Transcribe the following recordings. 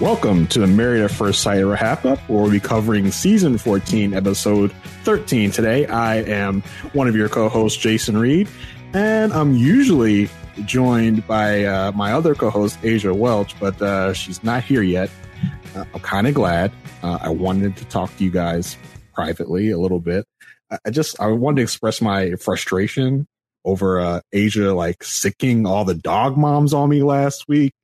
Welcome to the Married at First Sight Wrap Up, where we'll be covering season 14, episode 13. Today, I am one of your co hosts, Jason Reed, and I'm usually joined by uh, my other co host, Asia Welch, but uh, she's not here yet. Uh, I'm kind of glad. Uh, I wanted to talk to you guys privately a little bit. I, I just I wanted to express my frustration over uh, Asia like sicking all the dog moms on me last week.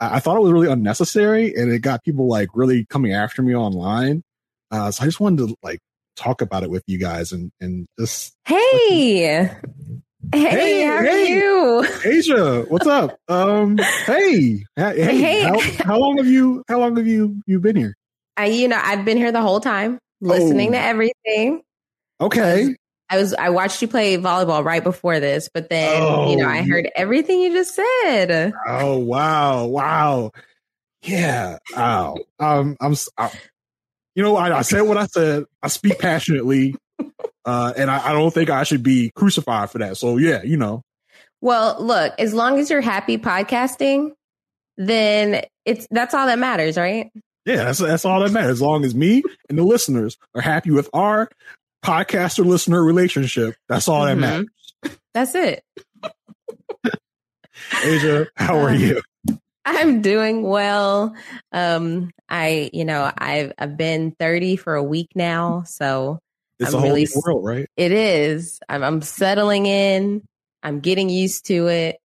I thought it was really unnecessary and it got people like really coming after me online. Uh, so I just wanted to like talk about it with you guys and, and just. Hey. Hey, hey, how hey, are you? Asia, what's up? Um, hey, hey, hey. How, how, long have you, how long have you, you been here? I, you know, I've been here the whole time listening oh. to everything. Okay. I was I watched you play volleyball right before this, but then oh, you know I oh. heard everything you just said. Oh wow, wow, yeah, wow. Um, I'm, I'm you know, I, I, said what I said. I speak passionately, uh, and I, I don't think I should be crucified for that. So yeah, you know. Well, look, as long as you're happy podcasting, then it's that's all that matters, right? Yeah, that's that's all that matters. As long as me and the listeners are happy with our podcaster listener relationship. That's all mm-hmm. that matters. That's it. Asia, how are you? I'm doing well. Um, I, you know, I've I've been 30 for a week now, so it's I'm a really, whole world, right? It is. I'm, I'm settling in. I'm getting used to it.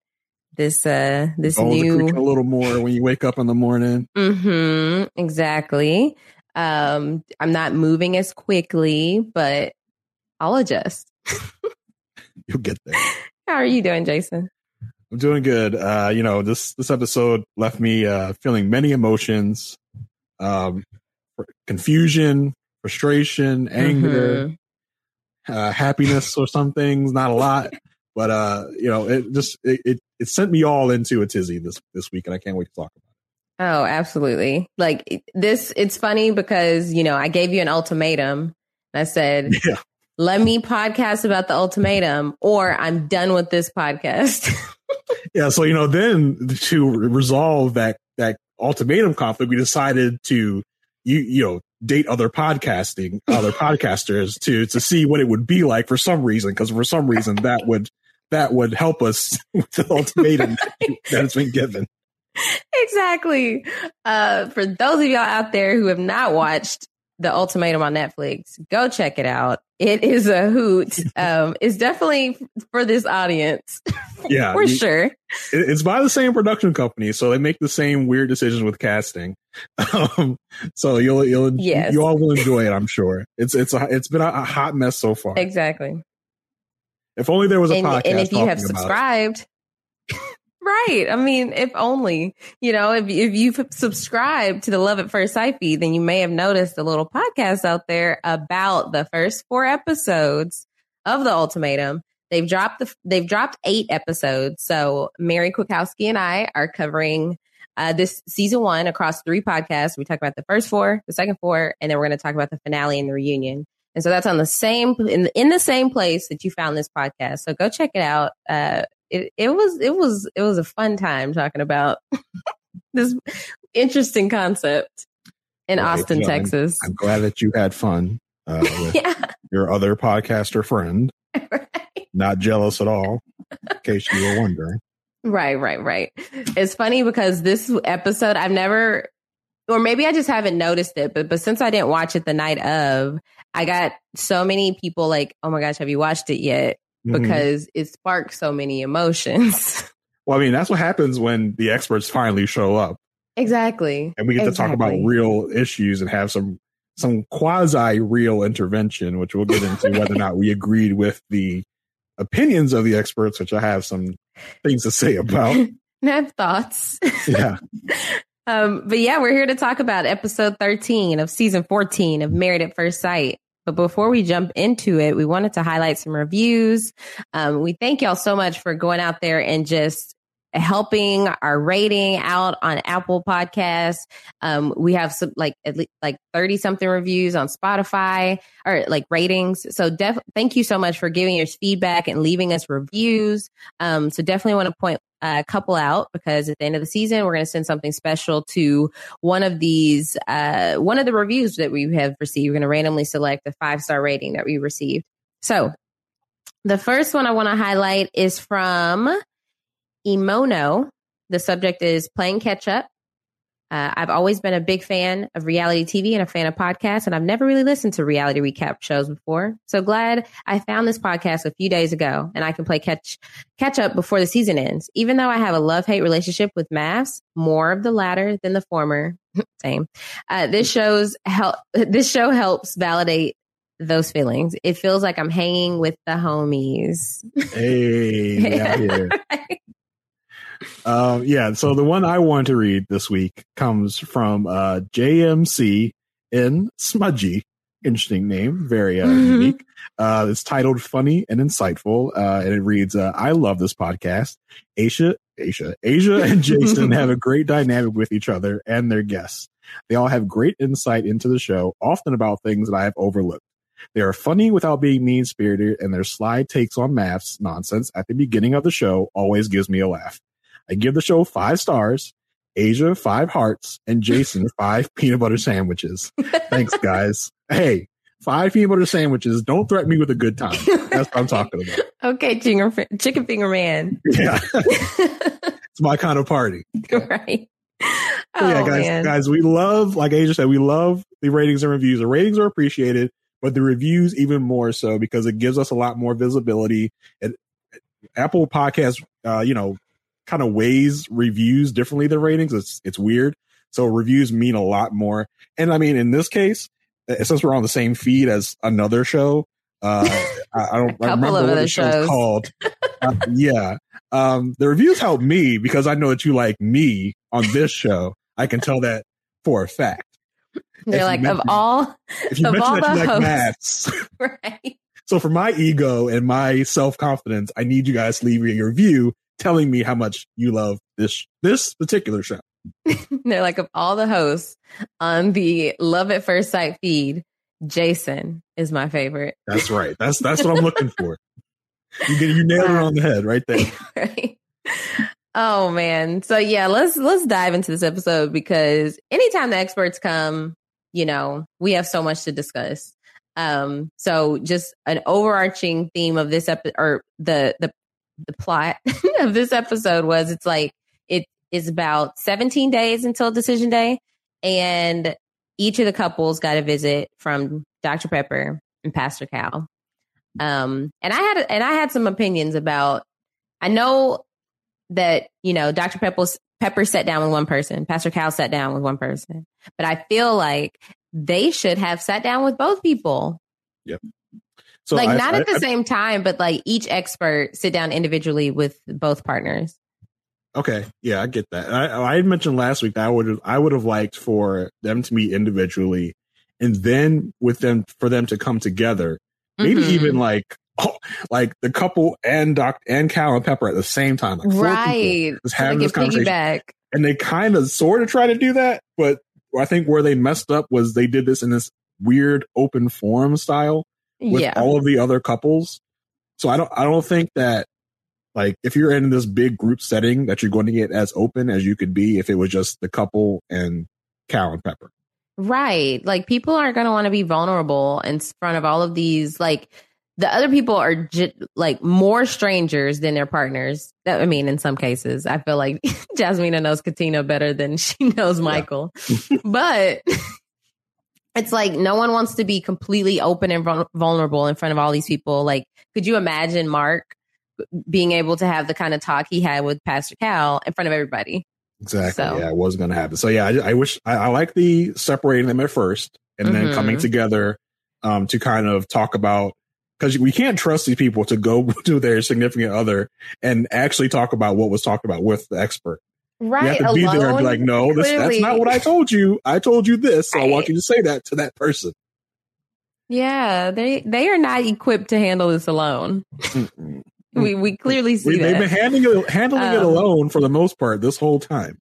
This uh, this new a little more when you wake up in the morning. Mm-hmm. Exactly. Um, I'm not moving as quickly, but I'll adjust. You'll get there. How are you doing, Jason? I'm doing good. Uh, you know, this this episode left me uh, feeling many emotions, um, confusion, frustration, anger, mm-hmm. uh, happiness, or some things. Not a lot, but uh, you know, it just it, it, it sent me all into a tizzy this this week, and I can't wait to talk about. it. Oh, absolutely. Like this, it's funny because, you know, I gave you an ultimatum. I said, yeah. let me podcast about the ultimatum or I'm done with this podcast. yeah. So, you know, then to resolve that, that ultimatum conflict, we decided to, you, you know, date other podcasting, other podcasters to, to see what it would be like for some reason. Cause for some reason that would, that would help us with the ultimatum that's been given exactly. Uh, for those of y'all out there who have not watched The Ultimatum on Netflix, go check it out. It is a hoot. Um, it's definitely for this audience. Yeah, for you, sure. It's by the same production company, so they make the same weird decisions with casting. Um, so you'll you'll yes. you all will enjoy it. I'm sure. It's it's a, it's been a, a hot mess so far. Exactly. If only there was a and, podcast. And if you have subscribed, Right. I mean, if only, you know, if, if you've subscribed to the Love at First Sight feed, then you may have noticed a little podcast out there about the first four episodes of the ultimatum. They've dropped the, they've dropped eight episodes. So Mary Kwiatkowski and I are covering uh, this season one across three podcasts. We talk about the first four, the second four, and then we're going to talk about the finale and the reunion. And so that's on the same in, in the same place that you found this podcast. So go check it out. Uh, it, it was it was it was a fun time talking about this interesting concept. in Austin, Texas. I'm, I'm, glad that you had fun uh, with yeah. your other podcaster friend. right. Not jealous at all, in case you were wondering. Right, right, right. It's funny because this episode, I've never, or maybe I just haven't noticed it, but but since I didn't watch it the night of, I got so many people like, "Oh my gosh, have you watched it yet?" Mm-hmm. Because it sparks so many emotions. Well, I mean, that's what happens when the experts finally show up. Exactly. And we get exactly. to talk about real issues and have some some quasi real intervention, which we'll get into whether or not we agreed with the opinions of the experts, which I have some things to say about. I have thoughts. Yeah. um, but yeah, we're here to talk about episode 13 of season 14 of Married at First Sight. But before we jump into it, we wanted to highlight some reviews. Um, we thank y'all so much for going out there and just helping our rating out on Apple Podcasts. Um, we have some like at least like 30 something reviews on Spotify or like ratings. So def- thank you so much for giving us feedback and leaving us reviews. Um, so definitely want to point a couple out because at the end of the season, we're going to send something special to one of these, uh, one of the reviews that we have received. We're going to randomly select a five star rating that we received. So the first one I want to highlight is from Emono. The subject is playing catch up. Uh, I've always been a big fan of reality TV and a fan of podcasts, and I've never really listened to reality recap shows before. So glad I found this podcast a few days ago, and I can play catch catch up before the season ends. Even though I have a love hate relationship with MAFS, more of the latter than the former. Same. Uh, this shows help. This show helps validate those feelings. It feels like I'm hanging with the homies. Hey, yeah, um, yeah. So the one I want to read this week comes from uh, JMC in Smudgy. Interesting name, very uh, mm-hmm. unique. Uh, it's titled "Funny and Insightful," uh, and it reads, uh, "I love this podcast. Asia, Asia, Asia, and Jason have a great dynamic with each other and their guests. They all have great insight into the show, often about things that I have overlooked. They are funny without being mean spirited, and their sly takes on MAFS nonsense at the beginning of the show always gives me a laugh. I give the show five stars, Asia five hearts, and Jason five peanut butter sandwiches. Thanks, guys. Hey, five peanut butter sandwiches. Don't threaten me with a good time. That's what I'm talking about. okay, chicken, chicken finger man. Yeah, it's my kind of party. Right. Oh, yeah, guys, man. guys, we love, like Asia said, we love the ratings and reviews. The ratings are appreciated, but the reviews even more so because it gives us a lot more visibility. And Apple Podcast, uh, you know, kind of weighs reviews differently than ratings. It's it's weird. So reviews mean a lot more. And I mean, in this case, eh, since we're on the same feed as another show, uh, I, I, don't I remember what the show's called. Uh, yeah, um, the reviews help me because I know that you like me on this show. I can tell that for a fact. They're like of all if you of all that you like MAFS, right? So for my ego and my self confidence, I need you guys to leave me a review telling me how much you love this this particular show. They're like of all the hosts on the Love at First Sight feed, Jason is my favorite. That's right. That's that's what I'm looking for. You get you nailed it on the head right there. right. Oh man. So yeah, let's let's dive into this episode because anytime the experts come, you know, we have so much to discuss. Um, so just an overarching theme of this episode or the the the plot of this episode was it's like it is about 17 days until decision day and each of the couples got a visit from Dr. Pepper and Pastor Cal. Um, and I had and I had some opinions about. I know that you know Dr. Pepper Pepper sat down with one person, Pastor Cal sat down with one person, but I feel like they should have sat down with both people. Yep. So like I, not I, at the I, same time, but like each expert sit down individually with both partners. Okay, yeah, I get that. I, I mentioned last week that I would have I would have liked for them to meet individually, and then with them for them to come together, maybe mm-hmm. even like oh, like the couple and Doc and Cal and Pepper at the same time, like right? Just having so this conversation, piggyback. and they kind of sort of try to do that, but I think where they messed up was they did this in this weird open forum style with yeah. all of the other couples. So I don't I don't think that like if you're in this big group setting that you're going to get as open as you could be if it was just the couple and Cal and Pepper. Right. Like people aren't going to want to be vulnerable in front of all of these. Like the other people are j- like more strangers than their partners. I mean, in some cases, I feel like Jasmina knows Katina better than she knows Michael. Yeah. but it's like no one wants to be completely open and vulnerable in front of all these people. Like, could you imagine Mark being able to have the kind of talk he had with Pastor Cal in front of everybody? Exactly. So. Yeah, it was going to happen. So yeah, I, I wish I, I, like the separating them at first and mm-hmm. then coming together um, to kind of talk about because we can't trust these people to go to their significant other and actually talk about what was talked about with the expert. Right. You have to be there and be like, no, this, that's not what I told you. I told you this. So right. I want you to say that to that person. Yeah, they they are not equipped to handle this alone. we we clearly see we, They've been handling it, handling um, it alone for the most part this whole time,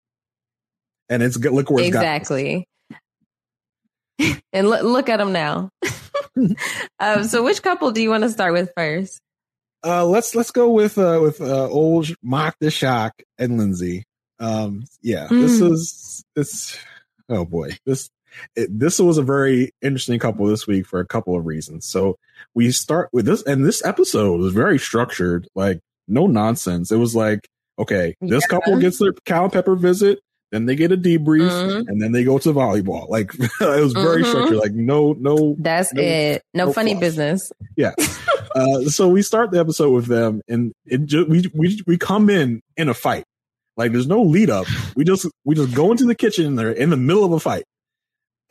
and it's good. Look where exactly. and look look at them now. um, so, which couple do you want to start with first? Uh, let's let's go with uh, with uh, old Mark the Shark and Lindsay. Um, yeah, mm. this is this. Oh boy, this it, this was a very interesting couple this week for a couple of reasons. So we start with this, and this episode was very structured, like no nonsense. It was like, okay, this yeah. couple gets their Cal and pepper visit, then they get a debrief, mm-hmm. and then they go to volleyball. Like it was very mm-hmm. structured. Like no, no, that's no, it. No, no funny fluff. business. Yeah. uh, so we start the episode with them, and it just, we we we come in in a fight. Like there's no lead up. We just we just go into the kitchen and they're in the middle of a fight.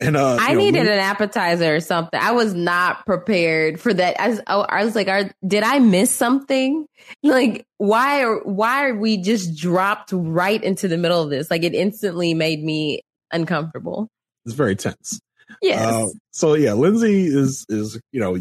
And uh, I needed an appetizer or something. I was not prepared for that. I was, oh, I was like, are, did I miss something? Like, why are why are we just dropped right into the middle of this? Like, it instantly made me uncomfortable. It's very tense. Yes. Uh, so yeah, Lindsay is is you know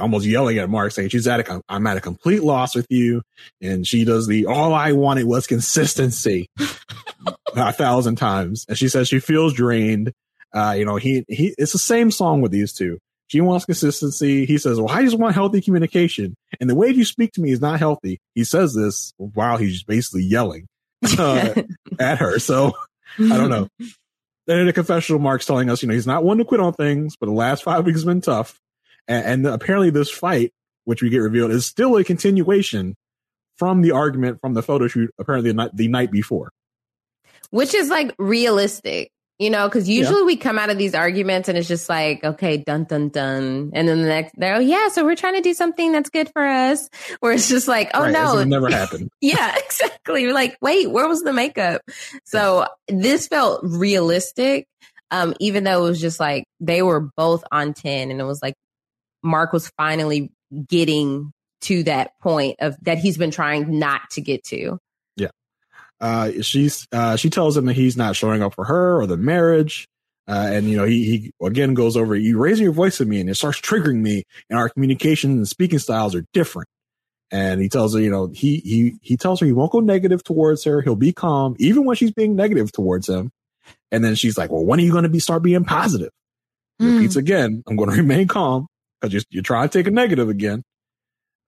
almost yelling at Mark, saying she's at a I'm at a complete loss with you, and she does the all I wanted was consistency a thousand times, and she says she feels drained uh, you know, he, he, it's the same song with these two. She wants consistency. He says, well, I just want healthy communication. And the way you speak to me is not healthy. He says this while he's basically yelling uh, at her. So I don't know. Then in a confessional, Mark's telling us, you know, he's not one to quit on things, but the last five weeks have been tough. And, and apparently this fight, which we get revealed, is still a continuation from the argument from the photo shoot, apparently the night, the night before. Which is like realistic you know, because usually yeah. we come out of these arguments and it's just like, okay, dun dun dun, and then the next, oh yeah, so we're trying to do something that's good for us. Where it's just like, oh right, no, it never happened. yeah, exactly. You're like, wait, where was the makeup? So this felt realistic, um, even though it was just like they were both on ten, and it was like Mark was finally getting to that point of that he's been trying not to get to Yeah. uh, she's uh, she tells him that he's not showing up for her or the marriage. Uh, and you know, he, he again goes over, you raising your voice at me and it starts triggering me and our communication and speaking styles are different. And he tells her, you know, he, he, he tells her he won't go negative towards her. He'll be calm, even when she's being negative towards him. And then she's like, well, when are you going to be, start being positive? Mm. Repeats again, I'm going to remain calm because you're, you're trying to take a negative again.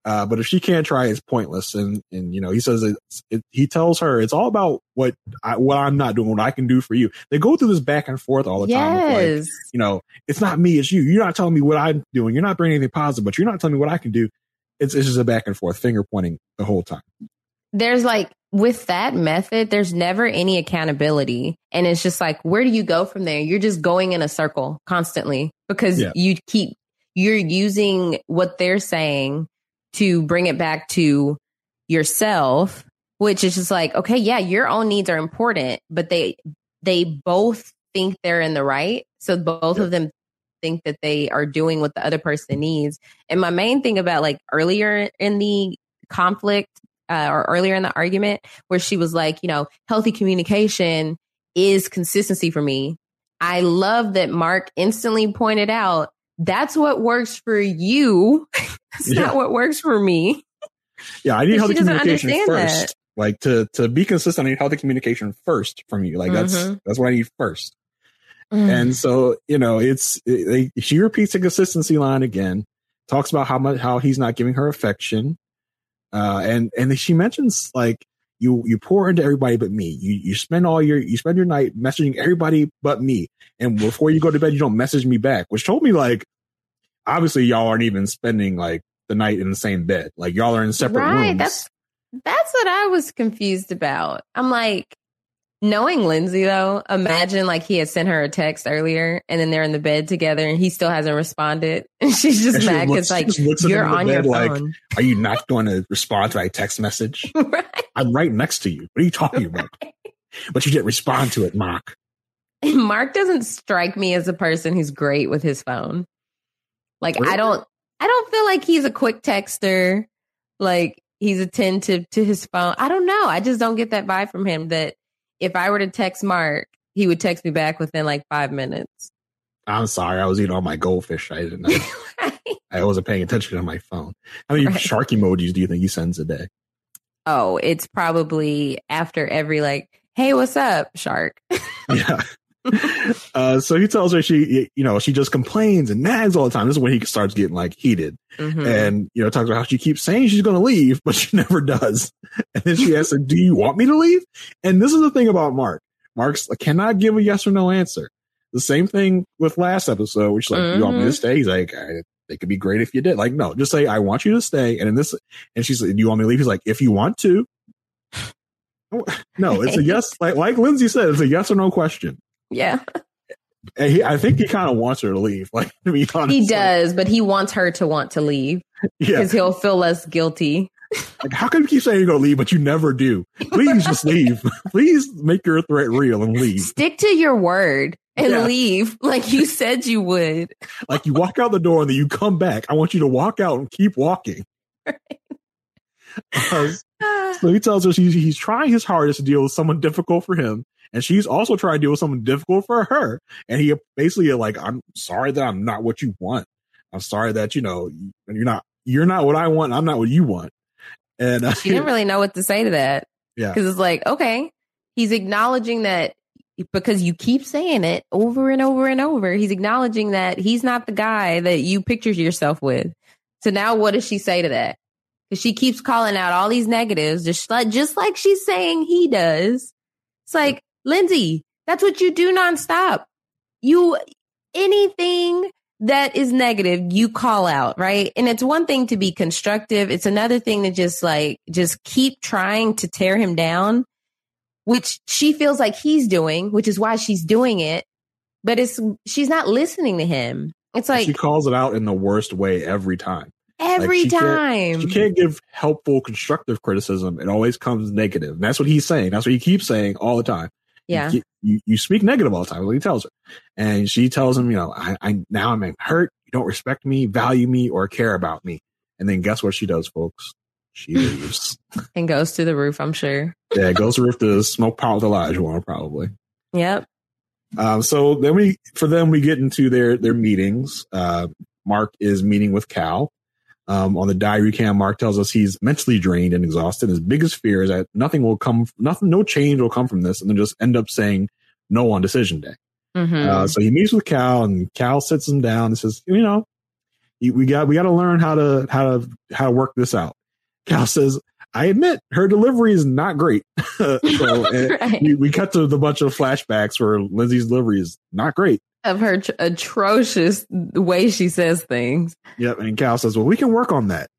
Uh, but if she can't try, it's pointless. And, and, you know, he says it, it, he tells her it's all about what I, what I'm not doing, what I can do for you. They go through this back and forth all the yes. time. Like, you know, it's not me, it's you. You're not telling me what I'm doing. You're not bringing anything positive, but you're not telling me what I can do. It's, it's just a back and forth finger pointing the whole time. There's like, with that method, there's never any accountability. And it's just like, where do you go from there? You're just going in a circle constantly because yeah. you keep, you're using what they're saying to bring it back to yourself, which is just like, okay, yeah, your own needs are important, but they they both think they're in the right. So both yep. of them think that they are doing what the other person needs. And my main thing about like earlier in the conflict uh, or earlier in the argument where she was like, you know, healthy communication is consistency for me. I love that Mark instantly pointed out that's what works for you. That's yeah. not what works for me. Yeah, I need healthy communication first. That. Like to to be consistent, I need healthy communication first from you. Like that's mm-hmm. that's what I need first. Mm. And so you know, it's it, she repeats the consistency line again. Talks about how much how he's not giving her affection, uh, and and she mentions like you you pour into everybody but me. You you spend all your you spend your night messaging everybody but me, and before you go to bed, you don't message me back, which told me like obviously y'all aren't even spending like the night in the same bed. Like y'all are in separate right, rooms. That's that's what I was confused about. I'm like, knowing Lindsay though, imagine like he had sent her a text earlier and then they're in the bed together and he still hasn't responded. And she's just and mad because like you're on your phone. Like, are you not going to respond to my text message? right. I'm right next to you. What are you talking about? But you didn't respond to it, Mark. Mark doesn't strike me as a person who's great with his phone. Like really? I don't I don't feel like he's a quick texter. Like he's attentive to his phone. I don't know. I just don't get that vibe from him that if I were to text Mark, he would text me back within like five minutes. I'm sorry. I was eating all my goldfish. I didn't know. right. I wasn't paying attention to my phone. How many right. shark emojis do you think he sends a day? Oh, it's probably after every like, hey, what's up, shark? yeah. uh, so he tells her she, you know, she just complains and nags all the time. This is when he starts getting like heated, mm-hmm. and you know, talks about how she keeps saying she's going to leave, but she never does. And then she asks her, "Do you want me to leave?" And this is the thing about Mark. Mark's cannot give a yes or no answer. The same thing with last episode, which like, mm-hmm. "You want me to mm-hmm. stay?" He's like, "It could be great if you did." Like, no, just say, "I want you to stay." And in this, and she's like, "Do you want me to leave?" He's like, "If you want to." No, it's a yes. Like like Lindsay said, it's a yes or no question. Yeah. He, I think he kind of wants her to leave. Like to be honest, he does, but he wants her to want to leave because yeah. he'll feel less guilty. Like, how can you keep saying you're gonna leave, but you never do? Please just leave. Please make your threat real and leave. Stick to your word and yeah. leave like you said you would. Like you walk out the door and then you come back. I want you to walk out and keep walking. Right. Uh, so he tells her he's, he's trying his hardest to deal with someone difficult for him, and she's also trying to deal with something difficult for her. And he basically like, I'm sorry that I'm not what you want. I'm sorry that you know you're not you're not what I want. I'm not what you want. And uh, she didn't really know what to say to that. Yeah, because it's like okay, he's acknowledging that because you keep saying it over and over and over. He's acknowledging that he's not the guy that you picture yourself with. So now, what does she say to that? Because she keeps calling out all these negatives, just like just like she's saying he does. It's like Lindsay, that's what you do nonstop. You, anything that is negative, you call out, right? And it's one thing to be constructive. It's another thing to just like, just keep trying to tear him down, which she feels like he's doing, which is why she's doing it. But it's, she's not listening to him. It's like she calls it out in the worst way every time. Every like she time. Can't, she can't give helpful, constructive criticism. It always comes negative. And that's what he's saying. That's what he keeps saying all the time. Yeah. You, you, you speak negative all the time. What he tells her. And she tells him, you know, I, I now I'm hurt. You don't respect me, value me, or care about me. And then guess what she does, folks? She leaves. and goes to the roof, I'm sure. yeah, goes to the roof to smoke pot with Elijah probably. Yep. Um, so then we, for them, we get into their, their meetings. Uh, Mark is meeting with Cal. Um, on the diary cam, Mark tells us he's mentally drained and exhausted. His biggest fear is that nothing will come, nothing, no change will come from this, and then just end up saying no on decision day. Mm-hmm. Uh, so he meets with Cal, and Cal sits him down and says, "You know, we got we got to learn how to how to how to work this out." Cal says, "I admit her delivery is not great." so right. we, we cut to the bunch of flashbacks where Lindsay's delivery is not great of her tr- atrocious way she says things. Yep. And Cal says, well, we can work on that.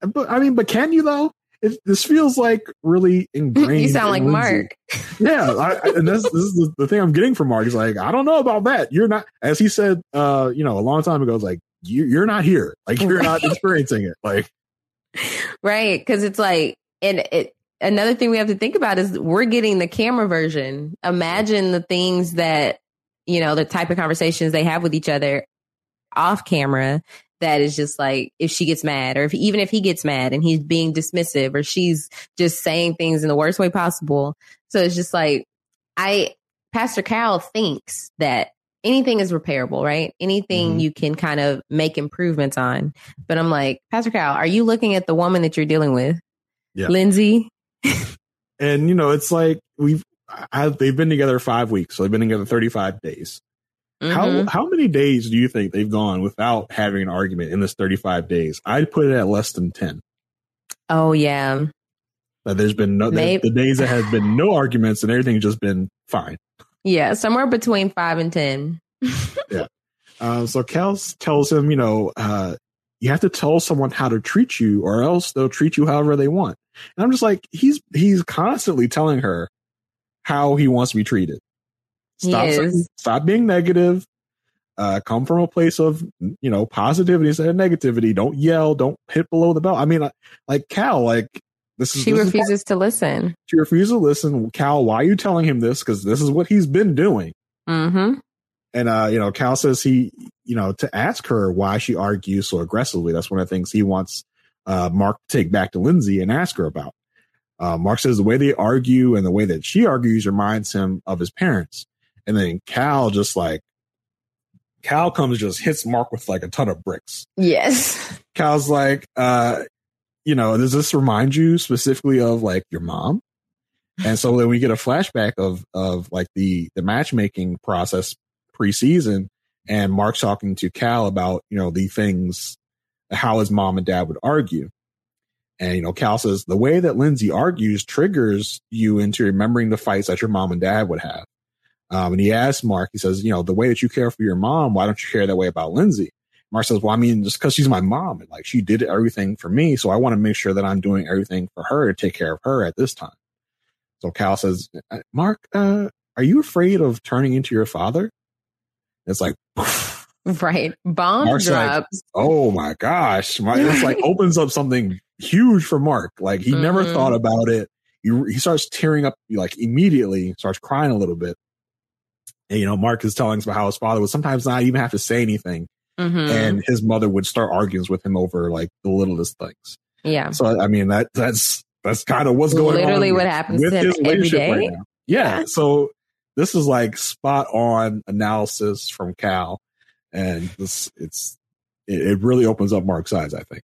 But I mean, but can you though? It, this feels like really ingrained. you sound like Lindsay. Mark. yeah. I, and this, this is the, the, thing I'm getting from Mark. He's like, I don't know about that. You're not, as he said, uh, you know, a long time ago, it's like, you, you're not here. Like you're right. not experiencing it. Like, right. Cause it's like, and it, another thing we have to think about is we're getting the camera version. Imagine the things that you know, the type of conversations they have with each other off camera that is just like if she gets mad or if even if he gets mad and he's being dismissive or she's just saying things in the worst way possible. So it's just like I Pastor Cal thinks that anything is repairable, right? Anything mm-hmm. you can kind of make improvements on. But I'm like, Pastor Cal, are you looking at the woman that you're dealing with? Yeah. Lindsay? and you know, it's like we've I, they've been together five weeks, so they've been together 35 days. Mm-hmm. How how many days do you think they've gone without having an argument in this 35 days? I'd put it at less than 10. Oh yeah. Like there's been no the, the days that have been no arguments and everything's just been fine. Yeah, somewhere between five and ten. yeah. Uh, so Cal tells him, you know, uh, you have to tell someone how to treat you, or else they'll treat you however they want. And I'm just like, he's he's constantly telling her how he wants to be treated. Stop, stop being negative. Uh, come from a place of you know positivity instead of negativity. Don't yell. Don't hit below the belt. I mean, like Cal, like this is she this refuses is to listen. She refuses to listen. Cal, why are you telling him this? Because this is what he's been doing. Mm-hmm. And uh, you know, Cal says he, you know, to ask her why she argues so aggressively. That's one of the things he wants uh, Mark to take back to Lindsay and ask her about. Uh, Mark says the way they argue and the way that she argues reminds him of his parents. And then Cal just like Cal comes just hits Mark with like a ton of bricks. Yes. Cal's like, uh, you know, does this remind you specifically of like your mom? And so then we get a flashback of of like the the matchmaking process preseason, and Mark's talking to Cal about you know the things how his mom and dad would argue. And you know, Cal says the way that Lindsay argues triggers you into remembering the fights that your mom and dad would have. Um, and he asks Mark, he says, you know, the way that you care for your mom, why don't you care that way about Lindsay? Mark says, well, I mean, just because she's my mom and like she did everything for me. So I want to make sure that I'm doing everything for her to take care of her at this time. So Cal says, uh, Mark, uh, are you afraid of turning into your father? It's like, right. Bomb Mark's drops. Like, oh my gosh. My, it's like opens up something huge for Mark. Like he mm-hmm. never thought about it. He, he starts tearing up like immediately, starts crying a little bit. And, you know, Mark is telling us about how his father would sometimes not even have to say anything Mm-hmm. And his mother would start arguing with him over like the littlest things. Yeah. So I mean that that's that's kind of what's going Literally on. Literally what happens with to him every day. Right now. Yeah. So this is like spot on analysis from Cal. And this it's it, it really opens up Mark's eyes, I think.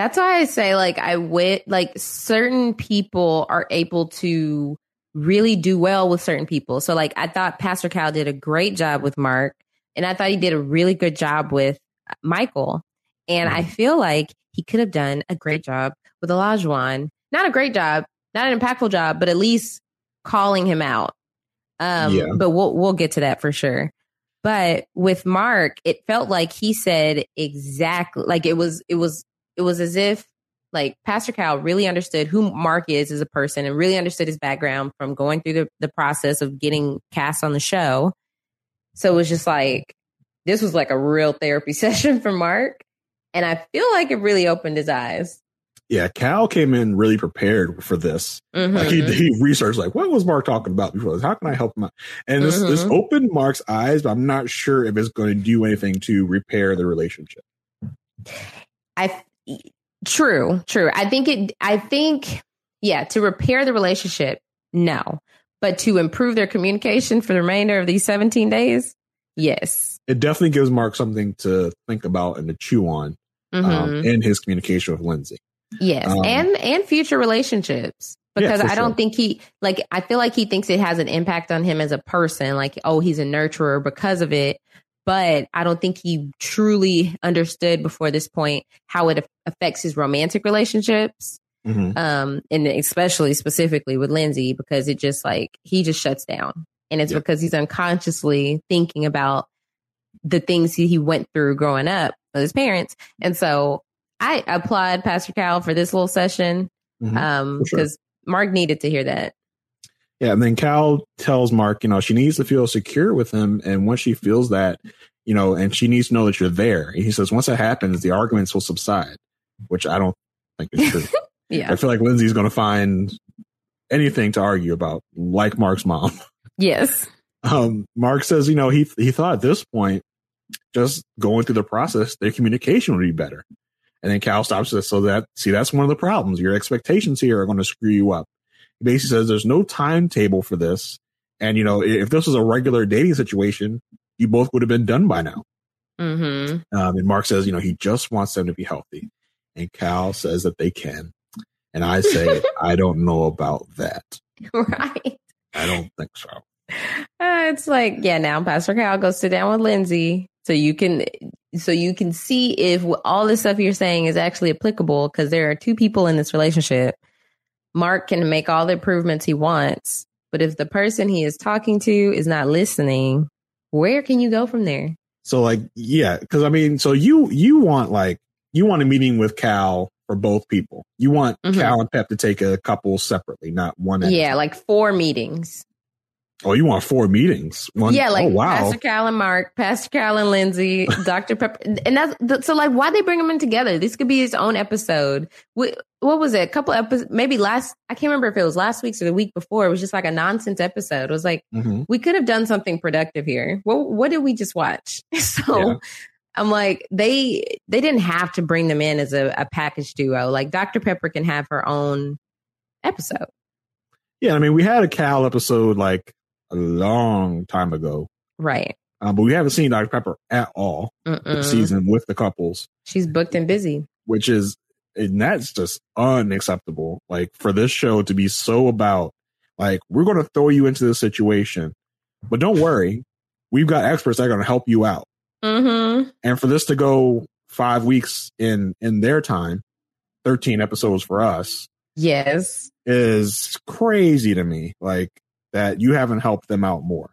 That's why I say like I wit like certain people are able to really do well with certain people. So like I thought Pastor Cal did a great job with Mark and I thought he did a really good job with Michael. And I mm-hmm. feel like he could have done a great job with Olajuwon. Not a great job, not an impactful job, but at least calling him out. Um, yeah. But we'll we'll get to that for sure. But with Mark, it felt like he said exactly like it was it was it was as if like Pastor Cal really understood who Mark is as a person and really understood his background from going through the, the process of getting cast on the show so it was just like, this was like a real therapy session for Mark. And I feel like it really opened his eyes. Yeah, Cal came in really prepared for this. Mm-hmm. Like he, he researched, like, what was Mark talking about before this? How can I help him out? And this, mm-hmm. this opened Mark's eyes, but I'm not sure if it's going to do anything to repair the relationship. I, true, true. I think it, I think, yeah, to repair the relationship, no. But to improve their communication for the remainder of these 17 days, yes. It definitely gives Mark something to think about and to chew on um, mm-hmm. um, in his communication with Lindsay. Yes, um, and and future relationships because yeah, I don't sure. think he like I feel like he thinks it has an impact on him as a person like oh he's a nurturer because of it but I don't think he truly understood before this point how it affects his romantic relationships Mm-hmm. Um, and especially specifically with Lindsay, because it just like he just shuts down. And it's because he's unconsciously thinking about the things he, he went through growing up with his parents. And so I applaud Pastor Cal for this little session. Mm-hmm. Um, because sure. Mark needed to hear that. Yeah, and then Cal tells Mark, you know, she needs to feel secure with him, and once she feels that, you know, and she needs to know that you're there. And he says once that happens, the arguments will subside, which I don't think is true. Yeah. I feel like Lindsay's going to find anything to argue about, like Mark's mom. Yes. Um, Mark says, you know, he he thought at this point, just going through the process, their communication would be better. And then Cal stops us. So that see, that's one of the problems. Your expectations here are going to screw you up. He basically says there's no timetable for this. And you know, if this was a regular dating situation, you both would have been done by now. Mm-hmm. Um, and Mark says, you know, he just wants them to be healthy. And Cal says that they can. And I say, I don't know about that. Right. I don't think so. Uh, it's like, yeah, now Pastor Cal go sit down with Lindsay so you can so you can see if all this stuff you're saying is actually applicable because there are two people in this relationship Mark can make all the improvements he wants, but if the person he is talking to is not listening, where can you go from there? So like, yeah, because I mean, so you you want like you want a meeting with Cal for both people. You want Mhm. Cal and Pep to take a couple separately, not one. Yeah, like four meetings. Oh, you want four meetings? One, yeah, like oh, wow. Pastor Cal and Mark, Pastor Cal and Lindsay, Dr. Pepper. And that's th- so like why they bring them in together? This could be his own episode. What, what was it? A couple episodes, maybe last, I can't remember if it was last week's or the week before. It was just like a nonsense episode. It was like, Mhm. we could have done something productive here. What, what did we just watch? So Yeah. I'm like, they, they didn't have to bring them in as a, a package duo. Like Dr. Pepper can have her own episode. Yeah, I mean, we had a Cal episode like a long time ago, Right. um, but we haven't seen Dr. Pepper at all Mm-mm. this season with the couples, She's booked and busy. which is and that's just unacceptable. Like for this show to be so about like we're going to throw you into this situation, but don't worry, we've got experts that are going to help you out. Mm-hmm. And for this to go five weeks in in their time, thirteen episodes for us Yes. is crazy to me. Like that you haven't helped them out more.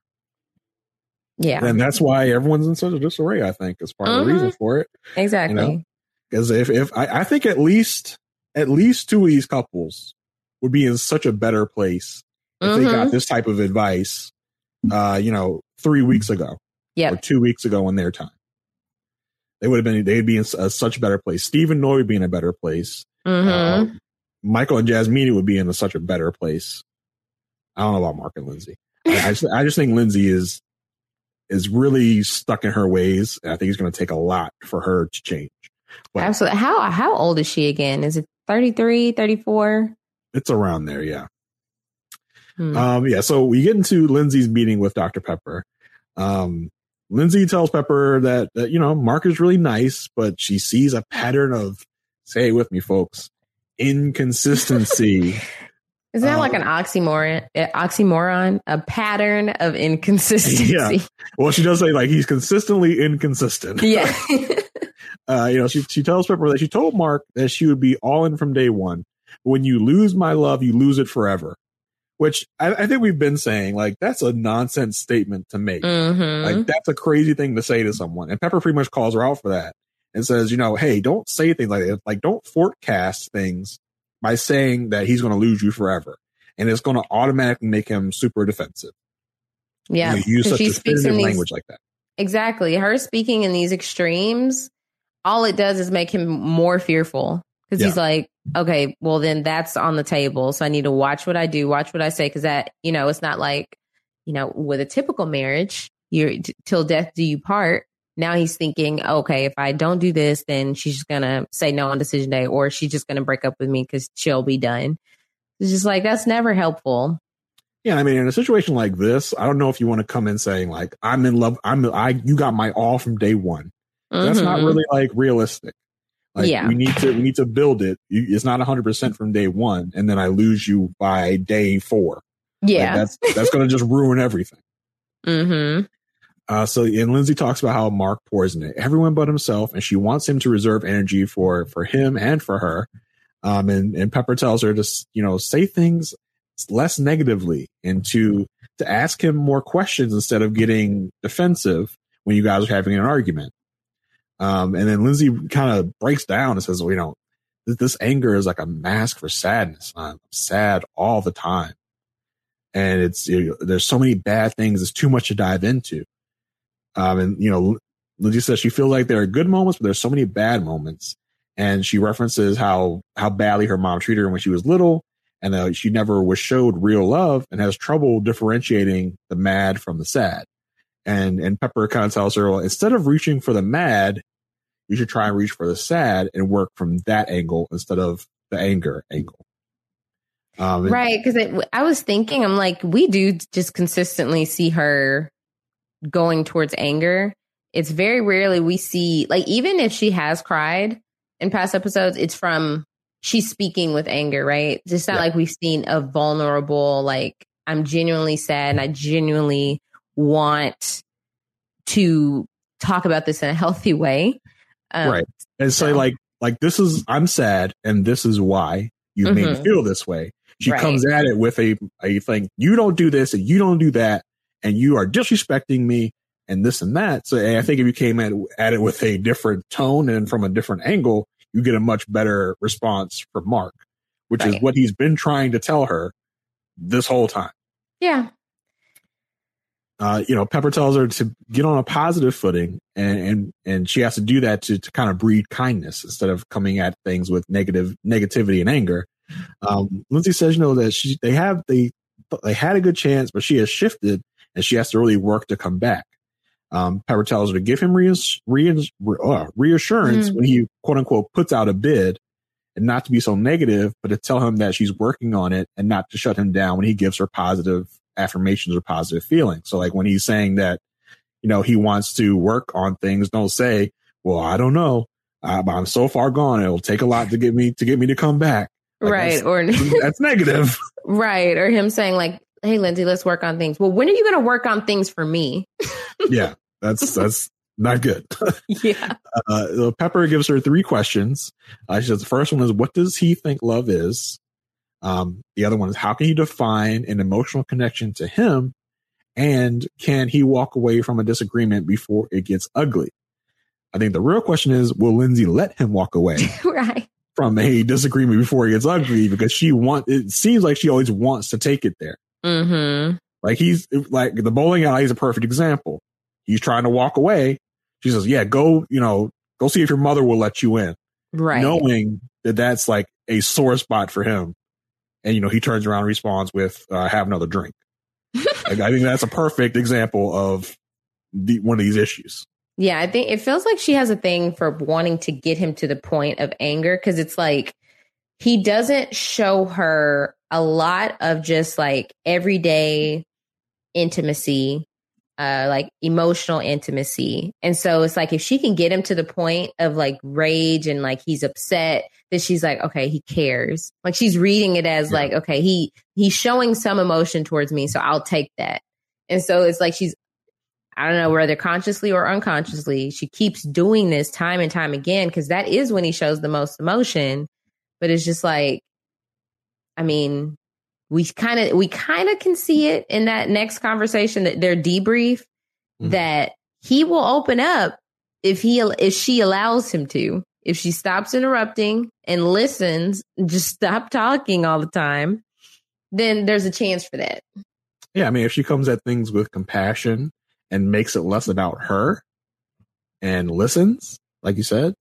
Yeah. And that's why everyone's in such a disarray, I think, is part of the reason for it. Exactly. know? Because if, if I, I think at least at least two of these couples would be in such a better place if they got Mhm. this type of advice uh, you know, three weeks ago or two weeks ago in their time. They would have been they'd be in a, such a better place. Stephen Noi would be in a better place. hmm Uh, Michael and Jasmine would be in a, such a better place. I don't know about Mark and Lindsay. I, I, just, I just think Lindsay is is really stuck in her ways. And I think it's going to take a lot for her to change. But Absolutely. How how old is she again? Is it 33, 34? it's around there, yeah. Hmm. Um, yeah. So we get into Lindsay's meeting with Dr. Pepper. Um, Lindsay tells Pepper that, that you know Mark is really nice, but she sees a pattern of say it with me, folks, inconsistency. Isn't that like um, an oxymoron? eh, Oxymoron, a pattern of inconsistency. Yeah. well, she does say like he's consistently inconsistent. Yeah. uh, you know, she she tells Pepper that she told Mark that she would be all in from day one. When you lose my love, you lose it forever. Which I, I think we've been saying, like that's a nonsense statement to make. Mhm. Like that's a crazy thing to say to someone. And Pepper pretty much calls her out for that and says, you know, hey, don't say things like that. Like don't forecast things by saying that he's going to lose you forever. And it's going to automatically make him super defensive. yeah. You, know, use such she speaks in these language like that. exactly. Her speaking in these extremes, all it does is make him more fearful. Because he's like, okay, well then that's on the table. So I need to watch what I do, watch what I say. Because that, you know, it's not like, you know, with a typical marriage, you're t- till death do you part. Now he's thinking, okay, if I don't do this, then she's just gonna say no on decision day, or she's just gonna break up with me because she'll be done. It's just like that's never helpful. Yeah, I mean, in a situation like this, I don't know if you want to come in saying like, "I'm in love," I'm, I, you got my all from day one. That's not Mhm. really like realistic. Like, Yeah. we need to, we need to build it. It's not 100 percent from day one, and then I lose you by day four. Like, yeah. that's that's going to just ruin everything. mm-hmm. Uh, so, and Lindsay talks about how Mark into everyone but himself, and she wants him to reserve energy for for him and for her. Um, and and Pepper tells her to you know say things less negatively and to to ask him more questions instead of getting defensive when you guys are having an argument. Um, and then Lindsay kind of breaks down and says, well, you know, this, this anger is like a mask for sadness. I'm sad all the time. And it's, there's so many bad things. It's too much to dive into. Um, and you know, Lindsay says she feels like there are good moments, but there's so many bad moments. And she references how, how badly her mom treated her when she was little and uh, she never was showed real love and has trouble differentiating the mad from the sad. And, and Pepper kind of tells her, well, instead of reaching for the mad, you should try and reach for the sad and work from that angle instead of the anger angle. Um, Right. Because I was thinking, I'm like, we do just consistently see her going towards anger. It's very rarely we see, like, even if she has cried in past episodes, it's from she's speaking with anger, right? It's not Yeah. like we've seen a vulnerable, like, I'm genuinely sad and I genuinely want to talk about this in a healthy way. Um, right. And say so- like, like this is, I'm sad and this is why you made me Mhm. feel this way. She Right. comes at it with a, a thing, you don't do this and you don't do that, and you are disrespecting me and this and that. So and I think if you came at, at it with a different tone and from a different angle, you get a much better response from Mark, which is what he's been trying to tell her this whole time. Yeah. Uh, you know, Pepper tells her to get on a positive footing and, and, and she has to do that to, to kind of breed kindness instead of coming at things with negative negativity and anger. Um, Lindsay says, you know, that she, they have, they, they had a good chance, but she has shifted and she has to really work to come back. Um, Pepper tells her to give him reass- reass- uh, reassurance Mm. when he quote unquote puts out a bid and not to be so negative, but to tell him that she's working on it and not to shut him down when he gives her positive affirmations or positive feelings. So like when he's saying that, you know, he wants to work on things, don't say, well, I don't know. I'm, I'm so far gone. It'll take a lot to get me to get me to come back. Like, right. Or That's, that's negative. right. Or him saying like, Hey, Lindsay, let's work on things. Well, when are you going to work on things for me? yeah. That's, that's not good. yeah. uh, Pepper gives her three questions. Uh, she says the first one is, "What does he think love is?" Um, the other one is, "How can he define an emotional connection to him?" And can he walk away from a disagreement before it gets ugly? I think the real question is, will Lindsay let him walk away right. from a disagreement before it gets ugly? Because she want it seems like she always wants to take it there. Mm-hmm. Like he's like the bowling alley is a perfect example. He's trying to walk away. She says, "Yeah, go, you know, go see if your mother will let you in." Right. knowing that that's like a sore spot for him. And, you know, he turns around and responds with, uh, have another drink. like, I think that's a perfect example of the, one of these issues. Yeah, I think it feels like she has a thing for wanting to get him to the point of anger because it's like he doesn't show her a lot of just like everyday intimacy, uh, like emotional intimacy. And so it's like if she can get him to the point of like rage and like he's upset, that she's like, okay, he cares. Like she's reading it as Yeah. like, okay, he he's showing some emotion towards me, so I'll take that. And so it's like she's I don't know whether consciously or unconsciously, she keeps doing this time and time again because that is when he shows the most emotion. But it's just like, I mean, we kind of we kind of can see it in that next conversation that their debrief Mhm. that he will open up if he if she allows him to. If she stops interrupting and listens, just stop talking all the time, then there's a chance for that. Yeah. I mean, if she comes at things with compassion and makes it less about her and listens, like you said,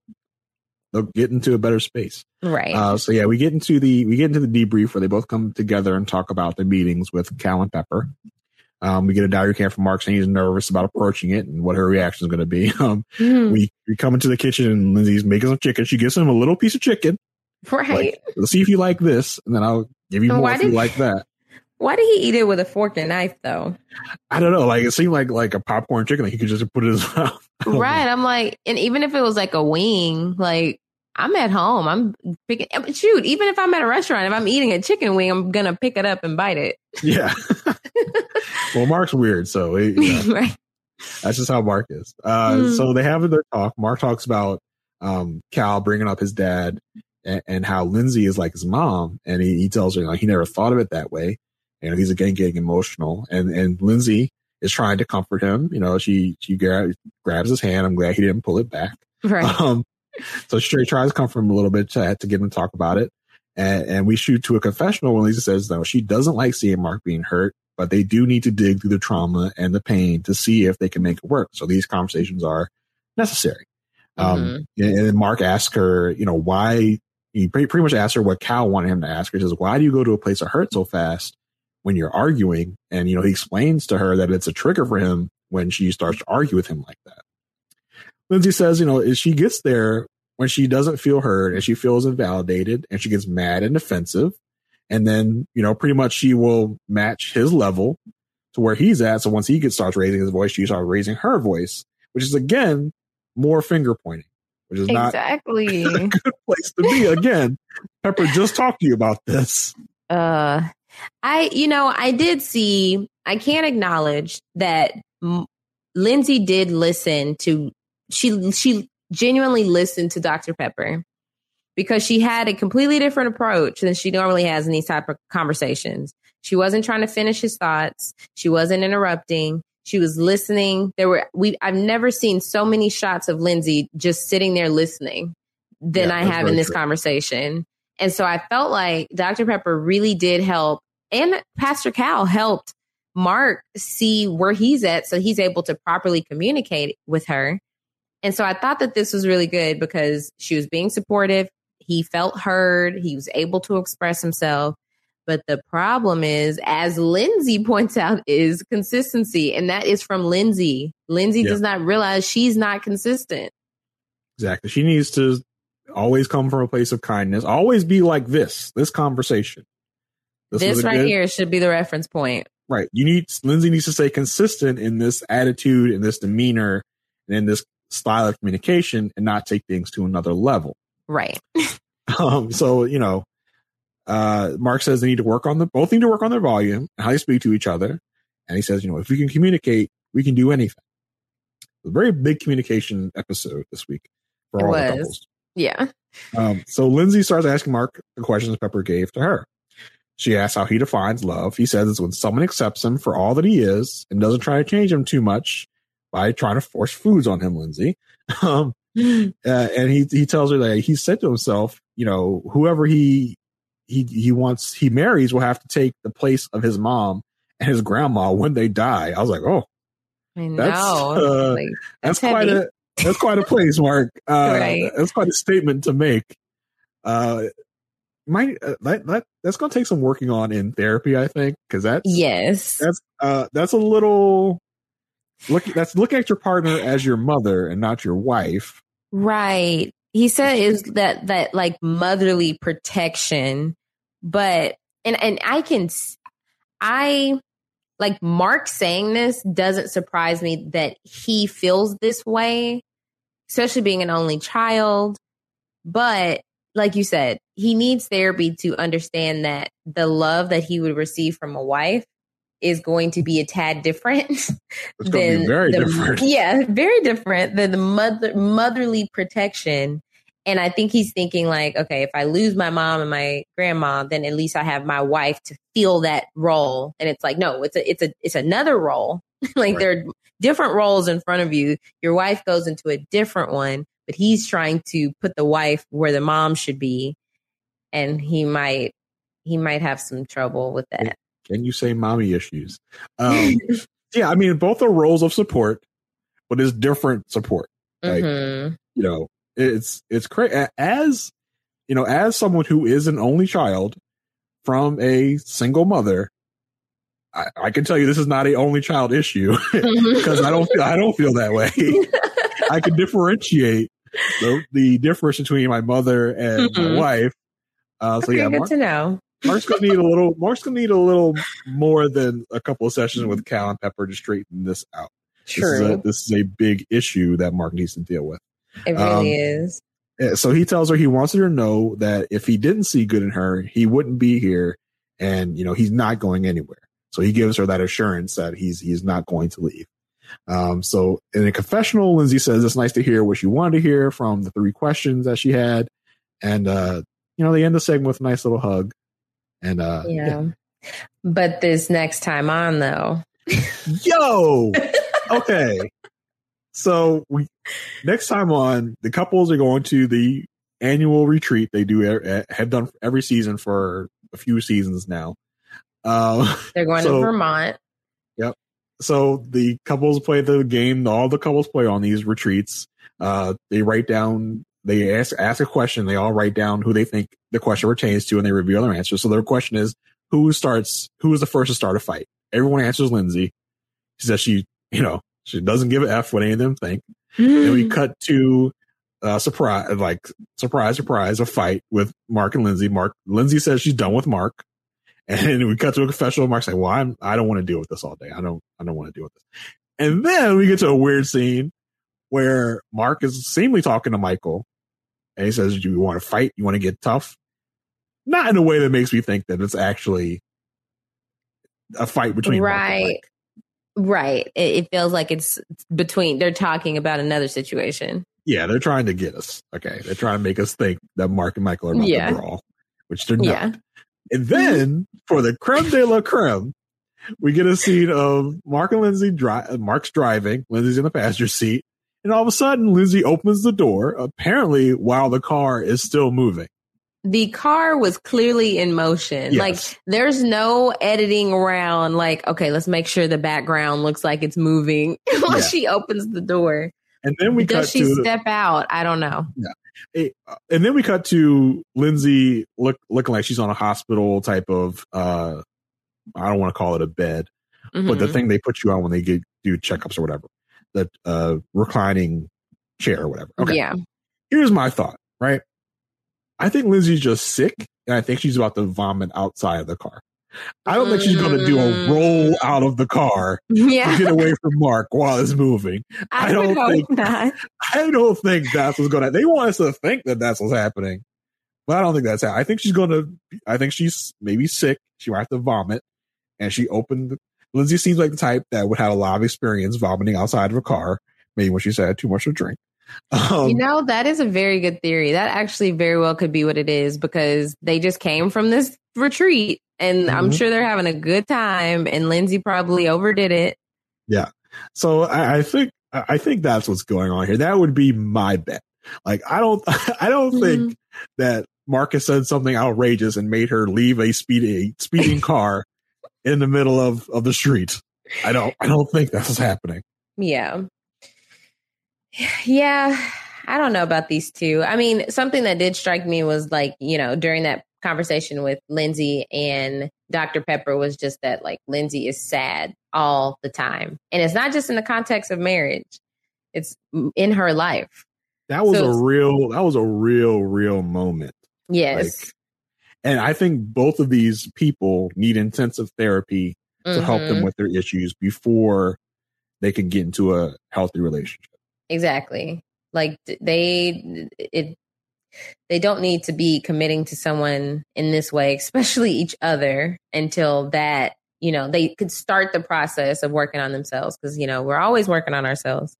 they'll get into a better space. Right. Uh, so yeah, we get into the we get into the debrief where they both come together and talk about the meetings with Cal and Pepper. Um, we get a diary cam from Mark saying he's nervous about approaching it and what her reaction is going to be. Um, Hmm. we we come into the kitchen and Lindsay's making some chicken. She gives him a little piece of chicken. right. Like, let's see if you like this, and then I'll give you more why if you like that. Why did he eat it with a fork and knife though? I don't know. Like it seemed like like a popcorn chicken. Like he could just put it in his mouth. Don't know. Right. I'm like, and even if it was like a wing, like I'm at home. I'm picking. Shoot, even if I'm at a restaurant, if I'm eating a chicken wing, I'm gonna pick it up and bite it. Yeah. well, Mark's weird, so you know, right. that's just how Mark is. Uh, Hmm. So they have their talk. Mark talks about um, Cal bringing up his dad and, and how Lindsay is like his mom, and he, he tells her like he never thought of it that way. You know, he's again getting emotional, and and Lindsay is trying to comfort him. You know, she she gra- grabs his hand. I'm glad he didn't pull it back. Right. Um, so she tries to comfort him a little bit to, to get him to talk about it. And, and we shoot to a confessional when Lisa says, no, she doesn't like seeing Mark being hurt, but they do need to dig through the trauma and the pain to see if they can make it work. So these conversations are necessary. Um, and then Mark asks her, you know, why he pretty, pretty much asked her what Cal wanted him to ask her. He says, why do you go to a place of hurt so fast when you're arguing? And, you know, he explains to her that it's a trigger for him when she starts to argue with him like that. Lindsay says, you know, if she gets there when she doesn't feel heard and she feels invalidated and she gets mad and defensive. And then, you know, pretty much she will match his level to where he's at. So once he gets starts raising his voice, she starts raising her voice, which is again more finger pointing, which is not exactly. a good place to be. Again, Pepper just talked to you about this. uh, I, you know, I did see. I can't acknowledge that M- Lindsay did listen to. She she genuinely listened to Dr. Pepper, because she had a completely different approach than she normally has in these type of conversations. She wasn't trying to finish his thoughts. She wasn't interrupting. She was listening. There were we I've never seen so many shots of Lindsay just sitting there listening than yeah, I have in this true. conversation. And so I felt like Dr. Pepper really did help and Pastor Cal helped Mark see where he's at so he's able to properly communicate with her. And so I thought that this was really good because she was being supportive. He felt heard. He was able to express himself. But the problem is, as Lindsay points out, is consistency. And that is from Lindsay. Lindsay yeah. does not realize she's not consistent. Exactly. She needs to always come from a place of kindness. Always be like this, this conversation. This, this right good, here should be the reference point. Right. You need Lindsay needs to stay consistent in this attitude, in this demeanor, and in this style of communication, and not take things to another level. Right. um. So you know, uh, Mark says they need to work on the both need to work on their volume and how they speak to each other. And he says, you know, if we can communicate, we can do anything. A very big communication episode this week for all the couples. Yeah. Um, so Lindsay starts asking Mark the questions Pepper gave to her. She asks how he defines love. He says it's when someone accepts him for all that he is and doesn't try to change him too much by trying to force foods on him, Lindsay. Um, uh, and he, he tells her that he said to himself, you know, whoever he, he, he wants, he marries will have to take the place of his mom and his grandma when they die. I was like, oh, I know. That's, uh, like, that's, that's quite a, that's quite a place, Mark. Uh, right. That's quite a statement to make. Uh, might uh, that, that that's going to take some working on in therapy, I think, because that's yes, that's uh that's a little look. That's look at your partner as your mother and not your wife. Right. He said is that that like motherly protection, but and and I can I like Mark saying this doesn't surprise me that he feels this way, especially being an only child. But like you said, he needs therapy to understand that the love that he would receive from a wife is going to be a tad different than very the, different. Yeah, very different than the mother motherly protection. And I think he's thinking like, okay, if I lose my mom and my grandma, then at least I have my wife to feel that role. And it's like, no, it's a it's a it's another role. like right. there are different roles in front of you. Your wife goes into a different one, but he's trying to put the wife where the mom should be and he might he might have some trouble with that can you say mommy issues um yeah i mean both are roles of support but it's different support like mm-hmm. you know it's it's crazy as you know as someone who is an only child from a single mother I, I can tell you this is not a only child issue because I don't feel I don't feel that way. I can differentiate the, the difference between my mother and mm-hmm. my wife. Uh, so okay, yeah, good Mark, to know. Mark's gonna need a little. Mark's gonna need a little more than a couple of sessions with Cal and Pepper to straighten this out. True. This is a, this is a big issue that Mark needs to deal with. It really um, is. So he tells her he wants her to know that if he didn't see good in her, he wouldn't be here, and you know he's not going anywhere. So he gives her that assurance that he's he's not going to leave. Um, so in a confessional, Lindsay says it's nice to hear what she wanted to hear from the three questions that she had. And, uh, you know, they end the segment with a nice little hug. And, uh, yeah. yeah. But this next time on, though. Yo! Okay. so we, next time on, the couples are going to the annual retreat they do, have done every season for a few seasons now. Uh, They're going so, to Vermont Yep. so the couples play the game. All the couples play on these retreats. Uh, they write down, they ask ask a question. They all write down who they think the question pertains to, and they reveal their answers. So their question is, who starts? Who is the first to start a fight? Everyone answers Lindsay. She says she, you know, she doesn't give a f what any of them think. Mm. Then we cut to uh, surprise, like surprise, surprise, a fight with Mark and Lindsay. Mark, Lindsay says she's done with Mark. And we cut to a confessional. Mark's like, well, I'm, I don't want to deal with this all day. I don't, I don't want to deal with this. And then we get to a weird scene where Mark is seemingly talking to Michael and he says, do you want to fight? You want to get tough? Not in a way that makes me think that it's actually a fight between right. Right. It, it feels like it's between, they're talking about another situation. Yeah, they're trying to get us. Okay, they're trying to make us think that Mark and Michael are about Yeah. to brawl, which they're not. Yeah. And then for the creme de la creme, we get a scene of Mark and Lindsay. Dri- Mark's driving, Lindsay's in the passenger seat, and all of a sudden, Lindsay opens the door. Apparently, while the car is still moving. the car was clearly in motion. Yes. Like there's no editing around like, okay, let's make sure the background looks like it's moving while Yeah. she opens the door. And then we Does cut she to step out? I don't know. a- and then we cut to Lindsay look looking like she's on a hospital type of uh I don't want to call it a bed, but the Mhm. thing they put you on when they get do checkups or whatever, that uh reclining chair or whatever. Okay. Yeah. Here's my thought, right? I think Lindsay's just sick and I think she's about to vomit outside of the car. I don't think she's going to do a Mm. roll out of the car Yeah. to get away from Mark while it's moving. I, I don't think- not. I don't think that's what's going to. They want us to think that that's what's happening, but I don't think that's how. I think she's going to. I think she's maybe sick. She might have to vomit, and she opened. Lindsay seems like the type that would have a lot of experience vomiting outside of a car. Maybe when she's had too much to drink. Um, you know, that is a very good theory. That actually very well could be what it is because they just came from this retreat and I'm Mhm. sure they're having a good time and Lindsay probably overdid it. Yeah. So I, I think I I think that's what's going on here. That would be my bet. Like I don't I don't think that Marcus said something outrageous and made her leave a speeding speeding car in the middle of of the street. I don't I don't think that's happening. Yeah. Yeah. I don't know about these two. I mean, something that did strike me was like, you know, during that conversation with Lindsay and Dr. Pepper was just that like Lindsay is sad all the time. And it's not just in the context of marriage, it's in her life. That was So a real that was a real real moment. Yes. Like, and I think both of these people need intensive therapy to help them Mhm. with their issues before they can get into a healthy relationship. Exactly. Like they it they don't need to be committing to someone in this way, especially each other until that, you know, they could start the process of working on themselves because you know, we're always working on ourselves.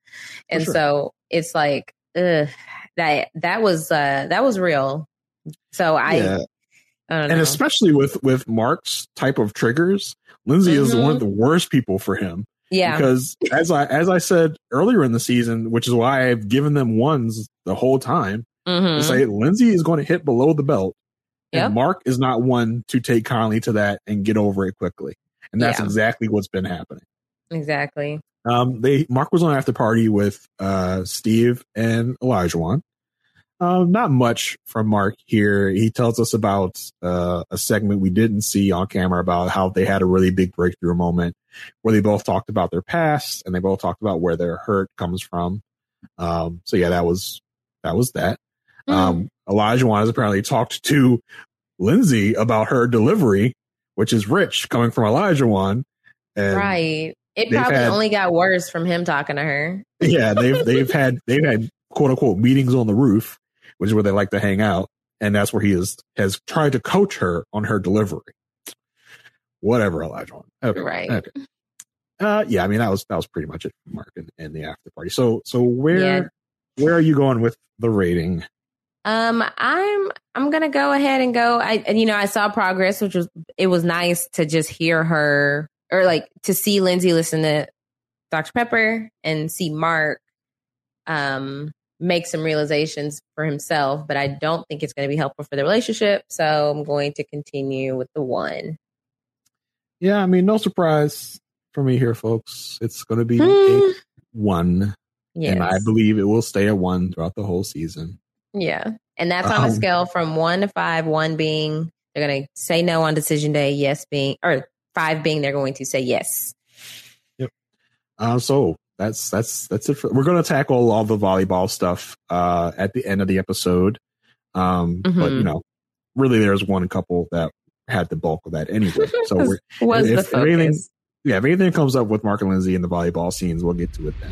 And sure. so it's like ugh, that that was uh that was real. So I yeah. And know. especially with with Mark's type of triggers, Lindsay is Mhm. one of the worst people for him. yeah. Because as I as I said earlier in the season, which is why I've given them ones the whole time, Mhm. to say Lindsay is going to hit below the belt. And Mark is not one to take kindly to that and get over it quickly. And that's Yeah. exactly what's been happening. Exactly. Um, they Mark was on after party with uh, Steve and Elijah one. Um, not much from Mark here. He tells us about uh, a segment we didn't see on camera about how they had a really big breakthrough moment where they both talked about their past and they both talked about where their hurt comes from. Um, so yeah, that was that was that. Mm. Um, Elijah one has apparently talked to Lindsay about her delivery, which is rich coming from Elijah one. And right. It probably had- only got worse from him talking to her. yeah, they've they've had they've had quote unquote meetings on the roof, which is where they like to hang out, and that's where he is has tried to coach her on her delivery. Whatever, Elijah. Okay, Right. Okay. Uh, yeah, I mean that was that was pretty much it Mark and, and the after party. So so where Yeah. where are you going with the rating? Um, I'm I'm gonna go ahead and go. I and you know I saw progress, which was it was nice to just hear her or like to see Lindsay listen to Dr. Pepper and see Mark um make some realizations for himself. But I don't think it's going to be helpful for the relationship, so I'm going to continue with the one. Yeah, I mean no surprise for me here, folks. It's going to be Hmm. a one, Yes. and I believe it will stay a one throughout the whole season. Yeah. And that's on a Um, scale from one to five, one being they're going to say no on decision day, yes being, or five being they're going to say yes. Uh, so that's that's that's it. For, we're going to tackle all the volleyball stuff uh, at the end of the episode. Um, But Mhm. you know, really, there's one couple that had the bulk of that anyway. So we're, Was if- the if anything- yeah, if anything comes up with Mark and Lindsay in the volleyball scenes, we'll get to it then.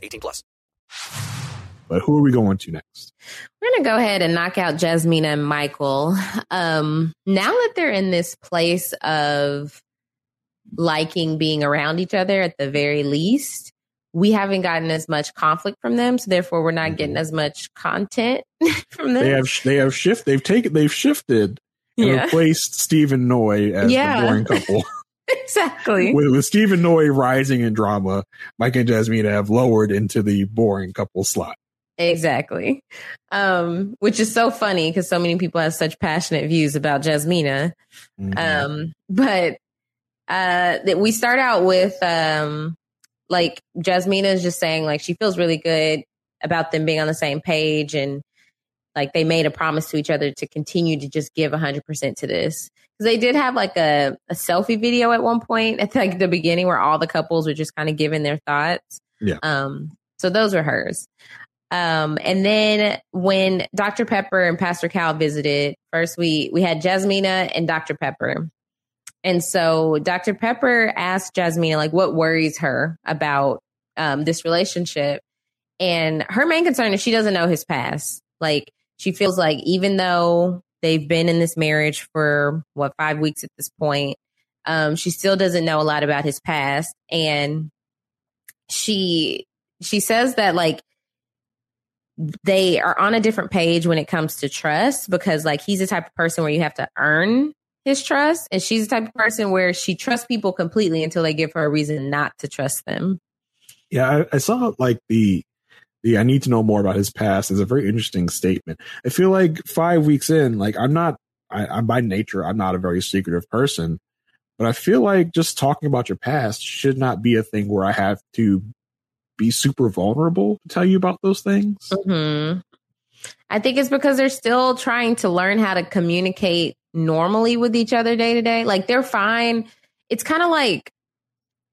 18 plus. But who are we going to next? We're going to go ahead and knock out Jasmina and Michael. Um, now that they're in this place of liking being around each other at the very least, we haven't gotten as much conflict from them. So therefore, we're not getting as much content from them. They have they have shift. They've taken they've shifted and Yeah. replaced Stephen Noi as Yeah. the boring couple. exactly. with, with Stephen Noi rising in drama, Mike and Jasmine have lowered into the boring couple slot. Exactly. Um, which is so funny because so many people have such passionate views about Jasmina. Mhm. Um, but uh that we start out with um like Jasmina is just saying like she feels really good about them being on the same page and like they made a promise to each other to continue to just give 100% to this because they did have like a, a selfie video at one point at like the beginning where all the couples were just kind of giving their thoughts Yeah. um so those were hers um and then when dr pepper and pastor cal visited first we we had jasmina and dr pepper and so Dr. Pepper asked Jasmina, like, what worries her about um, this relationship. And her main concern is she doesn't know his past. Like, she feels like even though they've been in this marriage for what, five weeks at this point, um, she still doesn't know a lot about his past. And she, she says that like, they are on a different page when it comes to trust because like he's the type of person where you have to earn his trust and she's the type of person where she trusts people completely until they give her a reason not to trust them Yeah, I, I saw like the the I need to know more about his past is a very interesting statement. I feel like five weeks in, like I'm not I, I'm by nature I'm not a very secretive person, but I feel like just talking about your past should not be a thing where I have to be super vulnerable to tell you about those things. hmm i think it's because they're still trying to learn how to communicate normally with each other day to day like they're fine it's kind of like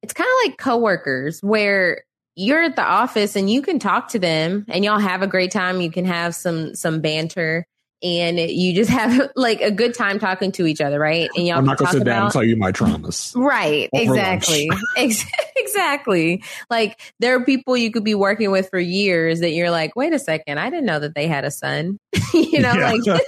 it's kind of like coworkers where you're at the office and you can talk to them and y'all have a great time you can have some some banter and you just have like a good time talking to each other right and y'all I'm not gonna sit down and tell you my traumas. Right, over exactly. Exactly. Like there are people you could be working with for years that you're like, wait a second, I didn't know that they had a son. you know, like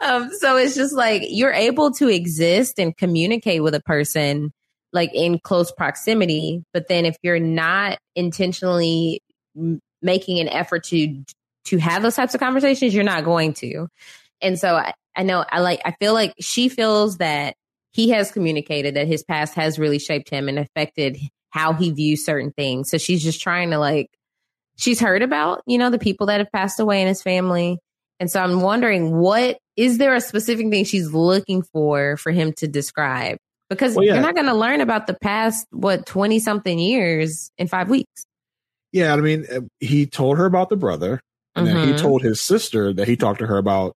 um so it's just like you're able to exist and communicate with a person like in close proximity, but then if you're not intentionally m- making an effort to to have those types of conversations, you're not going to. And so I, I know I like I feel like she feels that he has communicated that his past has really shaped him and affected how he views certain things. So she's just trying to like she's heard about, you know, the people that have passed away in his family. And so I'm wondering what is there a specific thing she's looking for for him to describe? Because Well, yeah. you're not going to learn about the past what 20 something years in 5 weeks. Yeah, I mean, uh, he told her about the brother, and then he Mhm. told his sister that he talked to her about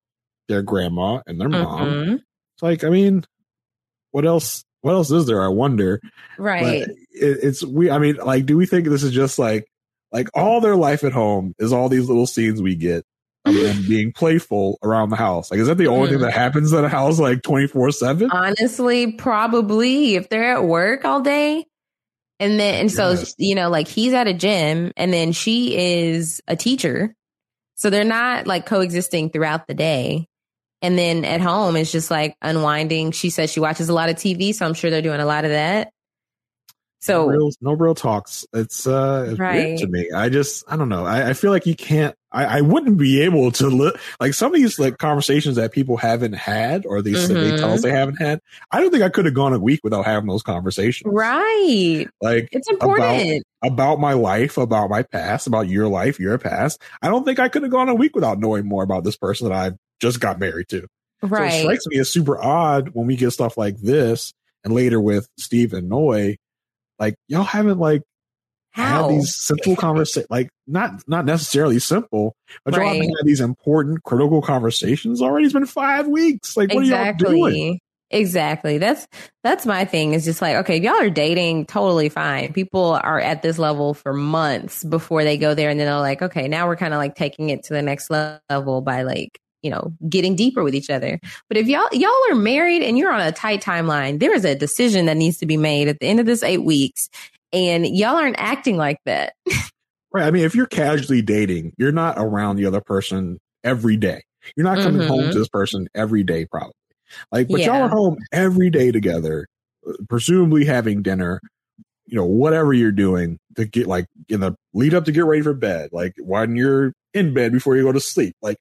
their grandma and their mom. Mhm. It's like, I mean, what else? What else is there? I wonder. Right. It, it's we. I mean, like, do we think this is just like Like all their life at home is all these little scenes we get of them being playful around the house. Like, is that the only thing Mhm. that happens at a house like 24 7? Honestly, probably if they're at work all day. And then, and so, Yes. you know, like he's at a gym and then she is a teacher. So they're not like coexisting throughout the day. And then at home, it's just like unwinding. She says she watches a lot of TV. So I'm sure they're doing a lot of that. So, no real, no real talks. It's uh it's Right. weird to me. I just I don't know. I, I feel like you can't. I, I wouldn't be able to li- like some of these like conversations that people haven't had or they say they mm-hmm. tell us they haven't had. I don't think I could have gone a week without having those conversations. right. Like It's important. about my life, about my past, about your life, your past. I don't think I could have gone a week without knowing more about this person that I just got married to. So it right. strikes me as super odd when we get stuff like this, and later with Steve and Noi, like y'all haven't like How? had these simple conversations, like not not necessarily simple, but y'all haven't had these important, critical conversations already. It's been five weeks. Like, what are y'all doing? exactly exactly that's that's my thing is just like okay if y'all are dating totally fine people are at this level for months before they go there and then they're like okay now we're kind of like taking it to the next level by like you know getting deeper with each other but if y'all y'all are married and you're on a tight timeline there is a decision that needs to be made at the end of this eight weeks and y'all aren't acting like that Right. I mean, if you're casually dating, you're not around the other person every day. You're not coming home Mhm. to this person every day, probably. Like, but y'all are home every day together, uh, presumably having dinner, you know, whatever you're doing to get like in the lead up to get ready for bed, like when you're in bed before you go to sleep. Like,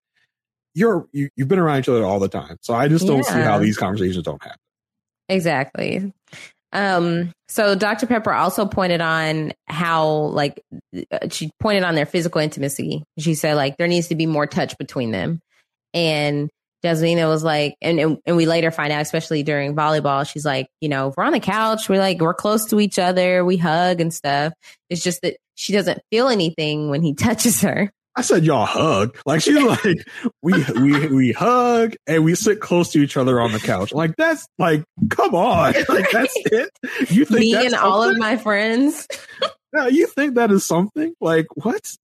you're, you, you've been around each other all the time. So I just don't see how these conversations don't happen. Exactly. Um, so Dr. Pepper also pointed on how, like, uh, she pointed on their physical intimacy. She said, like, there needs to be more touch between them. And Jasmina was like, and, and, and we later find out, especially during volleyball, she's like, you know, we're on the couch, we're like, we're close to each other, we hug and stuff. It's just that she doesn't feel anything when he touches her. I said y'all hug. Like she's like we we we hug and we sit close to each other on the couch. Like that's like come on. Like that's it. You think Me that's and all of something? my friends. No, you think that is something? Like what?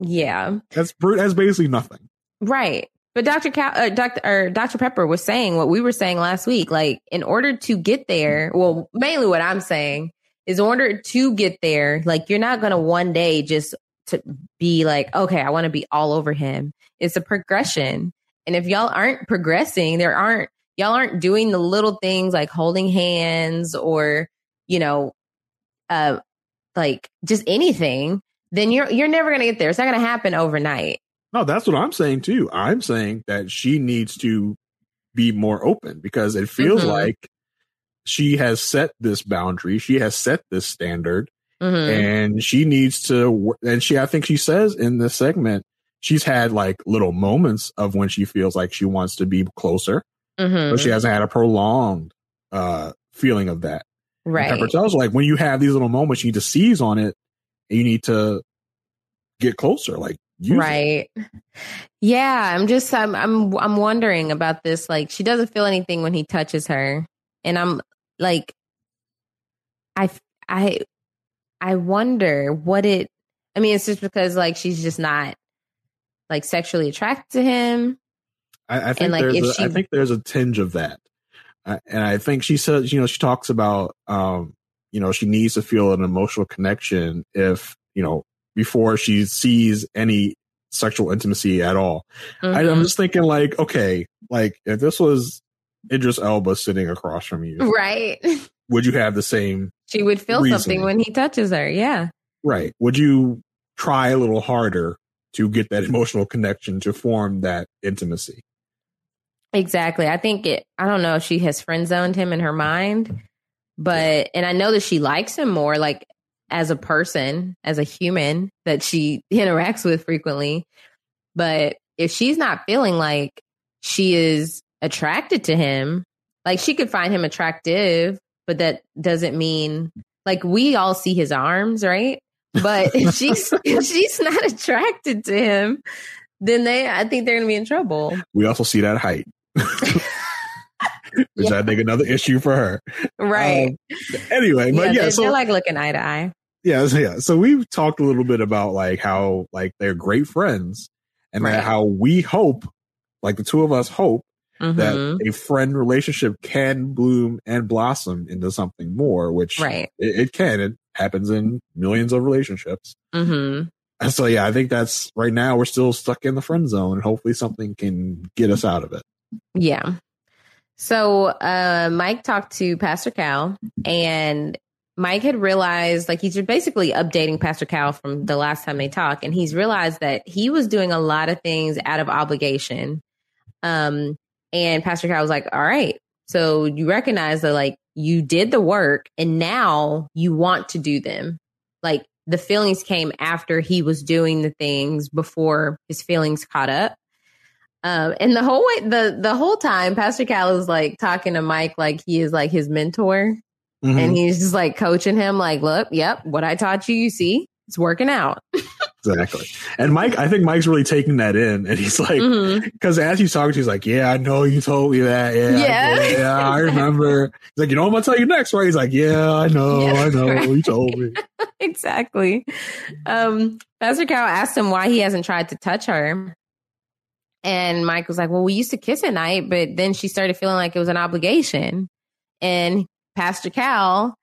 Yeah. That's br- that's basically nothing. Right. But Dr. Cal, uh, Dr. Or Dr. Pepper was saying what we were saying last week. Like, in order to get there, well, mainly what I'm saying is, in order to get there, like, you're not going to one day just to be like, okay, I want to be all over him. It's a progression. And if y'all aren't progressing, there aren't, y'all aren't doing the little things like holding hands or, you know, uh, like just anything, then you're, you're never going to get there. It's not going to happen overnight. No, that's what I'm saying too. I'm saying that she needs to be more open because it feels Mhm. like she has set this boundary. She has set this standard Mhm. and she needs to and she i think she says in this segment she's had like little moments of when she feels like she wants to be closer Mhm. but she hasn't had a prolonged uh feeling of that And Right. pepper tells her, like when you have these little moments you need to seize on it and you need to get closer like use it. right. Yeah, I'm just I'm I'm I'm wondering about this like she doesn't feel anything when he touches her and I'm like I I I wonder what it I mean it's just because like she's just not like sexually attracted to him. I, I think like, there's if a, I she- think there's a tinge of that, and I think she says you know she talks about um you know she needs to feel an emotional connection if you know before she sees any sexual intimacy at all. I, I'm Mhm. just thinking like okay, like if this was Idris Elba sitting across from you, right. would you have the same She would feel Reasoning. something when he touches her. Yeah. right? Would you try a little harder to get that emotional connection to form that intimacy? Exactly. I think it, I don't know if she has friend zoned him in her mind, but, and I know that she likes him more like as a person, as a human that she interacts with frequently. But if she's not feeling like she is attracted to him, like she could find him attractive, but that doesn't mean like we all see his arms, right? But if she's if she's not attracted to him, then they I think they're gonna be in trouble. We also see that height. Which I think another issue for her. Right. Um, anyway, but yeah, yeah, they're, so they're like looking eye to eye. Yeah, so, yeah. So we've talked a little bit about like how like they're great friends, and Right. how we hope, like the two of us hope Mhm. that a friend relationship can bloom and blossom into something more, which right. it, it can. It happens in millions of relationships. hmm And So yeah, I think that's right now we're still stuck in the friend zone, and hopefully something can get us out of it. Yeah. So uh, Mike talked to Pastor Cal, and Mike had realized, like, he's basically updating Pastor Cal from the last time they talked, and he's realized that he was doing a lot of things out of obligation. Um, and Pastor Cal was like, "All right, so you recognize that, like, you did the work, and now you want to do them. Like, the feelings came after he was doing the things before his feelings caught up." Um, and the whole way, the the whole time, Pastor Cal is like talking to Mike like he is like his mentor, Mhm. and he's just like coaching him, like, "Look, yep, what I taught you, you see, it's working out." Exactly. And Mike, I think Mike's really taking that in, and he's like, Mhm. because as he's talking, he's like, "Yeah, I know you told me that. Yeah, I Yeah. it. yeah, I remember." He's like, "You know what I'm gonna tell you next, right?" He's like, "Yeah, I know, Yeah, I know. right. You told me." exactly. Um, Pastor Cal asked him why he hasn't tried to touch her. And Mike was like, Well, we used to kiss at night, but then she started feeling like it was an obligation. And Pastor Cal,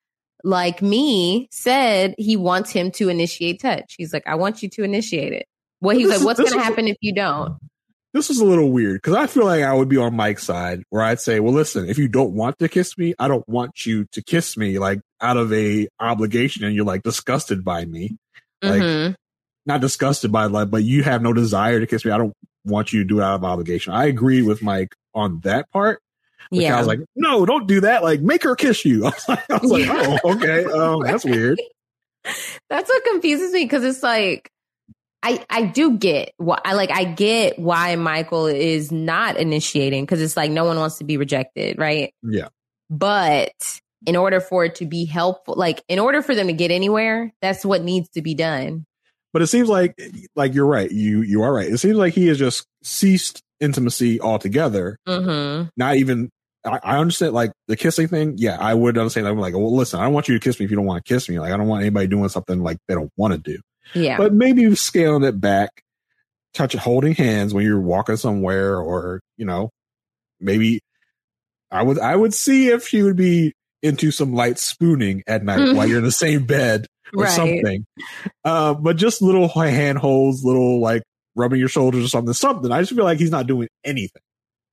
like me, said he wants him to initiate touch. He's like, I want you to initiate it. Well, he's This like, What's going to happen if you don't? This is a little weird because I feel like I would be on Mike's side, where I'd say, "Well, listen, if you don't want to kiss me, I don't want you to kiss me like out of a obligation, and you're like disgusted by me, like Mhm. not disgusted by like, but you have no desire to kiss me. I don't want you to do it out of obligation." I agree with Mike on that part. But I was like, no, don't do that. Like, make her kiss you. I was like, I was like Yeah. oh, okay. Um, that's weird. That's what confuses me because it's like I I do get why I like I get why Michael is not initiating because it's like no one wants to be rejected, right? Yeah. But in order for it to be helpful, like in order for them to get anywhere, that's what needs to be done. But it seems like, like you're right. You, you are right. It seems like he has just ceased intimacy altogether. Mm-hmm. Not even, I, I understand like the kissing thing. Yeah. I would understand. I'm like, well, listen, I don't want you to kiss me if you don't want to kiss me. Like, I don't want anybody doing something like they don't want to do. Yeah. But maybe scaling it back, touch holding hands when you're walking somewhere, or you know, maybe I would I would see if she would be into some light spooning at night while you're in the same bed or Right. something. Uh, but just little hand holds, little like rubbing your shoulders or something, something. I just feel like he's not doing anything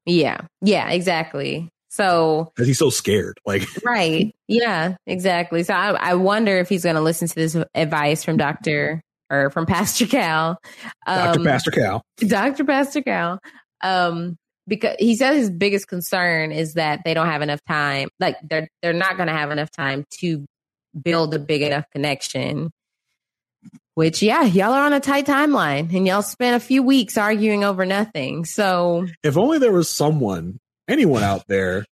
yeah. Yeah. Exactly. So because he's so scared. Like, right. Yeah. Exactly. So I I wonder if he's going to listen to this advice from Doctor or from Pastor Cal. Dr. Um, Pastor Cal. Dr. Pastor Cal. Um, because he said his biggest concern is that they don't have enough time. Like they're they're not going to have enough time to build a big enough connection. Which, yeah, y'all are on a tight timeline, and y'all spent a few weeks arguing over nothing. So, If only there was someone, anyone out there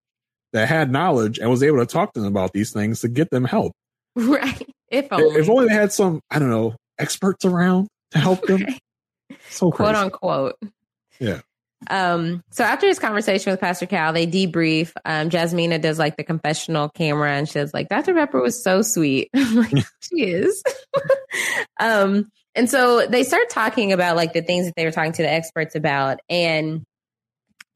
that had knowledge and was able to talk to them about these things to get them help. right, if only, If only they had some, I don't know, experts around to help them. So quote unquote. Yeah. Um, so after his conversation with Pastor Cal, they debrief. Um, Jasmina does like the confessional camera and she says like, Dr. Pepper was so sweet. I'm like, she is. um, and so they start talking about like the things that they were talking to the experts about. And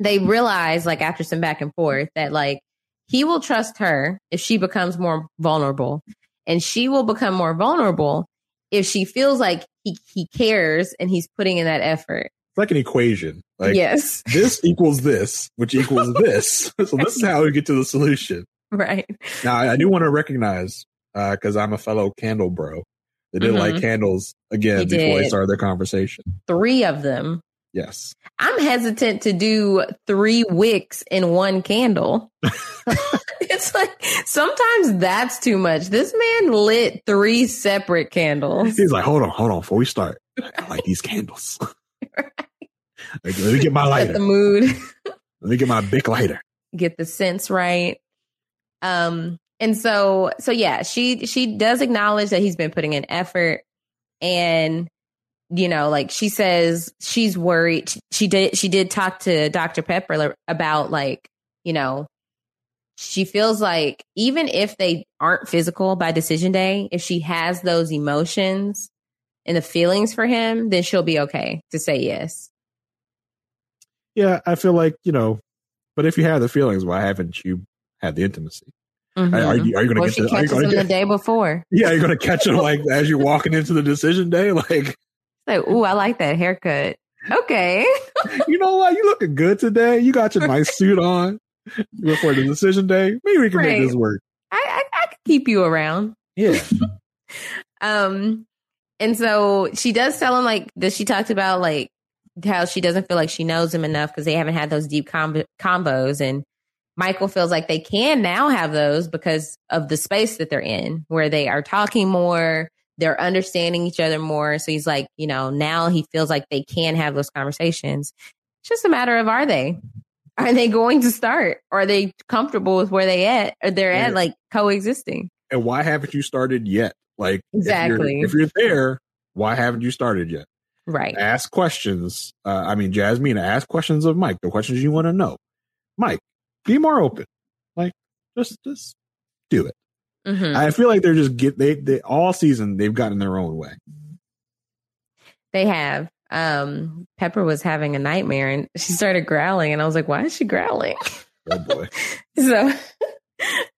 they realize like after some back and forth that like he will trust her if she becomes more vulnerable and she will become more vulnerable if she feels like he, he cares and he's putting in that effort. It's like an equation. Like yes. this equals this, which equals this. so this is how we get to the solution. Right. Now I, I do want to recognize because I'm a fellow candle bro. They did Mhm. light candles again He before they did. started their conversation. Three of them. Yes. I'm hesitant to do three wicks in one candle. it's like sometimes that's too much. This man lit three separate candles. He's like, hold on, hold on, before we start. I like these candles. Like, let me get my Set lighter. the mood, Let me get my big lighter. get the sense right. Um, and so so yeah, she she does acknowledge that he's been putting in effort and you know, like she says she's worried. She did she did talk to Dr. Pepper about like, you know, she feels like even if they aren't physical by decision day, if she has those emotions and the feelings for him, then she'll be okay to say yes. Yeah, I feel like you know, but if you have the feelings, why haven't you had the intimacy? Mhm. Are, you, are you going Or to she get? To, are you catches gonna him the day before. yeah, you're going to catch him like as you're walking into the decision day. Like, Like, ooh, I like that haircut. Okay. you know what? You looking good today. You got your nice suit on before the decision day. Maybe we can Right. make this work. I, I, I could keep you around. Yeah. Um, and so she does tell him like that. She talked about like how she doesn't feel like she knows him enough because they haven't had those deep com- combos, and Michael feels like they can now have those because of the space that they're in, where they are talking more, they're understanding each other more. So he's like, you know, now he feels like they can have those conversations. It's just a matter of are they? Are they going to start? Are they comfortable with where they at? Or they're at like coexisting? and why haven't you started yet? Like, Exactly. If you're, if you're there, why haven't you started yet? Right. Ask questions. Uh, I mean, Jasmine, ask questions of Mike. The questions you want to know. Mike, be more open. Like, just just do it. Mhm. I feel like they're just get they they all season they've gotten their own way. They have. Um, Pepper was having a nightmare and she started growling, and I was like, "Why is she growling?" Oh boy, so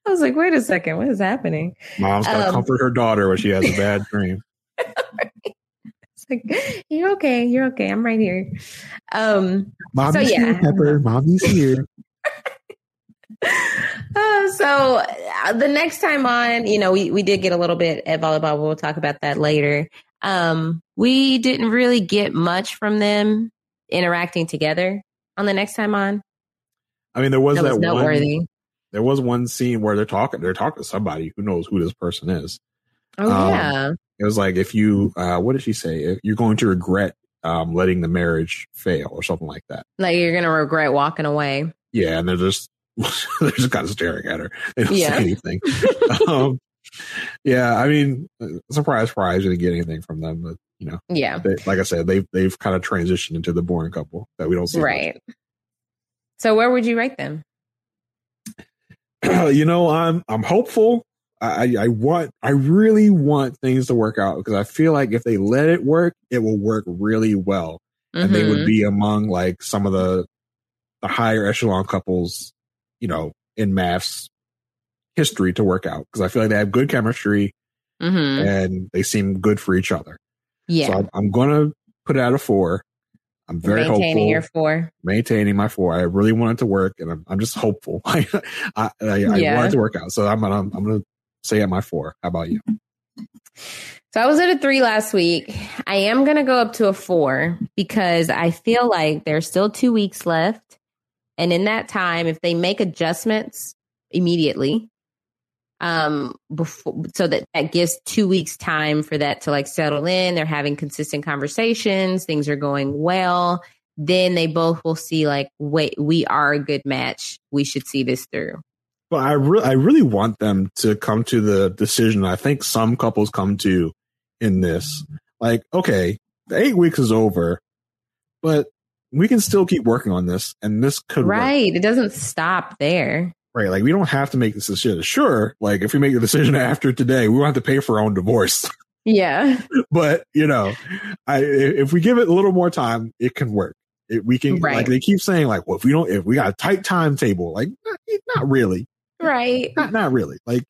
I was like, "Wait a second, what is happening?" mom's got to Um, comfort her daughter when she has a bad dream. It's like, "You're okay, you're okay. I'm right here." Um, Mommy's yeah. here, Pepper. Mommy's here. uh, so uh, the next time on, you know, we we did get a little bit at volleyball. We'll talk about that later. Um, we didn't really get much from them interacting together on the next time on. I mean, there was That that, was one. There was one scene where they're talking. They're talking to somebody who knows who this person is. Oh Um, yeah. It was like if you, uh, what did she say? If you're going to regret um, letting the marriage fail or something like that. Like you're gonna regret walking away. Yeah, and they're just they're just kind of staring at her. They don't Yeah. say anything. um, yeah, I mean, uh, surprise, surprise, you didn't get anything from them, but you know, Yeah. they, like I said, they've they've kind of transitioned into the boring couple that we don't see. much. Right. So where would you rate them? you know, I'm I'm hopeful. I, I want I really want things to work out because I feel like if they let it work, it will work really well, and they would Mhm. be among like some of the the higher echelon couples, you know, in MAFS history to work out because I feel like they have good chemistry Mhm. and they seem good for each other. Yeah. So I'm, I'm gonna put it out a four. I'm very Maintaining hopeful. your four. maintaining my four. I really want it to work, and I'm, I'm just hopeful. I, I, I, I want it to work out, so I'm gonna I'm gonna say at my four. How about you? So I was at a three last week. I am going to go up to a four because I feel like there's still two weeks left. And in that time, if they make adjustments immediately, um, before, so that that gives two weeks time for that to like settle in, they're having consistent conversations, things are going well. Then they both will see like, wait, we are a good match. We should see this through. But I really I really want them to come to the decision. I think some couples come to in this. Like, okay, the eight weeks is over, but we can still keep working on this, and this could work. Right. It doesn't stop there. Right. Like we don't have to make this decision. Sure. Like if we make the decision after today, we won't have to pay for our own divorce. Yeah. but you know, I if we give it a little more time, it can work. It, we can Right. like they keep saying like, well, if we don't, if we got a tight timetable, like not, not really, Right. not not really. Like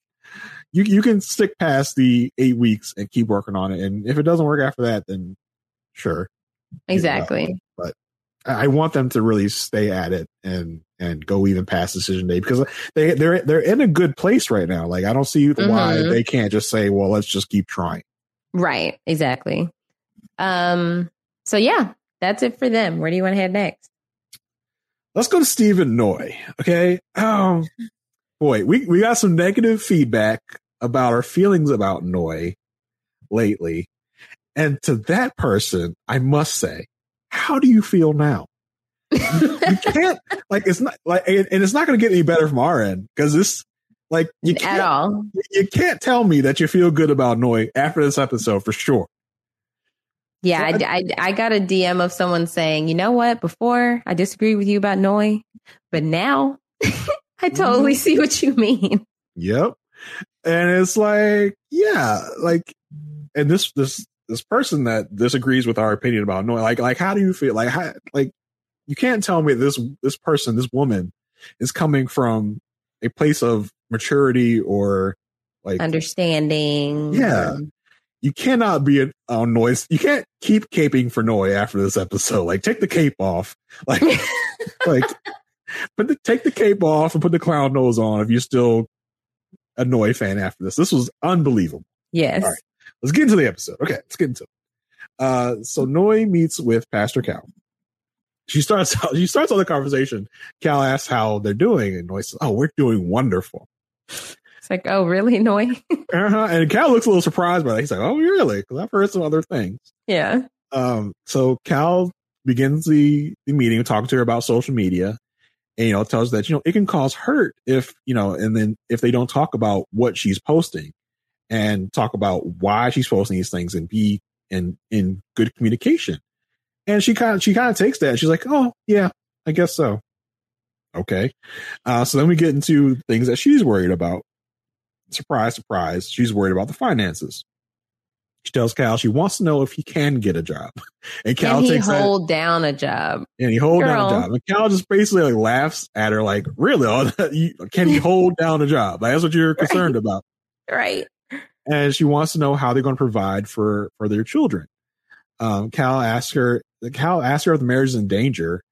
you you can stick past the eight weeks and keep working on it, and if it doesn't work after that, then sure. Exactly. But I I want them to really stay at it and and go even past decision day because they they're they're in a good place right now. Like I don't see why Mhm. they can't just say, well, let's just keep trying. Right, exactly. Um, so yeah, that's it for them. Where do you want to head next? Let's go to Stephen Noi. Okay. Um, boy, we, we got some negative feedback about our feelings about Noi lately. And to that person, I must say, how do you feel now? You can't like it's not like and it's not going to get any better from our end because this like you At can't all. you can't tell me that you feel good about Noi after this episode for sure. Yeah, I, I, I got a DM of someone saying, you know what? Before I disagree with you about Noi, but now I totally mm-hmm. see what you mean. Yep. And it's like, yeah, like, and this this this person that disagrees with our opinion about Noi, like, like, how do you feel? Like, how, like, you can't tell me this this person, this woman, is coming from a place of maturity or like Understanding. Yeah. You cannot be on noise. You can't keep caping for Noi after this episode. Like, take the cape off. Like, like, put the take the cape off and put the clown nose on if you're still a Noi fan after this. This was unbelievable. Yes. All right. Let's get into the episode. Okay, let's get into it. Uh, so Noi meets with Pastor Cal. She starts. out, She starts on the conversation. Cal asks how they're doing, and Noi says, "Oh, we're doing wonderful." It's like, oh, really, Noi? Uh-huh. And Cal looks a little surprised by that. He's like, "Oh, really?" Because I've heard some other things. yeah. Um, so Cal begins the, the meeting talking to her about social media and, you know, tells that, you know, it can cause hurt if, you know, and then if they don't talk about what she's posting and talk about why she's posting these things and be in, in good communication. And she kind of, she kind of takes that. She's like, oh, yeah, I guess so. Okay. Uh, so then we get into things that she's worried about. Surprise, surprise. She's worried about the finances. She tells Cal she wants to know if he can get a job. And Cal Can he takes that hold down a job? and he hold down a job. And Cal just basically like laughs at her, like, "Really? Can he hold down a job? Like, that's what you're concerned about." Right. And she wants to know how they're going to provide for for their children. Um, Cal asks her. Cal asks her if the marriage is in danger,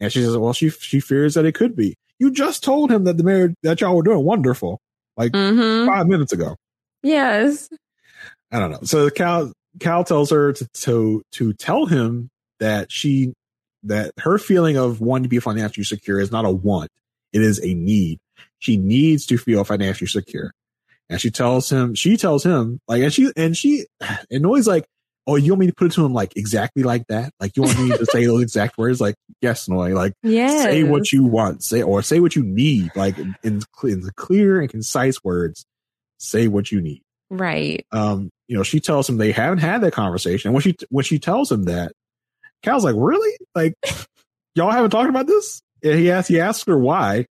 and she says, "Well, she she fears that it could be." You just told him that the marriage that y'all were doing wonderful, like Mm-hmm. five minutes ago. Yes. I don't know. So the Cal Cal tells her to to to tell him that she that her feeling of wanting to be financially secure is not a want; it is a need. She needs to feel financially secure, and she tells him. She tells him like, and she and she and Noi's like, "Oh, you want me to put it to him like exactly like that? Like you want me to say those exact words? Like, yes, Noi. Like, Yes. say what you want, say or say what you need. Like in in, in clear and concise words, say what you need." Right. um, you know, she tells him they haven't had that conversation. And when she when she tells him that, Cal's like, "Really? Like, y'all haven't talked about this?" And he asks he asks her why,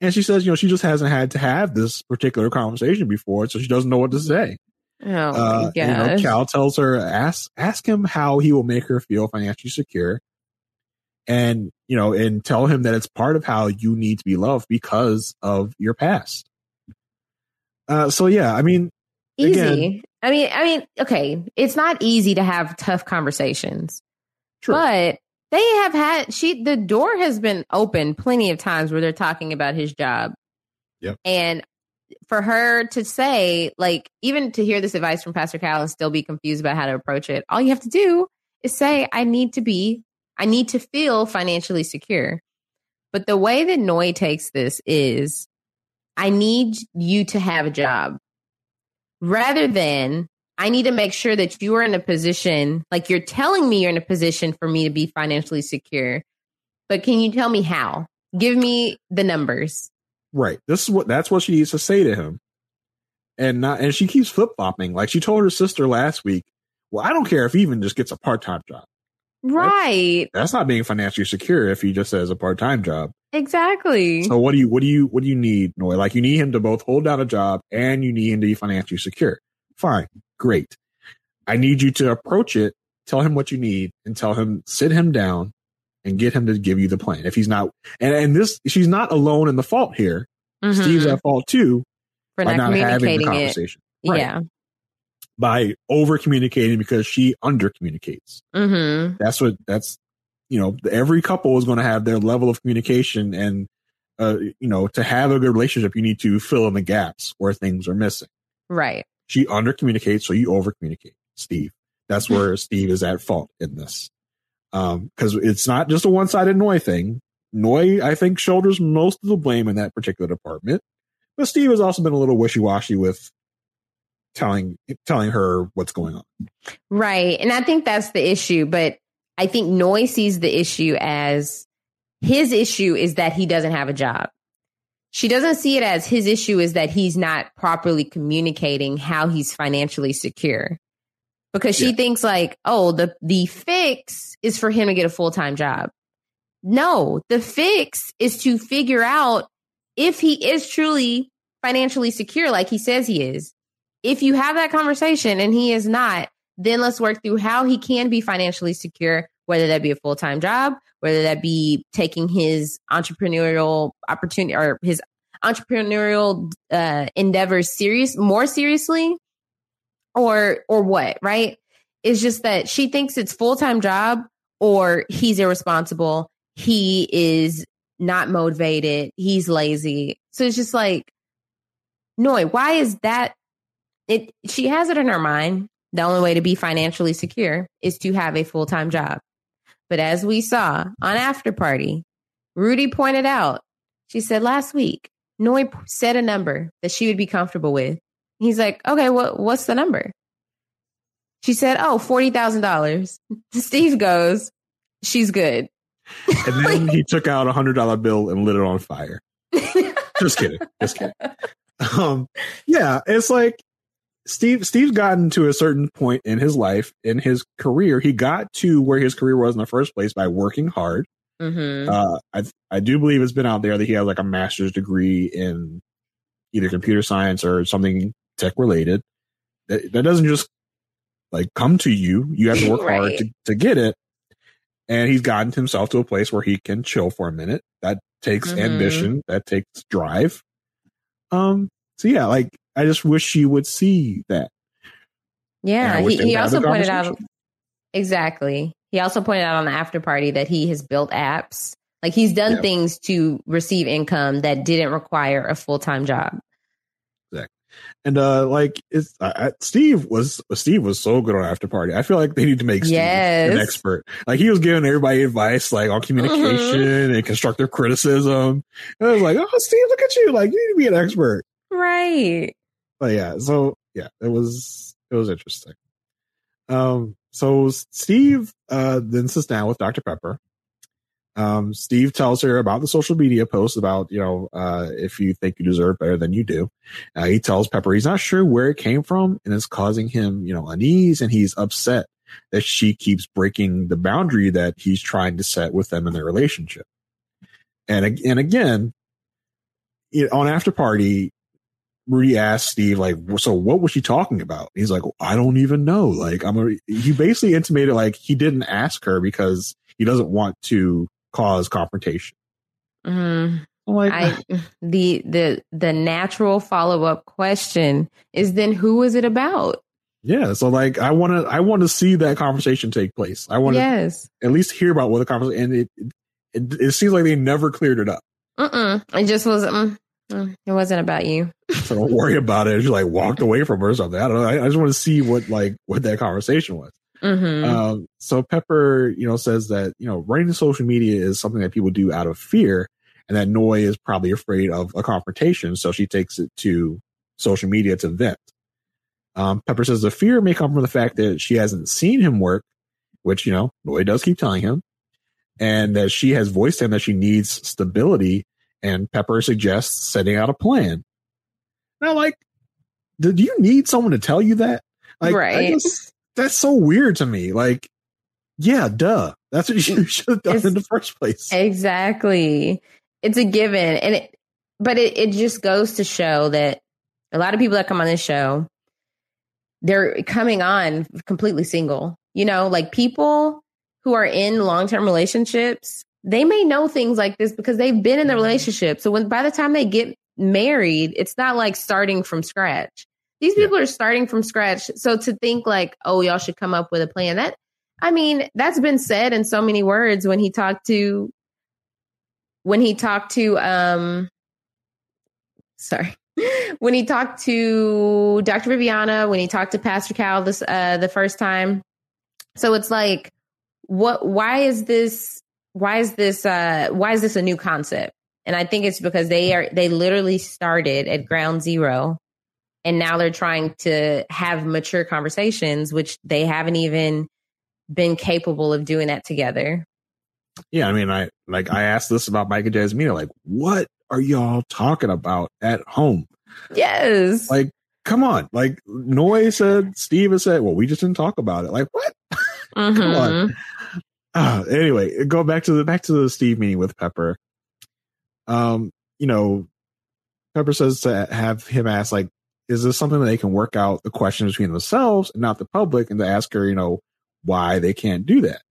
and she says, "You know, she just hasn't had to have this particular conversation before, so she doesn't know what to say." Oh Uh, you know. Cal tells her, "Ask ask him how he will make her feel financially secure." And you know, and tell him that it's part of how you need to be loved because of your past. Uh, so yeah, I mean, easy. again- I mean, I mean, okay, it's not easy to have tough conversations, True. but they have had she the door has been open plenty of times where they're talking about his job. Yep. And for her to say, like, even to hear this advice from Pastor Cal and still be confused about how to approach it, all you have to do is say, I need to be, I need to feel financially secure. But the way that Noi takes this is, I need you to have a job rather than I need to make sure that you are in a position, like you're telling me you're in a position for me to be financially secure. But can you tell me how? Give me the numbers. Right. This is what that's what she needs to say to him. And not and she keeps flip flopping. Like she told her sister last week, Well, I don't care if he even just gets a part time job. Right. That's not being financially secure if he just has a part time job. Exactly. So what do you what do you what do you need, Noi? Like you need him to both hold down a job and you need him to be financially secure. Fine. Great. I need you to approach it, tell him what you need, and tell him sit him down and get him to give you the plan. If he's not and, and this she's not alone in the fault here. Mhm. Steve's at fault too for by not, not having the communicating conversation. Right. Yeah. By over communicating because she under communicates. Mm-hmm. That's what that's you know, every couple is going to have their level of communication and uh, you know, to have a good relationship, you need to fill in the gaps where things are missing. Right. She under communicates, so you over communicate, Steve. That's where Steve is at fault in this. Um, cause it's not just a one sided Noi thing. Noi, I think, shoulders most of the blame in that particular department. But Steve has also been a little wishy washy with telling telling her what's going on. Right. And I think that's the issue. But I think Noy sees the issue as his issue is that he doesn't have a job. She doesn't see it as his issue is that he's not properly communicating how he's financially secure. Because she Yeah. thinks like, oh, the the fix is for him to get a full-time job. No, the fix is to figure out if he is truly financially secure, like he says he is, if you have that conversation and he is not, then let's work through how he can be financially secure, whether that be a full time job, whether that be taking his entrepreneurial opportunity or his entrepreneurial uh, endeavors serious more seriously, or or what, right? It's just that she thinks it's full time job, or he's irresponsible, he is not motivated, he's lazy. So it's just like, Noi, why is that? It she has it in her mind. The only way to be financially secure is to have a full time job. But as we saw on After Party, Rudy pointed out, she said last week, Noi said a number that she would be comfortable with. He's like, okay, what, what's the number? She said, oh, $40,000. Steve goes, she's good. And then he took out a hundred dollar bill and lit it on fire. Just kidding. Just kidding. Um, yeah, it's like Steve Steve's gotten to a certain point in his life, in his career. He got to where his career was in the first place by working hard. Mm-hmm. Uh, I I do believe it's been out there that he has like a master's degree in either computer science or something tech related. That, that doesn't just like come to you. You have to work hard to, to get it. And he's gotten himself to a place where he can chill for a minute. That takes Mhm. ambition. That takes drive. Um. So yeah, like I just wish she would see that. Yeah, And I wish he, he also pointed out exactly. He also pointed out on the after party that he has built apps. Like he's done things to receive income that didn't require a full time job. And uh, like it's I, Steve was Steve was so good on after party. I feel like they need to make Steve an expert. Like he was giving everybody advice like on communication Mm-hmm. and constructive criticism. And I was like, oh, Steve, look at you! Like you need to be an expert. Right. But yeah, so yeah, it was it was interesting. Um, so Steve uh then sits down with Dr. Pepper. Um, Steve tells her about the social media post about, you know, uh, if you think you deserve better than you do. Uh, he tells Pepper he's not sure where it came from and it's causing him, you know, unease and he's upset that she keeps breaking the boundary that he's trying to set with them in their relationship. And, and again, on after party, Rudy asked Steve, like, so what was she talking about? He's like, I don't even know. Like, I'm a, he basically intimated like he didn't ask her because he doesn't want to cause confrontation. Mm, like, I the the the natural follow up question is then who was it about? yeah. So like, I want to, I want to see that conversation take place. I want to Yes. at least hear about what the conversation, and it, it, it seems like they never cleared it up. Mm-mm. It just was. Mm, mm, it wasn't about you. So don't worry about it. She like walked away from her or something. I don't know. I, I just want to see what like, what that conversation was. Hmm Um, so Pepper, you know, says that, you know, running to social media is something that people do out of fear and that Noi is probably afraid of a confrontation. So she takes it to social media to vent. Um, Pepper says the fear may come from the fact that she hasn't seen him work, which, you know, Noi does keep telling him, and that she has voiced him that she needs stability. And Pepper suggests setting out a plan. Now, like, do you need someone to tell you that? Like, I Right. just- that's so weird to me. Like, yeah, duh. That's what you should have done It's- in the first place. Exactly. It's a given. And it, but it, it just goes to show that a lot of people that come on this show, they're coming on completely single. You know, like people who are in long term relationships, they may know things like this because they've been in the mm-hmm. relationship. So when by the time they get married, it's not like starting from scratch. These Yeah. people are starting from scratch. So to think like, oh, y'all should come up with a plan, that I mean, that's been said in so many words when he talked to when he talked to um sorry. When he talked to Dr. Viviana, when he talked to Pastor Cal this uh the first time. So it's like what why is this why is this uh why is this a new concept? And I think it's because they are they literally started at ground zero and now they're trying to have mature conversations which they haven't even been capable of doing that together. Yeah, I mean, I like I asked this about Mike and Jasmine. Like, what are y'all talking about at home? Yes. Like, come on. Like, Noi said, Steve has said, well, we just didn't talk about it. Like, what? Mhm. Come on. Ah, anyway, go back to the back to the Steve meeting with Pepper. Um, you know, Pepper says to have him ask, like, is this something that they can work out the question between themselves and not the public, and to ask her, you know, why they can't do that.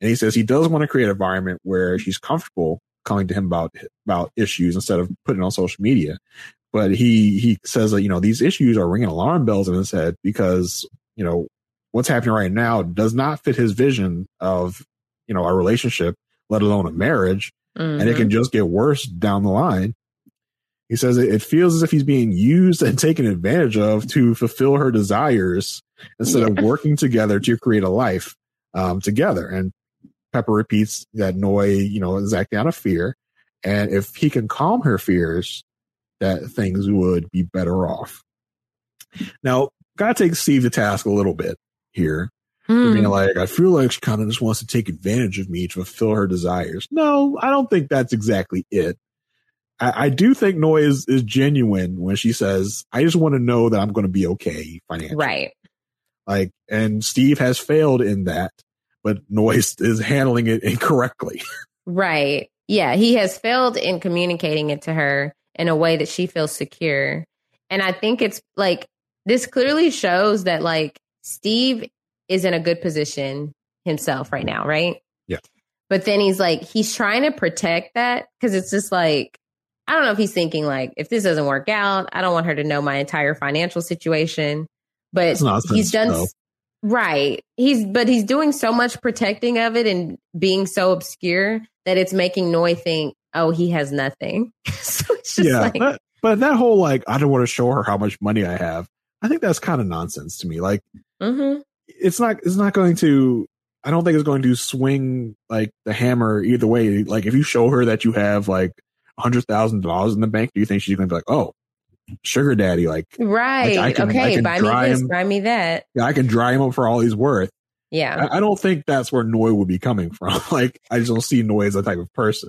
And he says he does want to create an environment where she's comfortable coming to him about about issues instead of putting on social media. But he he says that you know these issues are ringing alarm bells in his head because you know what's happening right now does not fit his vision of you know a relationship, let alone a marriage, Mm-hmm. and it can just get worse down the line. He says it, it feels as if he's being used and taken advantage of to fulfill her desires instead of working together to create a life um, together. And Pepper repeats that Noi, you know, is acting out of fear. And if he can calm her fears, that things would be better off. Now, gotta take Steve to task a little bit here. Mm. being like, I feel like she kind of just wants to take advantage of me to fulfill her desires. No, I don't think that's exactly it. I, I do think Noi is, is genuine when she says, I just want to know that I'm going to be okay financially. right. Like, and Steve has failed in that, but Noi's is handling it incorrectly. Right. Yeah. He has failed in communicating it to her in a way that she feels secure. And I think it's like this clearly shows that like Steve is in a good position himself right now, right? Yeah. But then he's like, he's trying to protect that because it's just like, I don't know if he's thinking like, if this doesn't work out, I don't want her to know my entire financial situation. But nonsense, he's done s- right. He's but he's doing so much protecting of it and being so obscure that it's making Noi think, oh, he has nothing. so it's just yeah. like, but, but that whole, like, I don't want to show her how much money I have. I think that's kind of nonsense to me. Like, mhm. it's not, it's not going to, I don't think it's going to swing like the hammer either way. Like, if you show her that you have like hundred thousand dollars in the bank, do you think she's going to be like, oh, sugar daddy, like, right. I can- okay, buy me this, him. buy me that. yeah, I can dry him up for all he's worth. Yeah. I, I don't think that's where Noi would be coming from. like, I just don't see Noi as that type of person.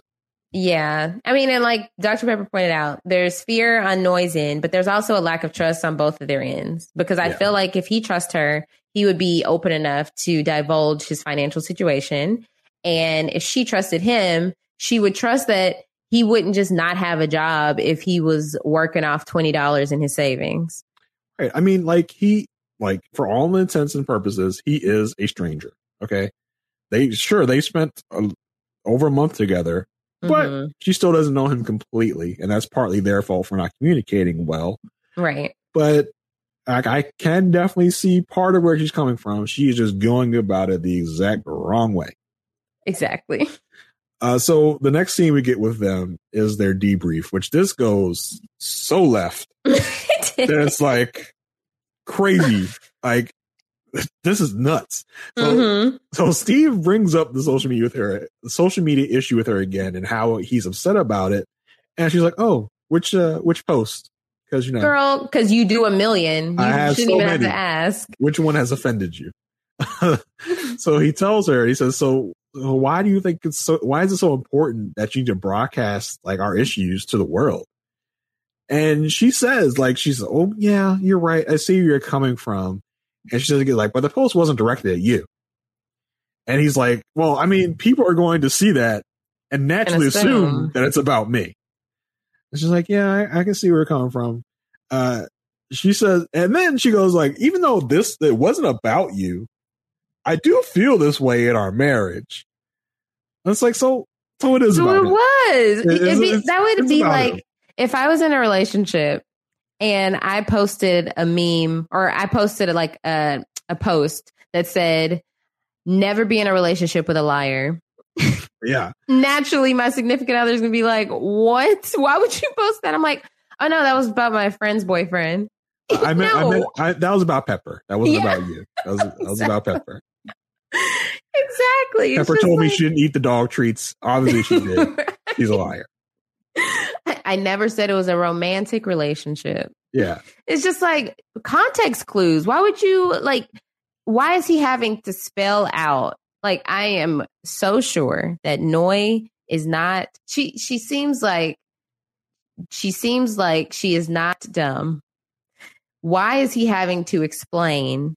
Yeah. I mean, and like Dr. Pepper pointed out, there's fear on Noi's end, but there's also a lack of trust on both of their ends. Because I Yeah. feel like if he trusts her, he would be open enough to divulge his financial situation. And if she trusted him, she would trust that he wouldn't just not have a job if he was working off $20 in his savings. Right. I mean, like he, like for all intents and purposes, he is a stranger. Okay. They sure they spent a, over a month together, but Mhm. she still doesn't know him completely, and that's partly their fault for not communicating well. Right. But like, I can definitely see part of where she's coming from. She is just going about it the exact wrong way. Exactly. Uh, so the next scene we get with them is their debrief, which this goes so left that it's like crazy. Like this is nuts. So, Mhm. so Steve brings up the social media with her, the social media issue with her again, and how he's upset about it. And she's like, "Oh, which uh, which post? Because you know, Girl, because you do a million. You I have shouldn't so even have many. to ask. which one has offended you?" so he tells her, he says, "So why do you think it's so? Why is it so important that you need to broadcast like our issues to the world?" And she says, like, she's, "Oh yeah, you're right. I see where you're coming from." And she says, "Like, but the post wasn't directed at you." And he's like, "Well, I mean, people are going to see that and naturally assume. assume. that it's about me." And she's like, "Yeah, I, I can see where you're coming from." Uh, she says, and then she goes like, "Even though this it wasn't about you, I do feel this way in our marriage." And it's like, so, so it is So about it was. It- be- it's- that would be like him. if I was in a relationship and I posted a meme or I posted like a a post that said never be in a relationship with a liar. Yeah, Naturally my significant other is going to be like, "What? Why would you post that?" I'm like, "Oh no, that was about my friend's boyfriend." I meant, I No. meant I, that was about Pepper. That wasn't Yeah. about you. That was, that was about Pepper. Exactly. Pepper told me she didn't eat the dog treats. Obviously, she did. She's a liar. I- I never said it was a romantic relationship. Yeah, It's just like context clues. Why would you like why is he having to spell out? Like I am so sure that Noi is not she she seems like she seems like she is not dumb. Why is he having to explain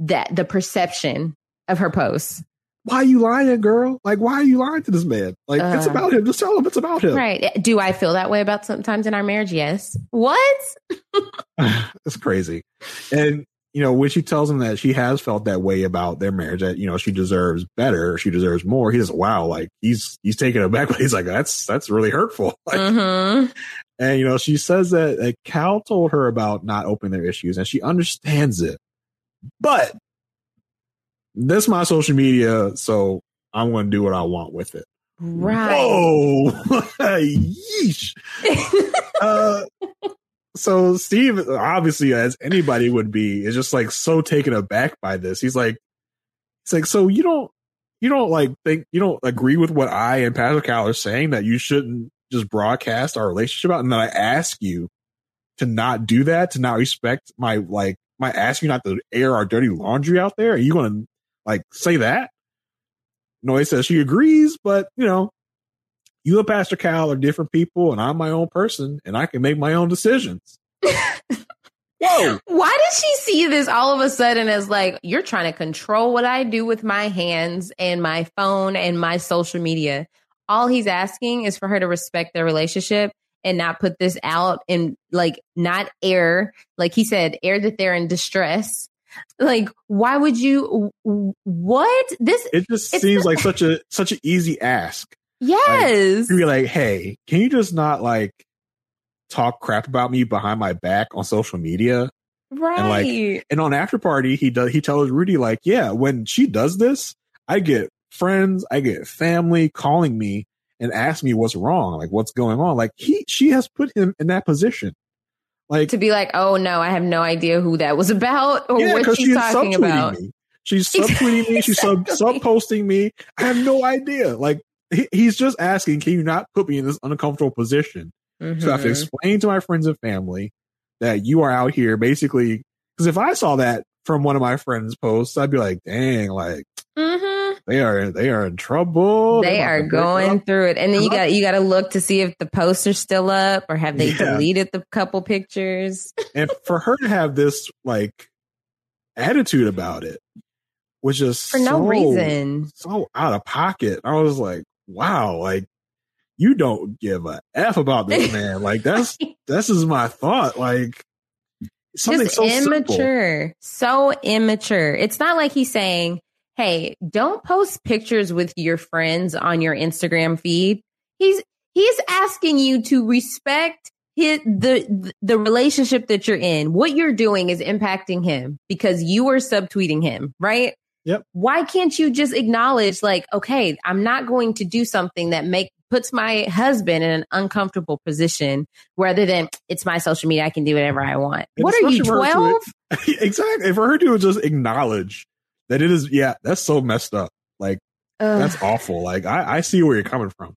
that the perception of her posts? Why are you lying, girl? Like, why are you lying to this man? Like, it's Uh. about him. Just tell him it's about him. Right. Do I feel that way about sometimes in our marriage? Yes. What? it's crazy. And, you know, when she tells him that she has felt that way about their marriage, that, you know, she deserves better, she deserves more, he says, wow, like he's, he's taking taken back. but he's like, that's, that's really hurtful. Like, hmm and, you know, she says that like, Cal told her about not opening their issues and she understands it. But this is my social media, so I'm going to do what I want with it. Right. Whoa. Yeesh. uh, so Steve, obviously, as anybody would be, is just like so taken aback by this. He's like, it's like, so you don't, you don't like think, you don't agree with what I and Pastor Cal are saying that you shouldn't just broadcast our relationship out. And then I ask you to not do that, to not respect my, like, my ask you not to air our dirty laundry out there. Are you going to like say that? Noi says she agrees, but you know, you and Pastor Cal are different people, and I'm my own person, and I can make my own decisions. Whoa! Why did she see this all of a sudden as like, you're trying to control what I do with my hands and my phone and my social media? All he's asking is for her to respect their relationship and not put this out and like not air, like he said, air that they're in distress. Like, why would you? What this? It just seems like such a such an easy ask. Yes, To be like, hey, can you just not like talk crap about me behind my back on social media? right. And like, And on after party, he does he tells Rudy like, yeah, when she does this, I get friends, I get family calling me and ask me what's wrong, like what's going on. Like he she has put him in that position. Like to be like, oh no, I have no idea who that was about or yeah, what she's she's talking about. me. She's subtweeting me. She's sub subposting me. I have no idea. Like he, he's just asking, can you not put me in this uncomfortable position? So I have to Mhm. explain to my friends and family that you are out here basically. Because if I saw that from one of my friends' posts, I'd be like, dang, like Mhm. they are they are in trouble. They They're are about to break going through it, and then you got you got to look to see if the posts are still up or have they Yeah. deleted the couple pictures. and for her to have this like attitude about it was just For no so- reason. so out of pocket. I was like, wow, like you don't give a f about this man. like that's this is my thought. Like something Just so simple. immature, so immature. It's not like he's saying, "Hey, don't post pictures with your friends on your Instagram feed." He's he's asking you to respect his, the the relationship that you're in. What you're doing is impacting him because you are subtweeting him, right? Yep. Why can't you just acknowledge, like, okay, I'm not going to do something that make puts my husband in an uncomfortable position, rather than it's my social media, I can do whatever I want. And what are you, especially for her to- twelve? exactly. For her to just acknowledge that it is, yeah, that's so messed up. Like that's awful. Like I, I see where you're coming from.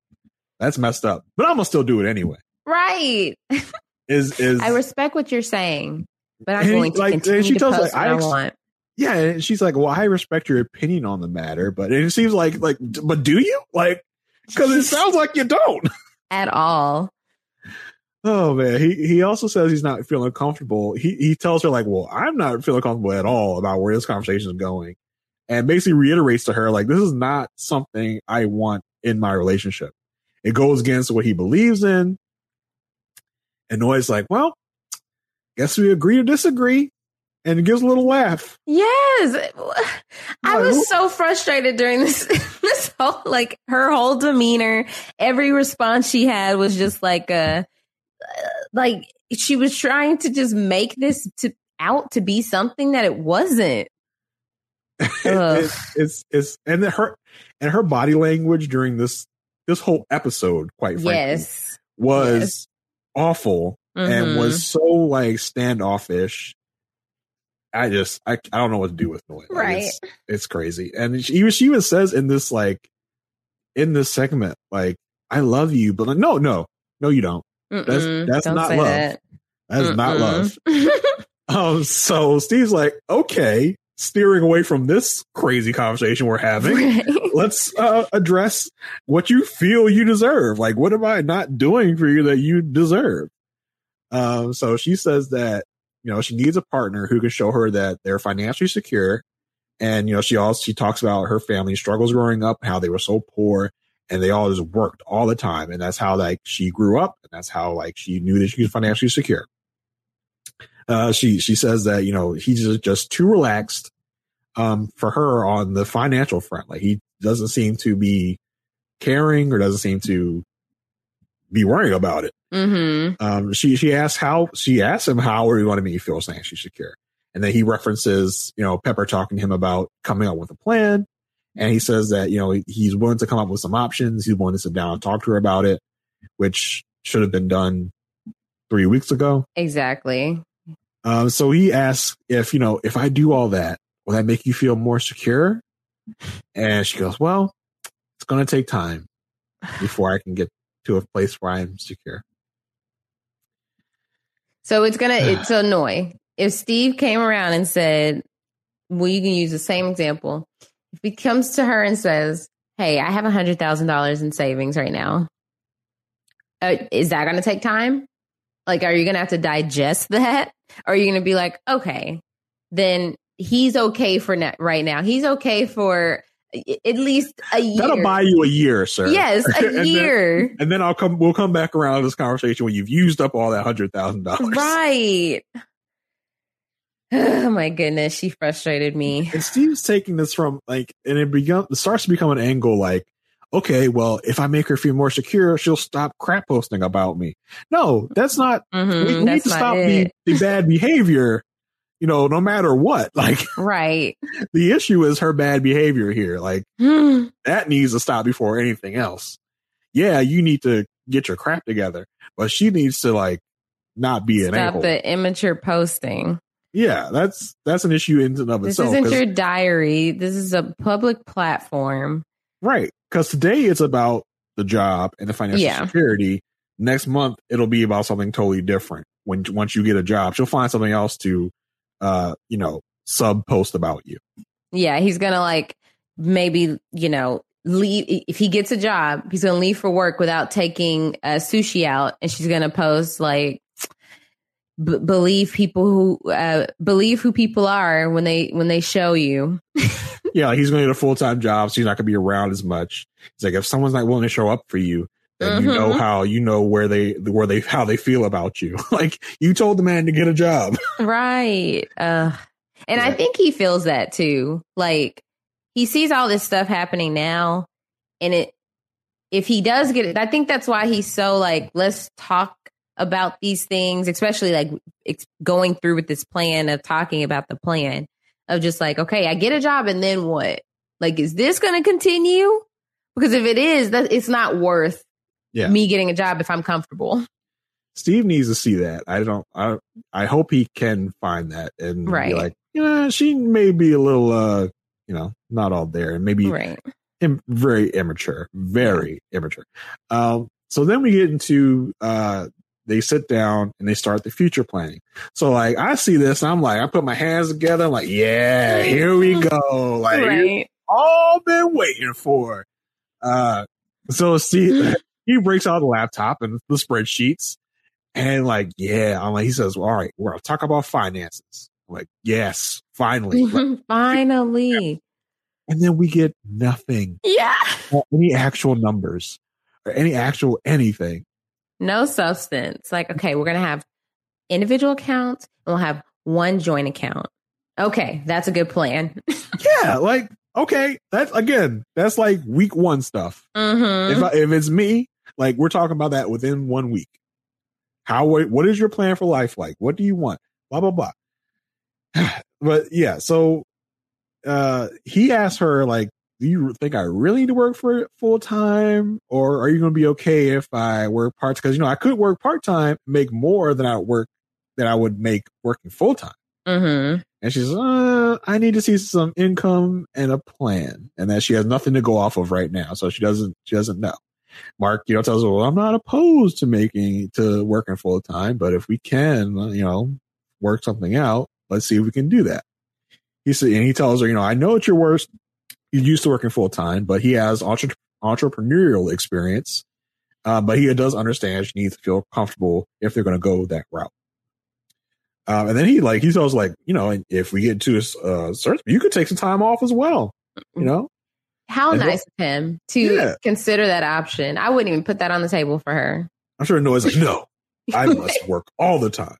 That's messed up. But I'm gonna still do it anyway. right. Is is I respect what you're saying, but I'm going to like- and continue she to tells, post like, what I I, want. yeah, and she's like, "Well, I respect your opinion on the matter, but it seems like like, but do you like? Because it sounds like you don't." At all. Oh man, he he also says he's not feeling comfortable. He he tells her like, "Well, I'm not feeling comfortable at all about where this conversation is going," and basically reiterates to her like, "This is not something I want in my relationship. It goes against what he believes in." And Noi's like, "Well, guess we agree to disagree," and gives a little laugh. Yes. I was so frustrated during this this whole like her whole demeanor. Every response she had was just like uh like she was trying to just make this to out to be something that it wasn't. It's, it's it's and her and her body language during this this whole episode, quite frankly, Yes. was Yes. awful and Mhm. was so like standoffish. I just I, I don't know what to do with Noi. Like, Right. It's, it's crazy. And she even she even says in this like in this segment, like, I love you, but like, no, no, no, you don't. That's Mm-mm. that's Don't not love. that. That's not love. Um, so Steve's like, okay, steering away from this crazy conversation we're having. Let's uh, address what you feel you deserve. Like, what am I not doing for you that you deserve? Um, so she says that, you know, she needs a partner who can show her that they're financially secure And, you know, she also, she talks about her family struggles growing up, how they were so poor and they all just worked all the time. And that's how like she grew up and that's how like she knew that she was financially secure. Uh, she, she says that, you know, he's just, just too relaxed, um, for her on the financial front. Like he doesn't seem to be caring or doesn't seem to be worrying about it. Mm-hmm. Um, she, she asked how, she asks him how are you going to make to feel financially secure. And then he references, you know, Pepper talking to him about coming up with a plan. And he says that, you know, he's willing to come up with some options. He's willing to sit down and talk to her about it, which should have been done three weeks ago. Exactly. Um, so he asks if, you know, if I do all that, will that make you feel more secure? And she goes, well, it's going to take time before I can get to a place where I'm secure. So it's gonna it's annoy. If Steve came around and said, well, you can use the same example. If he comes to her and says, Hey, I have a hundred thousand dollars in savings right now. Uh, is that gonna take time? Like, are you gonna have to digest that? Or are you gonna be like, okay, then he's okay for net right now. He's okay for at least a year. That'll buy you a year, sir. Yes, a And then- year. and then I'll come. We'll come back around to this conversation when you've used up all that hundred thousand dollars. Right. Oh my goodness, she frustrated me. And Steve's taking this from like, and it become it starts to become an angle like, okay, well, if I make her feel more secure, she'll stop crap posting about me. No, that's not. Mhm, we, we need to stop the, the bad behavior. You know, no matter what. Like Right. the issue is her bad behavior here. Like Hmm. that needs to stop before anything else. Yeah, you need to get your crap together, but she needs to like not be an Stop the immature posting. Yeah, that's that's an issue in and of This itself. isn't 'cause- your diary. This is a public platform. right? Because today it's about the job and the financial Yeah. security. Next month it'll be about something totally different. When once you get a job, she'll find something else to, uh, you know, sub post about you. Yeah, he's gonna like maybe you know leave if he gets a job. He's gonna leave for work without taking uh, sushi out, and she's gonna post like. B- believe people who uh, believe who people are when they when they show you Yeah, like he's going to get a full time job, so he's not going to be around as much. It's like if someone's not willing to show up for you, then you know Mhm. how you know where they where they how they feel about you. like you told the man to get a job. Right. Uh, and I think he feels that too. Like he sees all this stuff happening now, and it. If he does get it, I think that's why he's so like, let's talk about these things, especially like going through with this plan of talking about the plan of just like, okay, I get a job, and then what? Like, is this going to continue? Because if it is, that it's not worth Yeah. me getting a job if I'm comfortable. Steve needs to see that. I don't. I I hope he can find that and Right. be like, yeah, she may be a little, uh, you know, not all there, and maybe Right. im- very immature, very immature. Um, so then we get into uh, they sit down and they start the future planning. So like I see this, and I'm like, I put my hands together, I'm like, yeah, here we go, like Right. all been waiting for. Uh, so see he breaks out the laptop and the spreadsheets, and like, yeah, I'm like, he says, well, all right, we're gonna talk about finances. I'm like, yes, finally. Finally. and then we get nothing Yeah. any actual numbers or any actual anything. No substance. Like, okay, we're going to have individual accounts and we'll have one joint account. Okay, that's a good plan. Yeah, like okay, that's again, that's like week one stuff. Mhm. If I, if it's me, like we're talking about that within one week. How what is your plan for life like? What do you want? Blah blah blah. but yeah, so uh he asked her like, do you think I really need to work for full time, or are you going to be okay if I work part? Because you know I could work part time, make more than I work than I would make working full time. Mhm. And she's, uh, I need to see some income and a plan, and that she has nothing to go off of right now, so she doesn't she doesn't know. Mark, you know, tells her, well, I'm not opposed to making to working full time, but if we can, you know, work something out, let's see if we can do that. He said, and he tells her, you know, I know it's your worst. He's used to working full time, but he has entre- entrepreneurial experience. Uh, but he does understand she needs to feel comfortable if they're going to go that route. Um, and then he like he's always like, you know, if we get to a uh, search, you could take some time off as well. You know, How And nice of him to Yeah. consider that option. I wouldn't even put that on the table for her. I'm sure Noah's like, no, I must work all the time.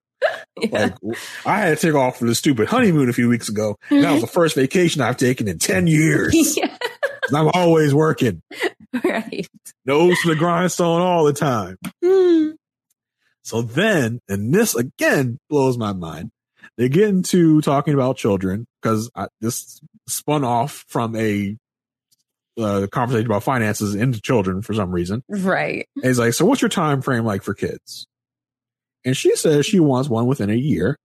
Yeah. Like I had to take off for the stupid honeymoon a few weeks ago. And that was the first vacation I've taken in ten years. yeah, I'm always working, right. nose to the grindstone all the time. Hmm. So then, and this again blows my mind. They get into talking about children because this spun off from a uh, conversation about finances into children for some reason. Right. And he's like, "So what's your time frame like for kids?" And she says she wants one within a year.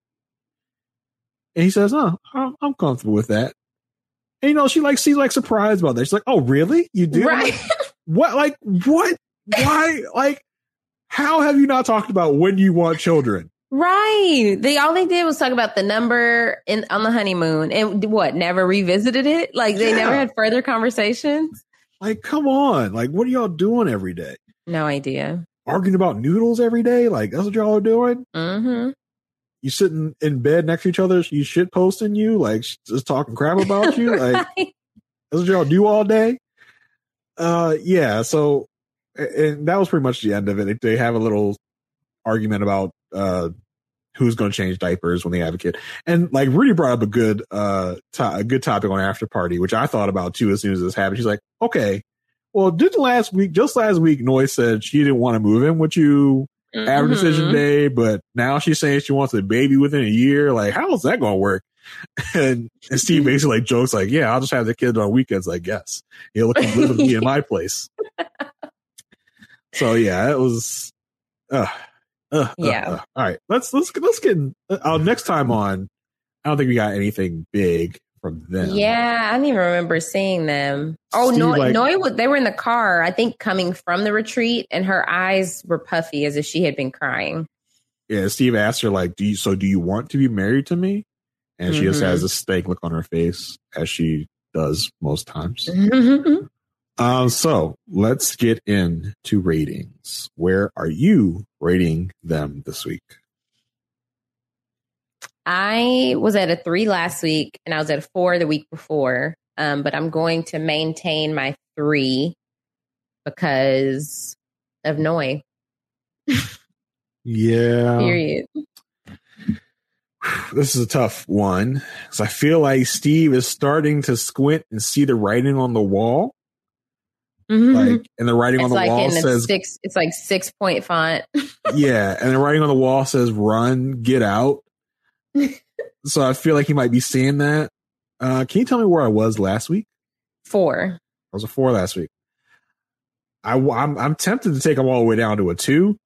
And he says, "Oh, I'm, I'm comfortable with that." And you know, she like she's like surprised about that. She's like, "Oh, really? You do? Right. like, what? Like what? Why? like how have you not talked about when you want children?" Right. They all they did was talk about the number in on the honeymoon and what, never revisited it? Like they never had further conversations? Like, come on! Like, what are y'all doing every day? No idea. Arguing about noodles every day? Like, that's what y'all are doing? Mm-hmm. You sitting in bed next to each other? You shit posting you? Like, just talking crap about you? Like. That's what y'all do all day. Uh, yeah. So, and that was pretty much the end of it. They- They have a little argument about uh who's going to change diapers when they have a kid, and like Rudy brought up a good uh to- a good topic on after party, which I thought about too as soon as this happened. She's like, okay, well, didn't last week, just last week, Noi said she didn't want to move in with you after decision day, but now she's saying she wants a baby within a year. Like, how is that going to work? And, and Steve basically like jokes like, "Yeah, I'll just have the kids on weekends." I guess he'll come live with me in my place. So yeah, it was. Uh, uh, uh, Yeah. uh. All right, let's let's let's get in, uh, next time on. I don't think we got anything big from them. Yeah, I don't even remember seeing them. Oh, Steve, no, like- Noi, wa- they were in the car, I think, coming from the retreat, and her eyes were puffy as if she had been crying. yeah. Steve asked her like, "Do you so? Do you want to be married to me?" And she just Mhm. has a stank look on her face as she does most times. Mm-hmm. Um, so let's get into ratings. Where are you rating them this week? I was at a three last week, and I was at a four the week before. Um, but I'm going to maintain my three because of Noi. Yeah, Period. this is a tough one because I feel like Steve is starting to squint and see the writing on the wall. Like, and the writing on the like wall says, six. It's like six point font. "Yeah," and the writing on the wall says, "Run, get out." So I feel like he might be seeing that. Uh, can you tell me where I was last week? Four. I was a four last week. I, I'm I'm tempted to take them all the way down to a two,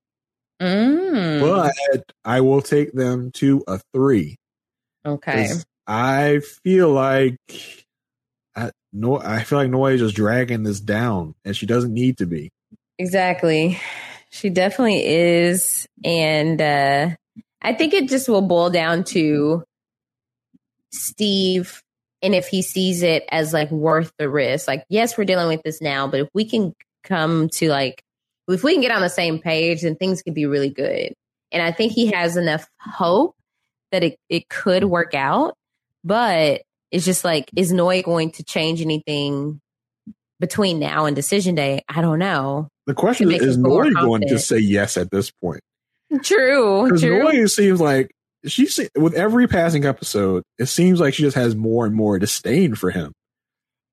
Mm. but I will take them to a three. Okay. I feel like I no, I feel like Noi is just dragging this down, and she doesn't need to be. Exactly. She definitely is. And uh, I think it just will boil down to Steve and if he sees it as like worth the risk. Like, yes, we're dealing with this now, but if we can come to like, if we can get on the same page, then things could be really good. And I think he has enough hope that it, it could work out. But it's just like, is Noi going to change anything between now and decision day? I don't know. The question is, us Noi going to say yes at this point? True. Because True. Noi seems like she se- with every passing episode, it seems like she just has more and more disdain for him.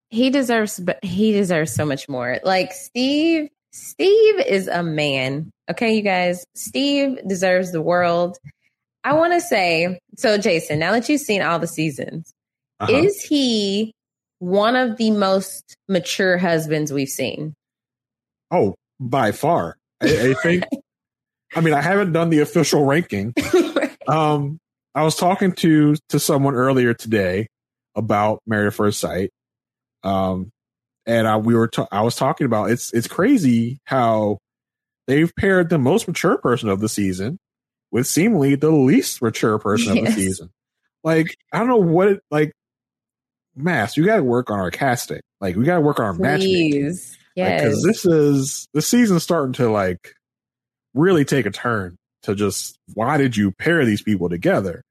he deserves but he deserves so much more like steve steve is a man okay you guys steve deserves the world i want to say so jason now that you've seen all the seasons Uh-huh. is he one of the most mature husbands we've seen oh, by far, I, I think. I mean, I haven't done the official ranking. Um, I was talking to to someone earlier today about Married at First Sight. Um, and I, we were ta- I was talking about it's it's crazy how they've paired the most mature person of the season with seemingly the least mature person of the season. Like I don't know what it like. MAFS, you got to work on our casting. Like we got to work on our matchmaking please yes because this is the season's starting to like really take a turn to just why did you pair these people together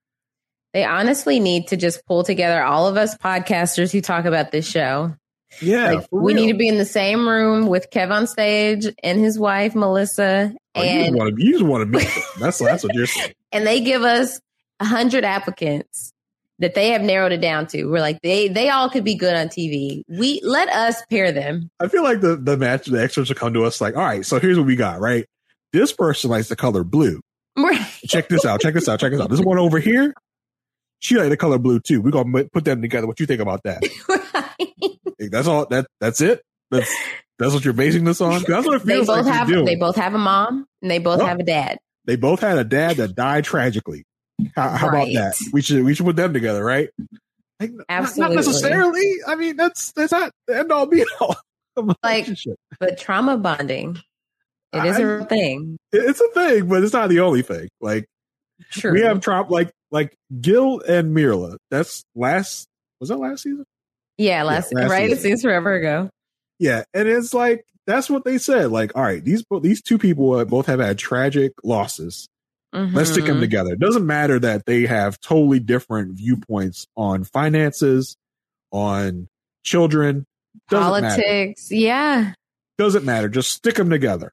They honestly need to just pull together all of us podcasters who talk about this show. Yeah, Like, we need to be in the same room with Kev on stage and his wife Melissa, Oh, and. You just want to meet. them. That's that's what you're saying. and they give us a hundred applicants that they have narrowed it down to. We're like they they all could be good on TV. We let us pair them. I feel like the the match the experts will come to us like, all right, so here's what we got. Right, this person likes the color blue. Right. Check this out. Check this out. Check this out. This one over here, she like the color blue too. We're gonna put them together. What you think about that? That's all. That that's it. That's that's what you're basing this on. That's what it they both like have they both have a mom and they both Oh. have a dad. They both had a dad that died tragically. How, how about that? We should we should put them together, right? Like, not- Absolutely. Not necessarily. I mean, that's that's not the end all be all. Like- But trauma bonding, it is I- a real thing. It's a thing, but it's not the only thing. Like True. we have trop like like Gil and Myrla. That's last was that last season? yeah, last, last right. It season. seems forever ago. Yeah, and it's like that's what they said. Like, all right, these these two people both have had tragic losses. Let's stick them Mhm. together. It doesn't matter that they have totally different viewpoints on finances, on children. Doesn't matter. Politics. Yeah. Doesn't matter. Just stick them together.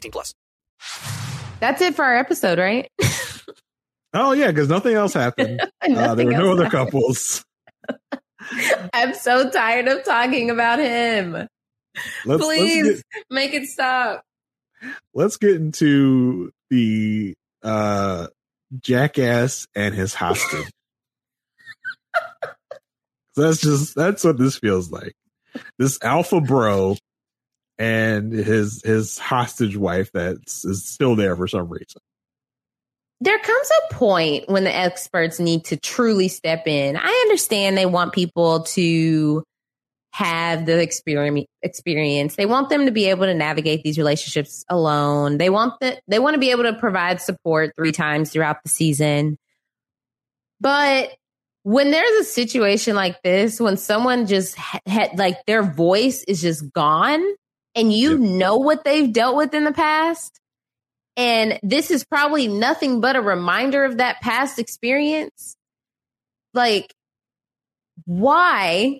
18 plus. That's it for our episode, right? Oh yeah, because nothing else happened. uh, there Nothing were no other happened. couples. I'm so tired of talking about him. Let's, Please let's get make it stop. let's get into the uh jackass and his hostage. that's just that's what this feels like. This alpha bro and his his hostage wife that's is still there for some reason. There comes a point when the experts need to truly step in. I understand they want people to have the experience. They want them to be able to navigate these relationships alone. They want that they want to be able to provide support three times throughout the season. But when there's a situation like this, when someone just had like their voice is just gone and you know what they've dealt with in the past, and this is probably nothing but a reminder of that past experience. Like, why,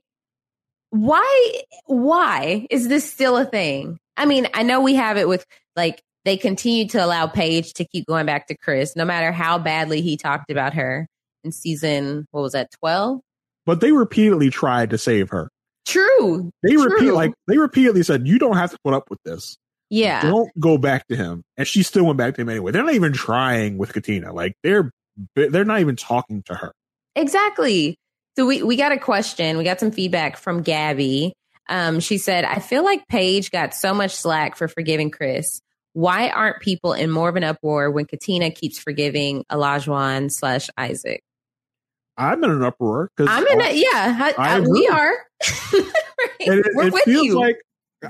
why, why is this still a thing? I mean, I know we have it with like, they continue to allow Paige to keep going back to Chris, no matter how badly he talked about her in season, what was that, 12? But they repeatedly tried to save her. True. They True. repeat like they repeatedly said, "You don't have to put up with this. Yeah. Don't go back to him." And she still went back to him anyway. They're not even trying with Katina. Like they're they're not even talking to her. Exactly. So we, we got a question. We got some feedback from Gabby. Um, she said, I feel like Paige got so much slack for forgiving Chris. Why aren't people in more of an uproar when Katina keeps forgiving Olajuwon slash Isaac? I'm in an uproar because I'm in it. Yeah, I, I I- we are. And it, We're it with feels you. like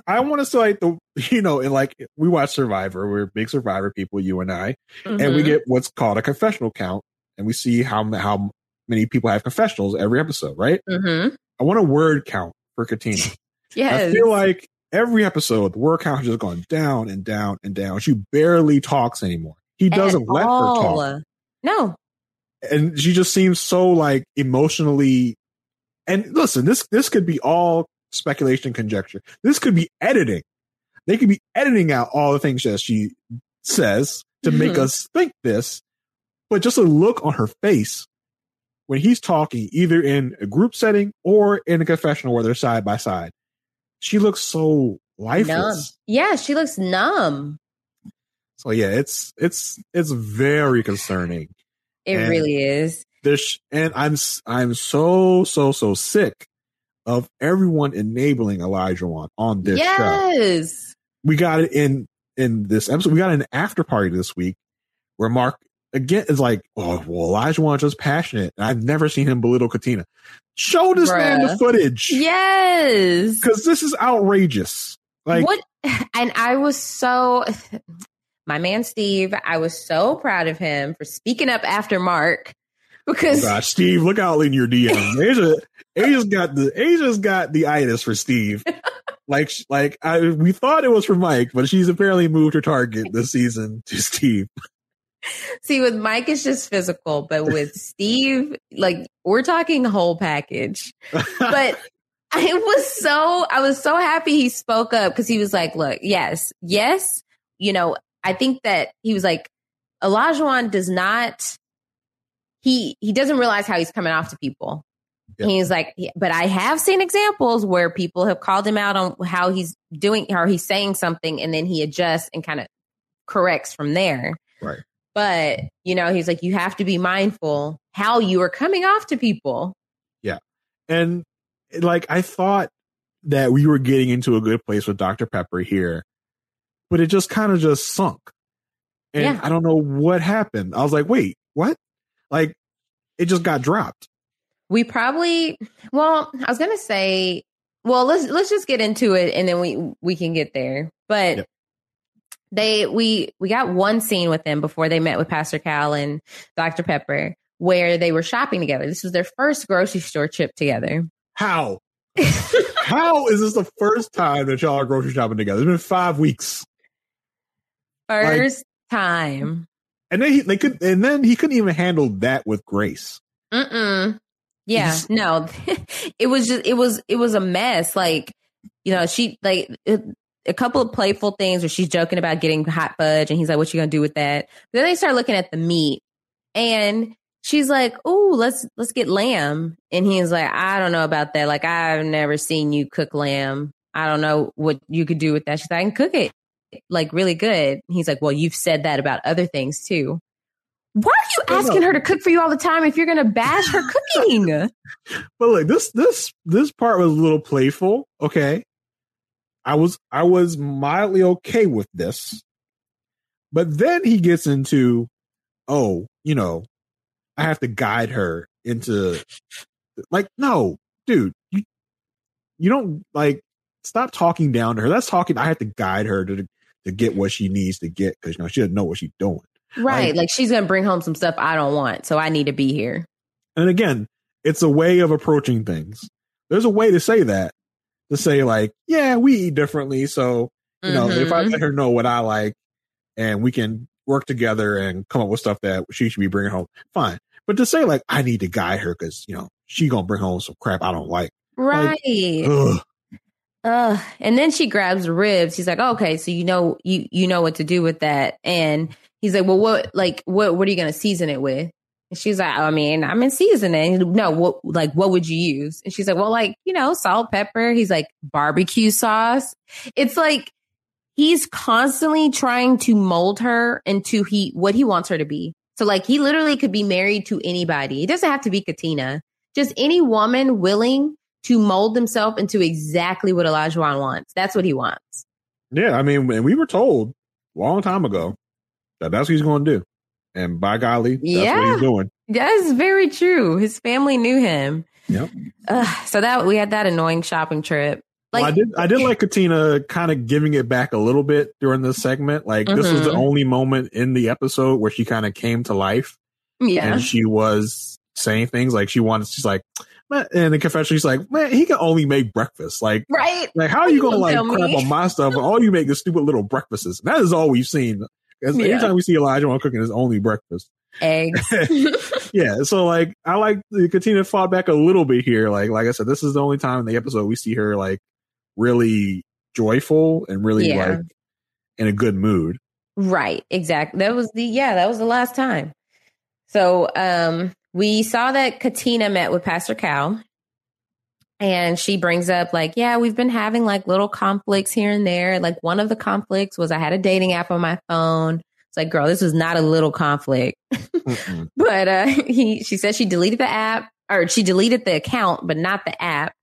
I want to say like the you know, and like we watch Survivor, we're big Survivor people, you and I, and we Mhm. get what's called a confessional count, and we see how how many people have confessionals every episode, right? Mhm. I want a word count for Katina. Yes. I feel like every episode the word count has just gone down and down and down. She barely talks anymore. He doesn't let her talk, No. and she just seems so like emotionally. And listen, this this could be all speculation and conjecture. This could be editing. They could be editing out all the things that she says to make Mhm. us think this, but just a look on her face when he's talking, either in a group setting or in a confessional where they're side by side. She looks so Numb. lifeless. Yeah, she looks numb. So yeah, it's it's it's very concerning. It And really is. This and I'm I'm so so so sick of everyone enabling Olajuwon on this show. yes. we got it in in this episode. We got an after party this week where Mark again is like, "Oh, well, Olajuwon just passionate, and I've never seen him belittle Katina." Show this man the footage, Yes. because this is outrageous. Like, what? And I was so, my man Steve, I was so proud of him for speaking up after Mark oh gosh, Steve, look out in your DM. Asia, Asia's got the Asia's got the itis for Steve. Like, like I, we thought it was for Mike, but she's apparently moved her target this season to Steve. see, with Mike, it's just physical, but with Steve, like we're talking whole package. But I was so, I was so happy he spoke up because he was like, look, yes, yes, you know, I think that he was like, Olajuwon does not, he, he doesn't realize how he's coming off to people. Yeah. He's like, but I have seen examples where people have called him out on how he's doing, how he's saying something, and then he adjusts and kind of corrects from there. Right. But, you know, he's like, you have to be mindful how you are coming off to people. Yeah, and like I thought that we were getting into a good place with Dr. Pepper here, but it just kind of just sunk. And Yeah. I don't know what happened. I was like, wait, what? Like it just got dropped. We probably, well, I was going to say, well, let's, let's just get into it and then we, we can get there. But Yep. they, we, we got one scene with them before they met with Pastor Cal and Dr. Pepper where they were shopping together. This was their first grocery store trip together. How? How is this the first time that y'all are grocery shopping together? It's been five weeks. First time. And then he they could and then he couldn't even handle that with grace. Mm-mm. Yeah, Just- no, it was just it was it was a mess. Like you know, she like it, a couple of playful things where she's joking about getting hot fudge, and he's like, "What you gonna do with that?" then they start looking at the meat, and she's like, "Oh, let's let's get lamb," and he's like, "I don't know about that. Like, I've never seen you cook lamb. I don't know what you could do with that." She's like, "I can cook it." Like really good. He's like, Well, you've said that about other things too. Why are you asking her to cook for you all the time if you're going to bash her cooking? But look, this this this part was a little playful. Okay, I was I was mildly okay with this, but then he gets into, oh, you know, I have to guide her into, like, no, dude, you you don't like stop talking down to her. That's talking. I have to guide her to to get what she needs to get because you know she doesn't know what she's doing. Right. Like- Like, she's going to bring home some stuff I don't want. So I need to be here. And again, it's a way of approaching things. There's a way to say that. To say like, yeah, we eat differently. So, you know, if I Mhm. let her know what I like and we can work together and come up with stuff that she should be bringing home, fine. But to say like, I need to guide her because, you know, she going to bring home some crap I don't like. Right. Ugh. Uh, and then she grabs ribs. He's like, okay, so you know, you, you know what to do with that. And he's like, well, what, like, what, what are you to season it with? And she's like, I mean, I'm in seasoning. No, what, like, what would you use? And she's like, well, like, you know, salt, pepper. He's like, barbecue sauce. It's like, he's constantly trying to mold her into he, what he wants her to be. So like, he literally could be married to anybody. It doesn't have to be Katina. Just any woman willing to mold himself into exactly what Elijah wants. That's what he wants. Yeah. I mean, and we were told a long time ago that that's what he's going to do. And by golly, that's what Yeah. he's doing. That's very true. His family knew him. Yep. Ugh, so that we had that annoying shopping trip. Well, I did. I did like Katina kind of giving it back a little bit during this segment. Like this was the Mhm. only moment in the episode where she kind of came to life, Yeah. and she was saying things like she wanted. She's like, in the confession, he's like, man, he can only make breakfast. Like, right. like how are you gonna like crap me. on my stuff? And all you make is stupid little breakfasts. And that is all we've seen. 'Cause Yeah. Anytime we see Olajuwon cooking, is only breakfast. Eggs. yeah, so like I like the Katina fought back a little bit here. Like like I said, this is the only time in the episode we see her like really joyful and really Yeah. like in a good mood. Right, exactly. That was the yeah, that was the last time. So um we saw that Katina met with Pastor Cal and she brings up like, yeah, we've been having like little conflicts here and there. Like one of the conflicts was I had a dating app on my phone. It's like, girl, this was not a little conflict. but uh he she said she deleted the app or she deleted the account, but not the app.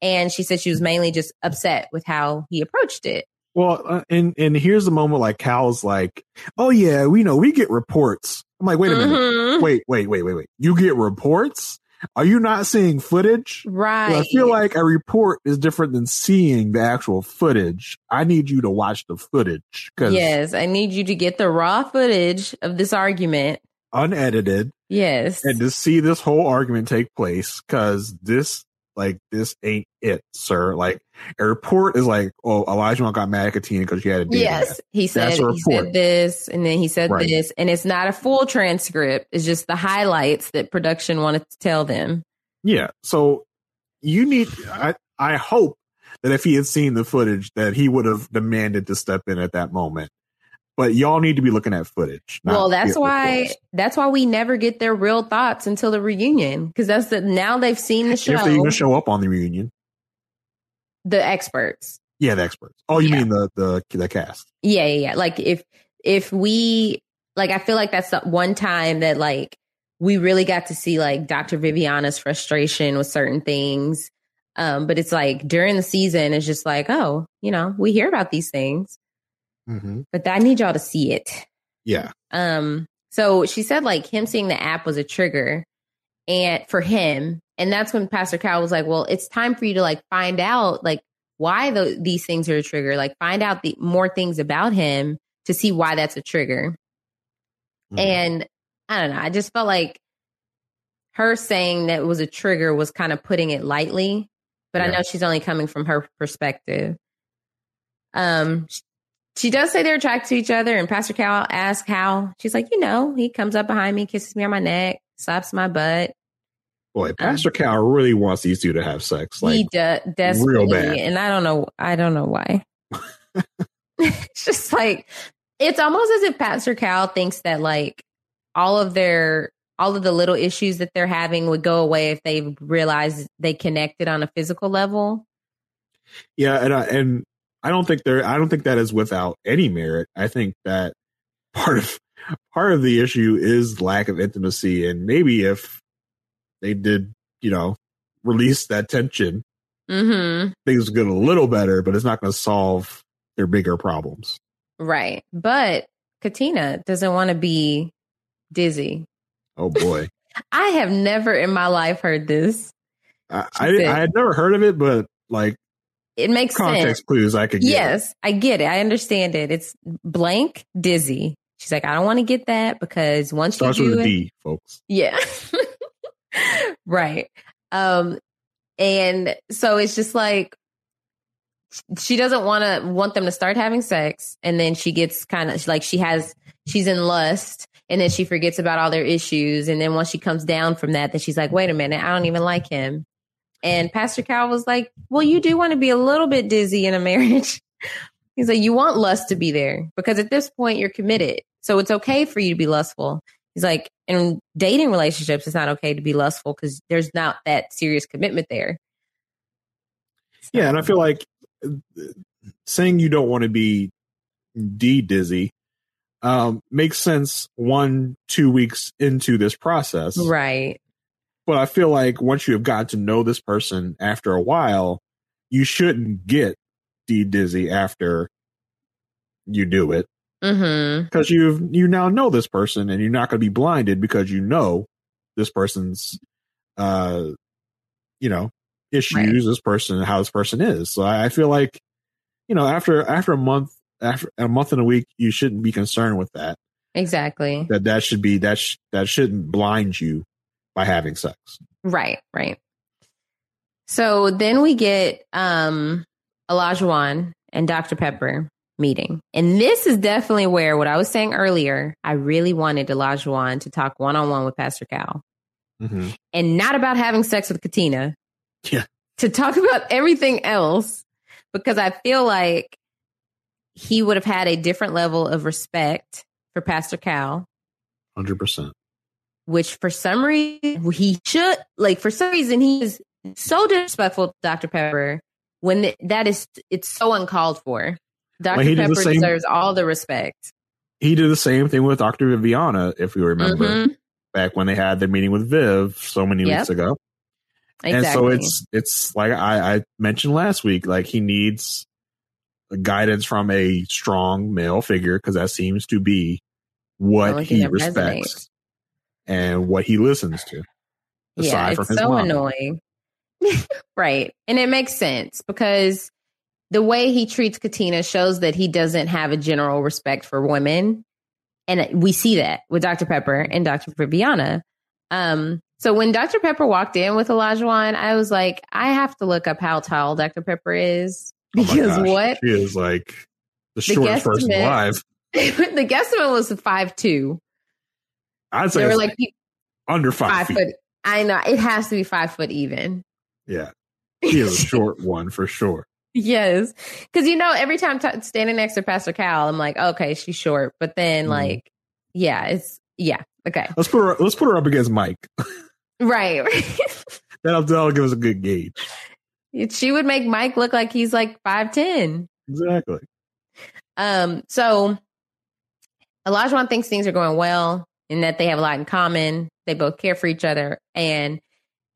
And she said she was mainly just upset with how he approached it. Well, uh, and and here's the moment like Cal's like, "Oh yeah, we know we get reports." I'm like, "Wait a minute, Mhm. wait, wait, wait, wait, wait. You get reports? Are you not seeing footage? Right. I feel like a report is different than seeing the actual footage. I need you to watch the footage because Yes, I need you to get the raw footage of this argument. unedited Yes. and to see this whole argument take place because this like this ain't it sir like a report is like oh elijah got mad at katina because she had a dating Yes, he said he said this, and then he said Right. this, and it's not a full transcript. It's just the highlights that production wanted to tell them. yeah so you need i i hope that if he had seen the footage that he would have demanded to step in at that moment but y'all need to be looking at footage well, that's why that's why we never get their real thoughts until the reunion because that's the now they've seen the show. if they even show up on the reunion the experts. yeah the experts oh you Yeah. mean the the the cast Yeah, yeah, yeah. Like if if we like I feel like that's the one time that like we really got to see like Dr. Viviana's frustration with certain things. Um, but it's like during the season, it's just like, oh, you know, we hear about these things, mm-hmm. but I need y'all to see it. yeah Um, so she said like him seeing the app was a trigger and for him. And that's when Pastor Cal was like, well, it's time for you to like find out like why the, these things are a trigger, like find out the more things about him to see why that's a trigger. Mhm. And I don't know. I just felt like her saying that it was a trigger was kind of putting it lightly, but I know she's only coming from her perspective. Um, she does say they're attracted to each other, and Pastor Cal asks how. She's like, you know, he comes up behind me, kisses me on my neck, slaps my butt. boy um, pastor cal really wants these two to have sex like he de- desperately, bad. and I don't know, I don't know why. it's just like it's almost as if Pastor Cal thinks that like all of their all of the little issues that they're having would go away if they realized they connected on a physical level. Yeah, and I, and I don't think there. I don't think that is without any merit. I think that part of part of the issue is lack of intimacy, and maybe if they did, you know, release that tension, Mm-hmm. things would get a little better. But it's not going to solve their bigger problems. Right. But Katina doesn't want to be dizzy. Oh boy, I have never in my life heard this. I, I I had never heard of it, but like It makes sense. context clues, I could get. Yes, I get it. I understand it. It's blank dizzy. She's like, I don't want to get that because once starts you do with a it, D, folks. yeah, right. Um, and so it's just like she doesn't want to want them to start having sex, and then she gets kind of like she has she's in lust, and then she forgets about all their issues, and then once she comes down from that, then she's like, wait a minute, I don't even like him. And Pastor Cal was like, well, you do want to be a little bit dizzy in a marriage. He's like, you want lust to be there because at this point you're committed. So it's okay for you to be lustful. He's like, in dating relationships, it's not okay to be lustful because there's not that serious commitment there. Yeah, and I feel like uh, saying you don't want to be D dizzy um, makes sense one, two weeks into this process. Right. But I feel like once you have gotten to know this person after a while, you shouldn't get D dizzy after you do it Mm-hmm. because you you now know this person and you're not going to be blinded because you know this person's uh you know issues Right. this person how this person is so I, I feel like you know after after a month after a month and a week you shouldn't be concerned with that Exactly. that that should be that sh- that shouldn't blind you by having sex Right, right. So then we get um Olajuwon and Dr. Pepper meeting. And this is definitely where what I was saying earlier, I really wanted Olajuwon to talk one on one with Pastor Cal. mm-hmm. And not about having sex with Katina. Yeah. To talk about everything else. Because I feel like he would have had a different level of respect for Pastor Cal. Hundred percent. Which for some reason he should like for some reason he is so disrespectful to Dr. Pepper when th- that is it's so uncalled for. Dr. Well, he did the Pepper same- deserves all the respect. He did the same thing with Dr. Viviana, if you remember, Mhm. back when they had the meeting with Viv so many Yep. weeks ago. Exactly. And so it's it's like I, I mentioned last week, like he needs guidance from a strong male figure because that seems to be what he respects resonates. And what he listens to. yeah, it's from his so mom. annoying. right. And it makes sense because the way he treats Katina shows that he doesn't have a general respect for women. And we see that with Dr. Pepper and Dr. Viviana. Um, so when Dr. Pepper walked in with Olajuwon, I was like, I have to look up how tall Dr. Pepper is. Oh Because gosh, what? She is like the shortest person alive. the guesstimate was five two. I'd say They were like under five, five feet. foot. I know it has to be five foot even. Yeah. She is a short one for sure. Yes, because you know every time t- standing next to Pastor Cal, I'm like, okay, she's short, but then Mhm. like, yeah, it's yeah, okay, Let's put her let's put her up against Mike. right. That'll, that'll give us a good gauge. she would make Mike look like he's like five ten. Exactly. Um, so Elijah thinks things are going well and that they have a lot in common. They both care for each other, and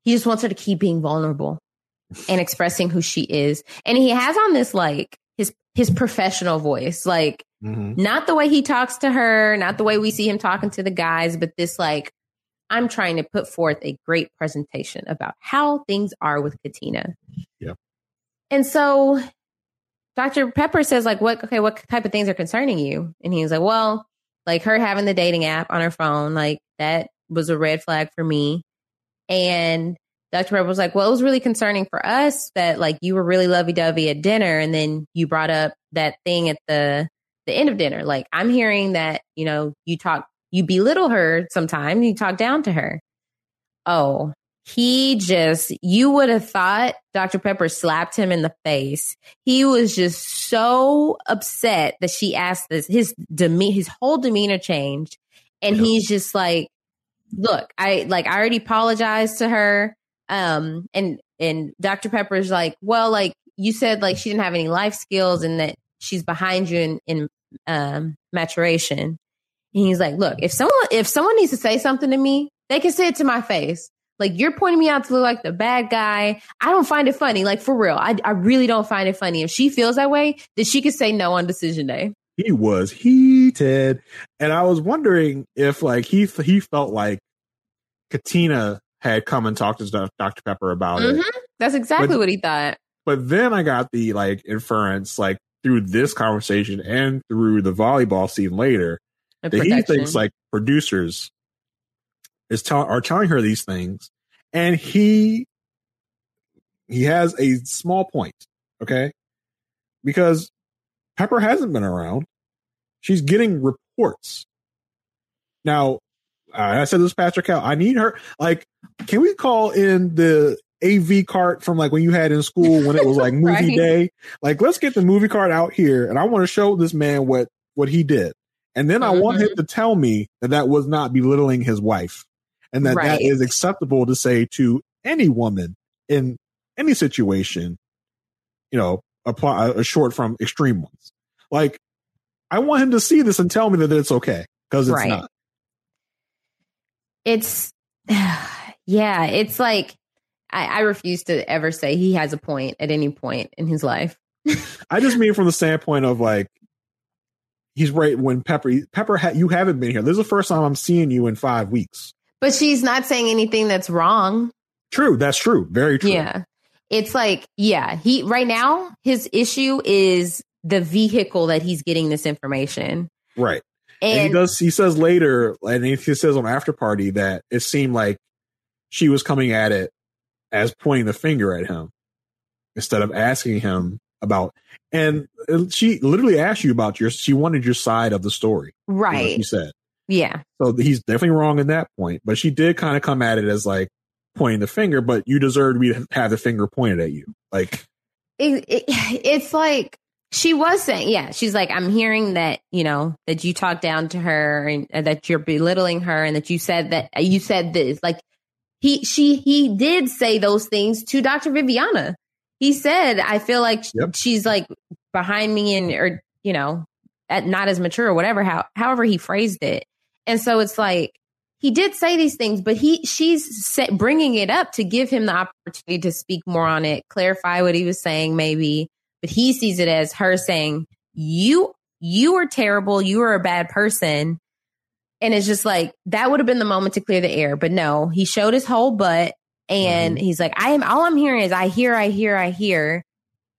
he just wants her to keep being vulnerable and expressing who she is. And he has on this like his his professional voice, like Mhm. not the way he talks to her, not the way we see him talking to the guys, but this like I'm trying to put forth a great presentation about how things are with Katina. Yep. And so Dr. Pepper says, like, what okay, what type of things are concerning you? And he's like, Well, like her having the dating app on her phone, like that was a red flag for me. And Dr. Pepper was like, Well, it was really concerning for us that like you were really lovey dovey at dinner and then you brought up that thing at the the end of dinner. Like I'm hearing that, you know, you talk you belittle her sometimes, you talk down to her. Oh, he just, you would have thought Dr. Pepper slapped him in the face. He was just so upset that she asked this. His demeanor, his whole demeanor changed. And he's just like, look, I like, I already apologized to her. Um, and, and Dr. Pepper's like, well, like you said, like she didn't have any life skills and that she's behind you in, in, um, maturation. And he's like, look, if someone, if someone needs to say something to me, they can say it to my face. Like you're pointing me out to look like the bad guy. I don't find it funny. Like for real. I, I really don't find it funny. If she feels that way, then she could say no on decision day. He was heated, and I was wondering if like he he felt like Katina had come and talked to Dr. Pepper about it. Mhm. That's exactly But- what he thought. But then I got the like inference like through this conversation and through the volleyball scene later that he thinks like producers is tell are telling her these things, and he he has a small point, okay, because Pepper hasn't been around. She's getting reports now. Uh, I said this, Pastor Cal. I need her. Like, can we call in the AV cart from like when you had in school when it was like movie Right. day? Like, let's get the movie cart out here, and I want to show this man what what he did, and then I want him to tell me that that was not belittling his wife, and that Right. that is acceptable to say to any woman in any situation. You know, apply a short from extreme ones. Like, I want him to see this and tell me that it's okay because it's Right. not. It's, yeah, it's like, I, I refuse to ever say he has a point at any point in his life. I just mean from the standpoint of like he's right when Pepper Pepper ha- you haven't been here. This is the first time I'm seeing you in five weeks. But she's not saying anything that's wrong. True, that's true, very true. Yeah. It's like, yeah, he right now his issue is the vehicle that he's getting this information. right. And, he does. He says later, and he says on after party that it seemed like she was coming at it as pointing the finger at him instead of asking him about. And she literally asked you about your. She wanted your side of the story. right. She said. Yeah. So he's definitely wrong in that point, but she did kind of come at it as like pointing the finger, but you deserve me to have the finger pointed at you. Like, It, it, it's like She was saying, yeah, she's like, I'm hearing that, you know, that you talked down to her and uh, that you're belittling her and that you said that uh, you said this. Like he, she, he did say those things to Dr. Viviana. He said, I feel like Yep. she's like behind me and, or, you know, at not as mature or whatever, how, however he phrased it. And so it's like, he did say these things, but he, she's set, bringing it up to give him the opportunity to speak more on it, clarify what he was saying, maybe but he sees it as her saying you you are terrible you are a bad person. And it's just like that would have been the moment to clear the air but no he showed his whole butt and he's like i am all i'm hearing is i hear i hear i hear.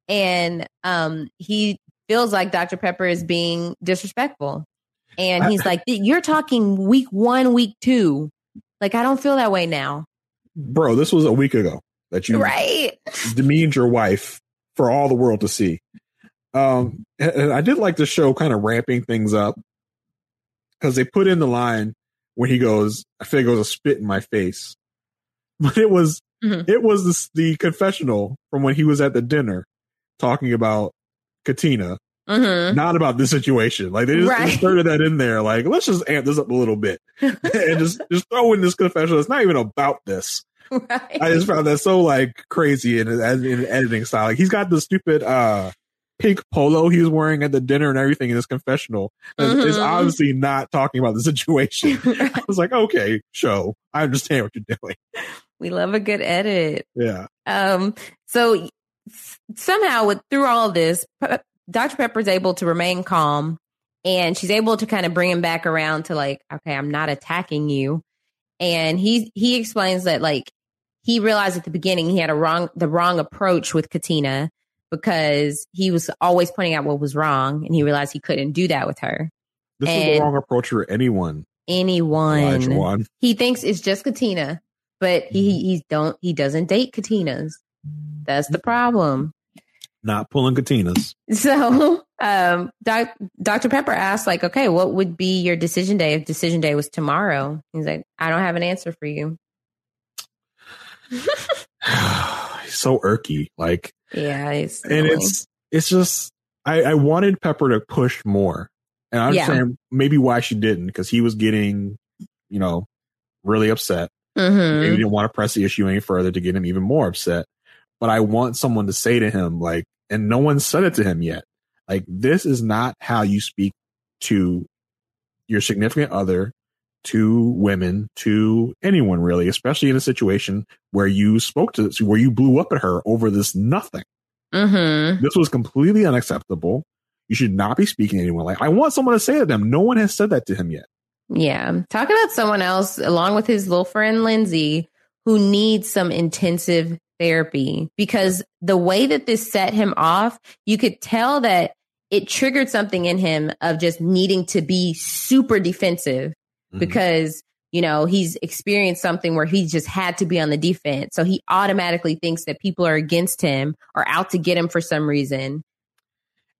And um he feels like dr pepper is being disrespectful and he's like you're talking week one week two. Like i don't feel that way now. Bro, this was a week ago that you right. demeaned your wife for all the world to see. Um, and I did like the show kind of ramping things up because they put in the line when he goes, I feel like it was a spit in my face, but it was Mhm. it was the, the confessional from when he was at the dinner talking about Katina, mm-hmm. not about this situation. Like they just Right. inserted that in there. Like let's just amp this up a little bit and just just throw in this confessional. It's not even about this. right I just found that so like crazy in in, in editing style. Like he's got the stupid uh pink polo he was wearing at the dinner and everything in his confessional. It's- It's Mhm. obviously not talking about the situation. I was like, okay, show. I understand what you're doing. we love a good edit Yeah. Um, so somehow with through all this, Dr. Pepper's able to remain calm and she's able to kind of bring him back around to like, okay, I'm not attacking you. And he he explains that like he realized at the beginning he had a wrong the wrong approach with Katina because he was always pointing out what was wrong and he realized he couldn't do that with her. This is the wrong approach for anyone. Anyone. Elijah He thinks it's just Katina, but he mm-hmm. he don't he doesn't date Katinas. That's the problem. Not pulling Katinas. So, um, doc, Dr. Pepper asked, like, okay, what would be your decision day if decision day was tomorrow? He's like, I don't have an answer for you. He's so irky. Like Yeah, it's and it's it's just I, I wanted Pepper to push more. And I Yeah. maybe why she didn't, because he was getting, you know, really upset. Maybe hmm didn't want to press the issue any further to get him even more upset. But I want someone to say to him, like, and no one said it to him yet. Like, this is not how you speak to your significant other, to women, to anyone really, especially in a situation where you spoke to, this, where you blew up at her over this nothing. hmm This was completely unacceptable. You should not be speaking to anyone like. I want someone to say to them. No one has said that to him yet. Yeah. Talk about someone else along with his little friend Lindsay who needs some intensive therapy because the way that this set him off, you could tell that it triggered something in him of just needing to be super defensive Mhm. because you know he's experienced something where he just had to be on the defense so he automatically thinks that people are against him or out to get him for some reason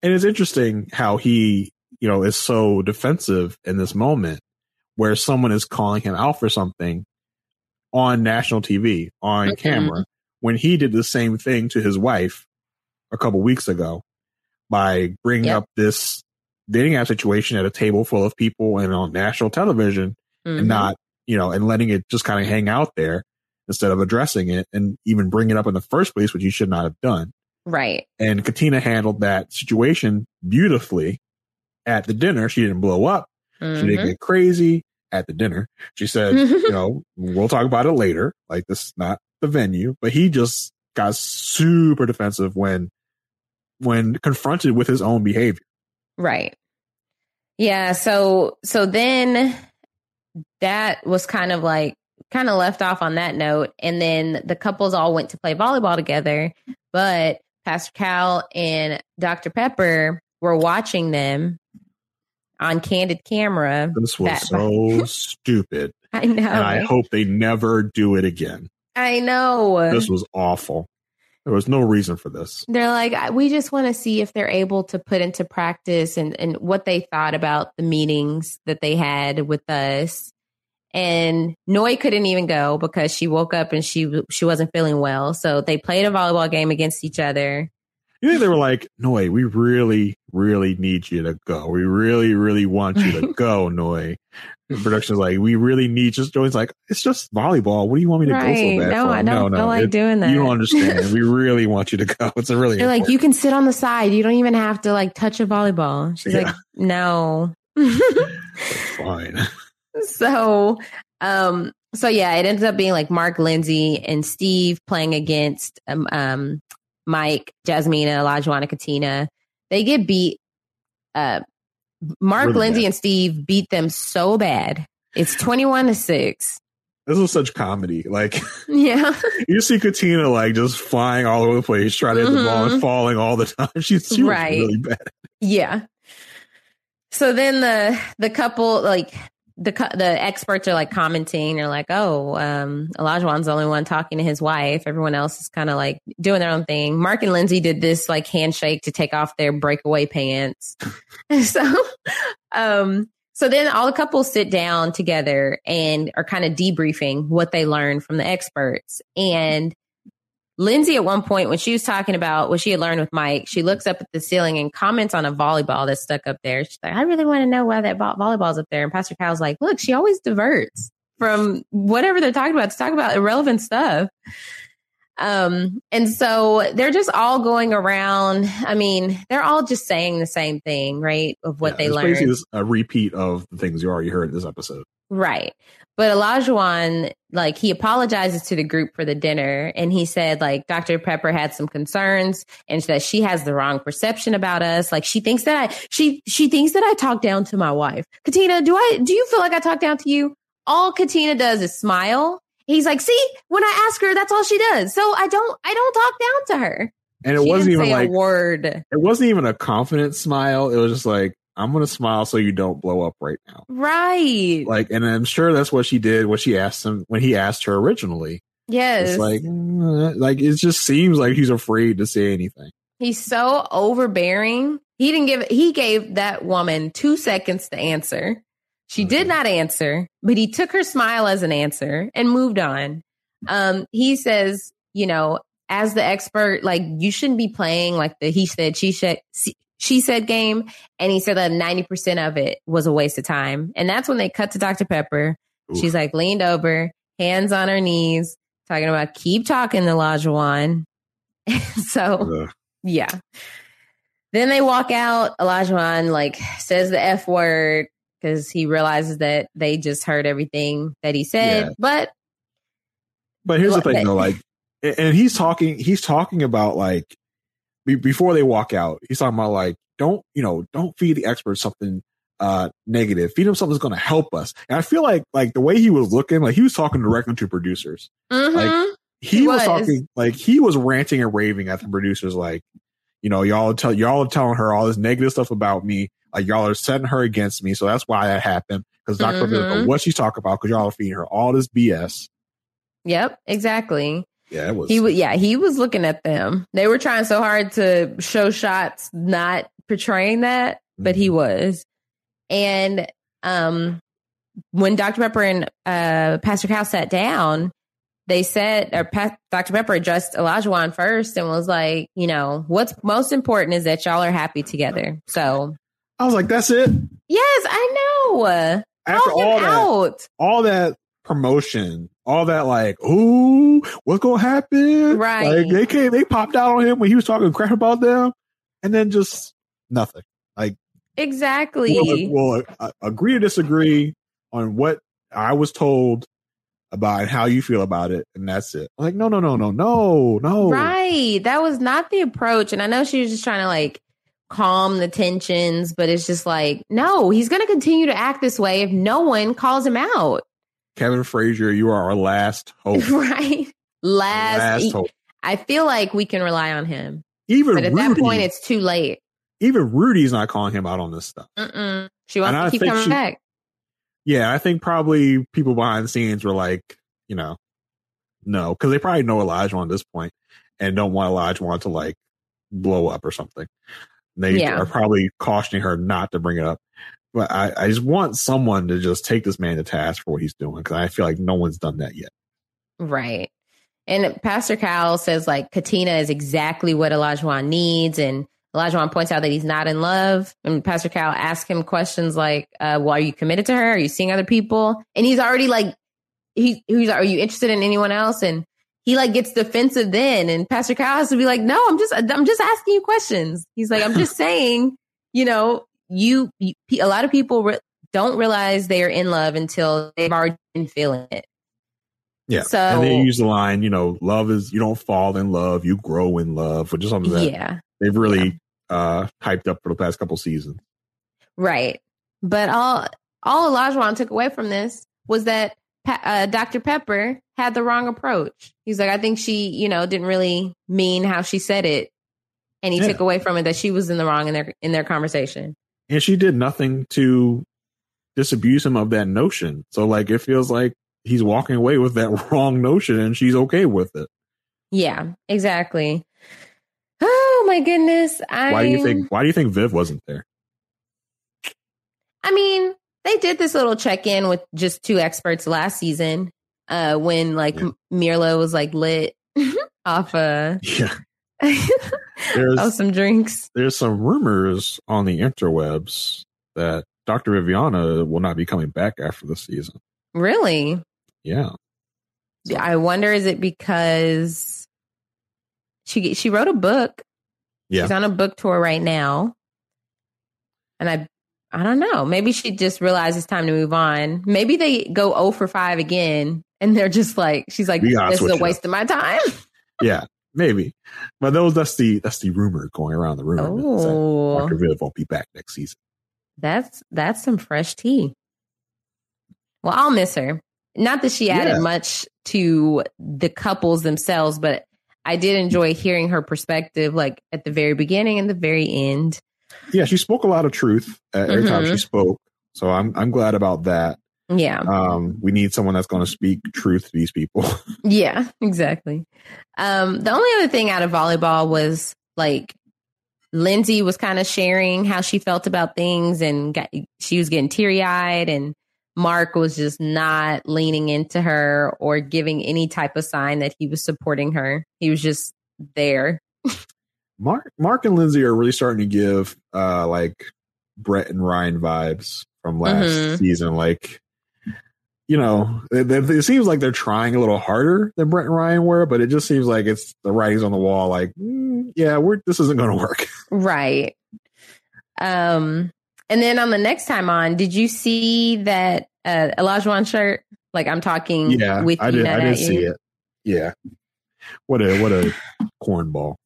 and it's interesting how he, you know, is so defensive in this moment where someone is calling him out for something on national TV, on Mhm. camera, when he did the same thing to his wife a couple weeks ago by bringing Yep. up this dating app situation at a table full of people and on national television Mhm. and not, you know, and letting it just kind of hang out there instead of addressing it and even bringing it up in the first place, which he should not have done. right And Katina handled that situation beautifully at the dinner. She didn't blow up. She didn't Mhm. get crazy at the dinner. She said, you know, we'll talk about it later. Like this is not the venue, but he just got super defensive when, when confronted with his own behavior. Right. Yeah. So, so then that was kind of like, kind of left off on that note. And then the couples all went to play volleyball together, but Pastor Cal and Dr. Pepper were watching them on candid camera. This was That- so stupid. I know. And I hope they never do it again. I know. This was awful. There was no reason for this. they're like we just want to see if they're able to put into practice and, and what they thought about the meetings that they had with us and Noi couldn't even go because she woke up and she she wasn't feeling well so they played a volleyball game against each other You think they were like, Noi, we really, really need you to go. We really, really want you to go, Noi. And production's like, we really need just Joey's like, it's just volleyball. What do you want me to Right. go so bad No, for? I don't feel like doing that. You don't understand. we really want you to go. It's a really They're like, you can sit on the side. You don't even have to like touch a volleyball. She's like, no. fine. so um so yeah it ends up being like mark lindsay and steve playing against um, um mike jasmina olajuwon katina they get beat uh mark Really lindsay bad. and steve beat them so bad it's 21 to 6 This was such comedy. Like yeah you see Katina like just flying all over the place, trying to hit the ball and mm-hmm. falling all the time. She's she Right. really bad. Yeah. So then the the couple like the the experts are like commenting. They're like, "Oh, um, Olajuwon's the only one talking to his wife. Everyone else is kind of like doing their own thing." Mark and Lindsay did this like handshake to take off their breakaway pants. so, um, so then all the couples sit down together and are kind of debriefing what they learned from the experts and. Lindsay, at one point, when she was talking about what she had learned with Mike, she looks up at the ceiling and comments on a volleyball that's stuck up there. She's like, I really want to know why that vo- volleyball's up there. And Pastor Cal's like, look, she always diverts from whatever they're talking about to talk about irrelevant stuff. Um, and so they're just all going around. I mean, they're all just saying the same thing, right? Of what Yeah, they learned. basically a repeat of the things you already heard in this episode. Right. But Olajuwon, like, he apologizes to the group for the dinner and he said, like, Dr. Pepper had some concerns and that she has the wrong perception about us. Like, she thinks that I, she, she thinks that I talk down to my wife. Katina, do I, do you feel like I talk down to you? All Katina does is smile. He's like, see, when I ask her, that's all she does. So I don't, I don't talk down to her. And it She wasn't even like a word. it wasn't even a confident smile. It was just like, I'm gonna smile so you don't blow up right now. Right. Like, and I'm sure that's what she did when she asked him when he asked her originally. yes. It's like, mm, like it just seems like he's afraid to say anything. He's so overbearing. He didn't give he gave that woman 2 seconds to answer. She did not answer, but he took her smile as an answer and moved on. Um he says, you know, as the expert like you shouldn't be playing like the he said she said she said game and he said that 90% of it was a waste of time. And that's when they cut to Dr. Pepper. She's like leaned over, hands on her knees, talking about keep talking to Lajuan. so Ugh. yeah. Then they walk out. Olajuwon like says the F word because he realizes that they just heard everything that he said. Yeah. But But here's the thing, though, like, and he's talking, he's talking about like be, before they walk out, he's talking about like, don't you know, don't feed the experts something uh negative. Feed them something that's going to help us. And I feel like like the way he was looking, like he was talking directly to producers. mhm. He, He was, was. talking like he was ranting and raving at the producers, like, you know, y'all tell y'all are telling her all this negative stuff about me. Like y'all are setting her against me, so that's why that happened. Because Doctor Pepper doesn't know Mhm. what she's talking about because y'all are feeding her all this BS. yep, exactly. Yeah, it was. He was yeah, he was looking at them. They were trying so hard to show shots not portraying that, but he was. And um when Dr. Pepper and uh Pastor Cal sat down, they said or Dr. Pepper addressed Olajuwon first and was like, you know, what's most important is that y'all are happy together. So I was like, that's it. yes, I know. After all that, out. all that promotion, all that like, ooh, what's gonna happen? Right. Like they came, they popped out on him when he was talking crap about them, and then just nothing. Like, Exactly. we'll, we'll uh, agree to disagree on what I was told about and how you feel about it, and that's it. Like, no, no, no, no, no, no. Right. That was not the approach. And I know she was just trying to like calm the tensions, but it's just like, no, he's going to continue to act this way if no one calls him out. Kevin Frazier, you are our last hope. right. Last, last hope. I feel like we can rely on him. Even But at Rudy, that point, it's too late. even Rudy's not calling him out on this stuff. Mm-mm. She wants And I to keep coming she- back. Yeah, I think probably people behind the scenes were like, you know, no, because they probably know Elijah at this point and don't want Elijah to like blow up or something. They Yeah. are probably cautioning her not to bring it up. But I, I just want someone to just take this man to task for what he's doing because I feel like no one's done that yet. Right. And Pastor Cal says like Katina is exactly what Olajuwon needs, and Olajuwon points out that he's not in love. And Pastor Cal asks him questions like, uh, "Well, are you committed to her? Are you seeing other people?" And he's already like, he, he's, "Are you interested in anyone else?" And he like gets defensive then, and Pastor Cal has to be like, "No, I'm just, I'm just asking you questions." He's like, "I'm just saying, you know, you, you a lot of people re- don't realize they are in love until they've already been feeling it." Yeah. So- and they use the line, you know, love is you don't fall in love, you grow in love, which is something that Yeah. they've really uh hyped up for the past couple seasons. Right. But all all Olajuwon took away from this was that uh, Dr. Pepper had the wrong approach. He's like, I think she, you know, didn't really mean how she said it, and he Yeah. took away from it that she was in the wrong in their in their conversation. And she did nothing to disabuse him of that notion. So like it feels like he's walking away with that wrong notion and she's okay with it. Yeah, exactly. Oh my goodness! I Why do you think why do you think Viv wasn't there? I mean, they did this little check in with just two experts last season, uh, when like Yeah. Myrla was like lit off uh Yeah. There's of some drinks. there's some rumors on the interwebs that Dr. Viviana will not be coming back after the season. Really? Yeah. I wonder is it because she she wrote a book. Yeah. She's on a book tour right now. And I I don't know. Maybe she just realized it's time to move on. Maybe they go 0 for 5 again and they're just like she's like this is a waste of my time. Yeah. Maybe. But those that's the that's the rumor going around the room. Oh. Dr. Viv won't be back next season. That's that's some fresh tea. Well, I'll miss her. Not that she added Yeah. much to the couples themselves, but I did enjoy hearing her perspective, like at the very beginning and the very end. Yeah, she spoke a lot of truth uh, every time Mhm. she spoke. So I'm I'm glad about that. Yeah, Um, we need someone that's going to speak truth to these people. yeah, exactly. Um, the only other thing out of volleyball was like Lindsay was kind of sharing how she felt about things, and got, she was getting teary eyed, and Mark was just not leaning into her or giving any type of sign that he was supporting her. He was just there. Mark Mark and Lindsay are really starting to give uh like Brett and Ryan vibes from last Mhm. season. Like, you know, it, it, seems like they're trying a little harder than Brett and Ryan were, but it just seems like it's the writing's on the wall. Like, mm, yeah, we're this isn't going to work. Right. Um, and then on the next time on, did you see that uh Elijah shirt? Like I'm talking yeah, with I did. I did see you. it. Yeah, what a what a cornball.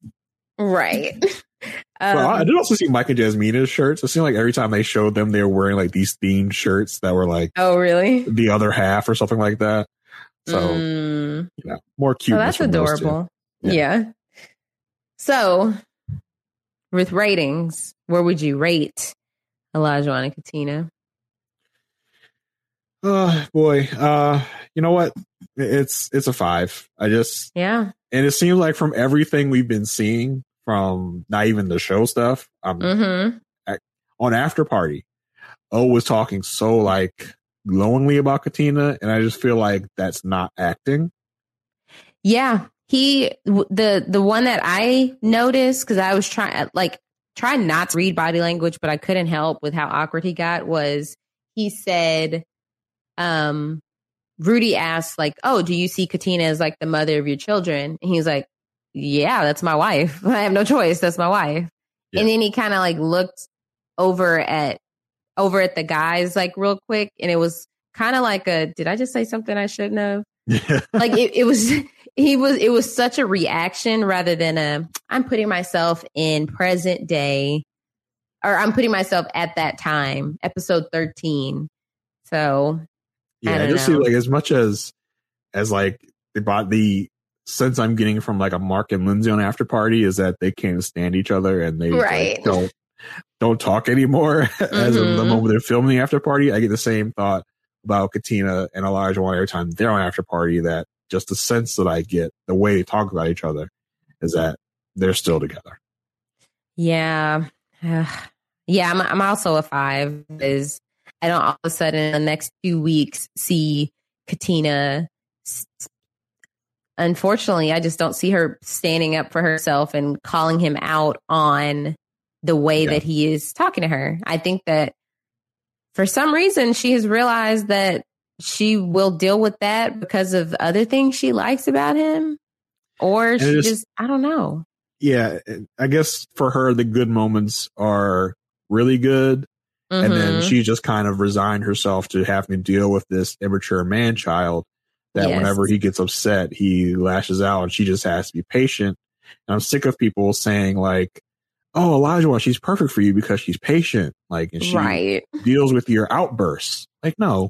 Right. Well, I Um, did also see Mike and Jasmina's shirts. It seemed like every time they showed them, they were wearing like these themed shirts that were like oh, really? the other half or something like that. So Mm. you know, more Oh, cute. that's adorable. Yeah. Yeah. So, with ratings, where would you rate Elijah and Katina? Oh boy, uh, you know what? It's it's a five. I just Yeah. and it seems like from everything we've been seeing from not even the show stuff, um, Mm-hmm. on After Party, O was talking so like glowingly about Katina, and I just feel like that's not acting. Yeah. He the the one that I noticed because I was trying like trying not to read body language, but I couldn't help with how awkward he got. Was he said, um, Rudy asked like, "Oh, do you see Katina as like the mother of your children?" And he's like, "Yeah, that's my wife. I have no choice. That's my wife." Yeah. And then he kind of like looked over at over at the guys like real quick, and it was kind of like a, "Did I just say something I shouldn't have?" Yeah. like it, it was he was it was such a reaction rather than a i'm putting myself in present day or i'm putting myself at that time episode 13 so Yeah, I don't just see like as much as as like they bought the sense I'm getting from like a Mark and Lindsay on After Party is that they can't stand each other and they like, Right. don't don't talk anymore as of the Mhm. moment they're filming the After Party. I get the same thought about Katina and Olajuwon every time they're on After Party. That just the sense that I get, the way they talk about each other, is that they're still together. yeah yeah I'm, I'm also a five is i don't all of a sudden in the next two weeks see katina unfortunately, I just don't see her standing up for herself and calling him out on the way Yeah. that he is talking to her. I think that for some reason she has realized that she will deal with that because of other things she likes about him. Or she is- just, I don't know. Yeah, I guess for her, the good moments are really good. And then Mhm. she just kind of resigned herself to having to deal with this immature man child that Yes. whenever he gets upset, he lashes out and she just has to be patient. And I'm sick of people saying like, Oh, Elijah, well, she's perfect for you because she's patient. Like, and she right. deals with your outbursts. Like, no,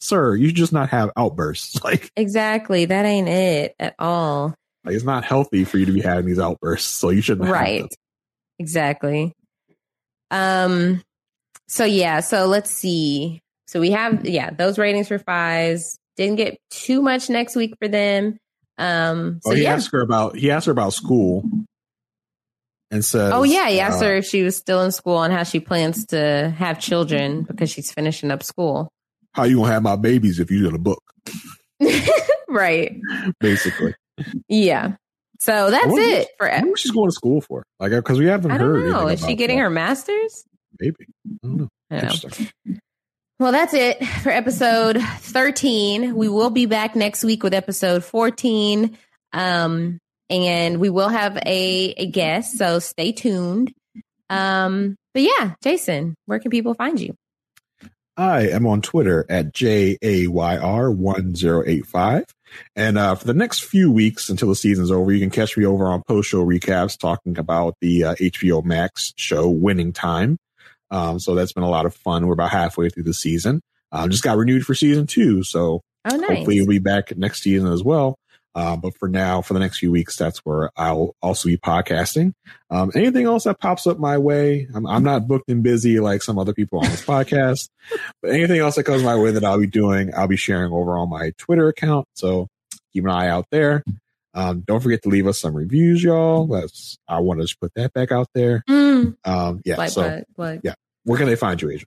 sir, you just not have outbursts. Like, Exactly. That ain't it at all. like it's not healthy for you to be having these outbursts. So you shouldn't have Right. Exactly. Um so yeah, so let's see. So we have yeah, those ratings for fives. Didn't get too much next week for them. Um so oh, he yeah. asked her about, he asked her about school and says, Oh yeah, he asked uh, her if she was still in school and how she plans to have children because she's finishing up school. how you gonna have my babies if you did a book, right. basically. Yeah. So that's wonder- it for I wonder she's going to school for. Like, because we haven't I heard. don't know. Is she getting that. her master's? Maybe. I don't know. I don't know. Well, that's it for episode 13. We will be back next week with episode 14. Um, and we will have a, a guest, so stay tuned. Um, but yeah, Jason, where can people find you? I am on Twitter at JAYR1085. And uh, for the next few weeks until the season's over, you can catch me over on post show recaps talking about the uh, HBO Max show Winning Time. Um, so that's been a lot of fun. We're about halfway through the season. Um, just got renewed for season two. So Oh, nice. hopefully you'll be back next season as well. Uh, but for now, for the next few weeks, that's where I'll also be podcasting. Um, anything else that pops up my way, I'm, I'm not booked and busy like some other people on this podcast, but anything else that comes my way that I'll be doing, I'll be sharing over on my Twitter account. So keep an eye out there. Um, don't forget to leave us some reviews, y'all. That's, I want to just put that back out there. Mm, Um, yeah. like, so what, what? yeah. where can they find you, Asia?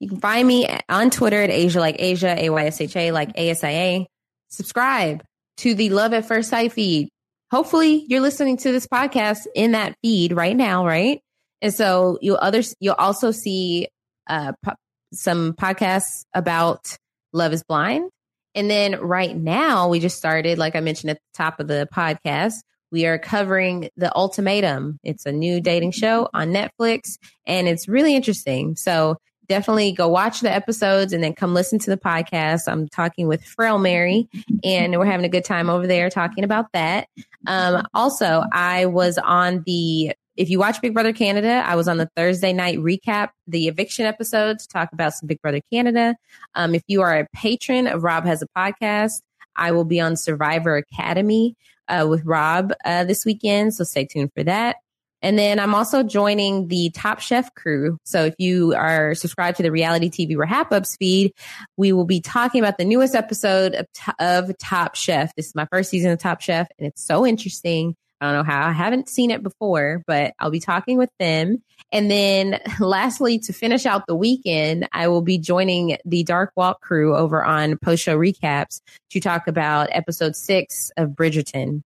You can find me on Twitter at Asia like Asia, A Y S H A like A S I A. Subscribe to the Love at First Sight feed. Hopefully, you're listening to this podcast in that feed right now, right? And so you'll others you'll also see uh, po- some podcasts about Love Is Blind, and then right now we just started, like I mentioned at the top of the podcast, we are covering the Ultimatum. It's a new dating show on Netflix, and it's really interesting. So definitely go watch the episodes and then come listen to the podcast. I'm talking with Frail Mary, and we're having a good time over there talking about that. Um, also, I was on the if you watch Big Brother Canada, I was on the Thursday night recap, the eviction episode to talk about some Big Brother Canada. Um, if you are a patron of Rob Has a Podcast, I will be on Survivor Academy uh, with Rob uh, this weekend. So stay tuned for that. And then I'm also joining the Top Chef crew. So if you are subscribed to the reality TV RHAP-ups feed, we will be talking about the newest episode of, of Top Chef. This is my first season of Top Chef, and it's so interesting. I don't know how I haven't seen it before, but I'll be talking with them. And then lastly, to finish out the weekend, I will be joining the Dark Walk crew over on post show recaps to talk about episode six of Bridgerton.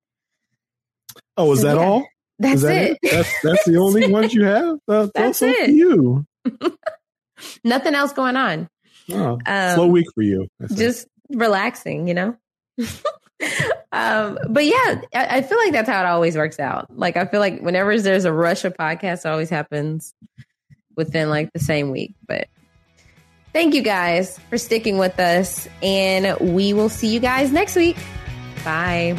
Oh, is So, that yeah. all? That's is that it. That's, that's the only ones you have? Uh, That's it. You. Nothing else going on. Oh, Um, slow week for you. Just relaxing, you know? Um, but yeah, I, I feel like that's how it always works out. Like, I feel like whenever there's a rush of podcasts, it always happens within like the same week. But thank you guys for sticking with us, and we will see you guys next week. Bye.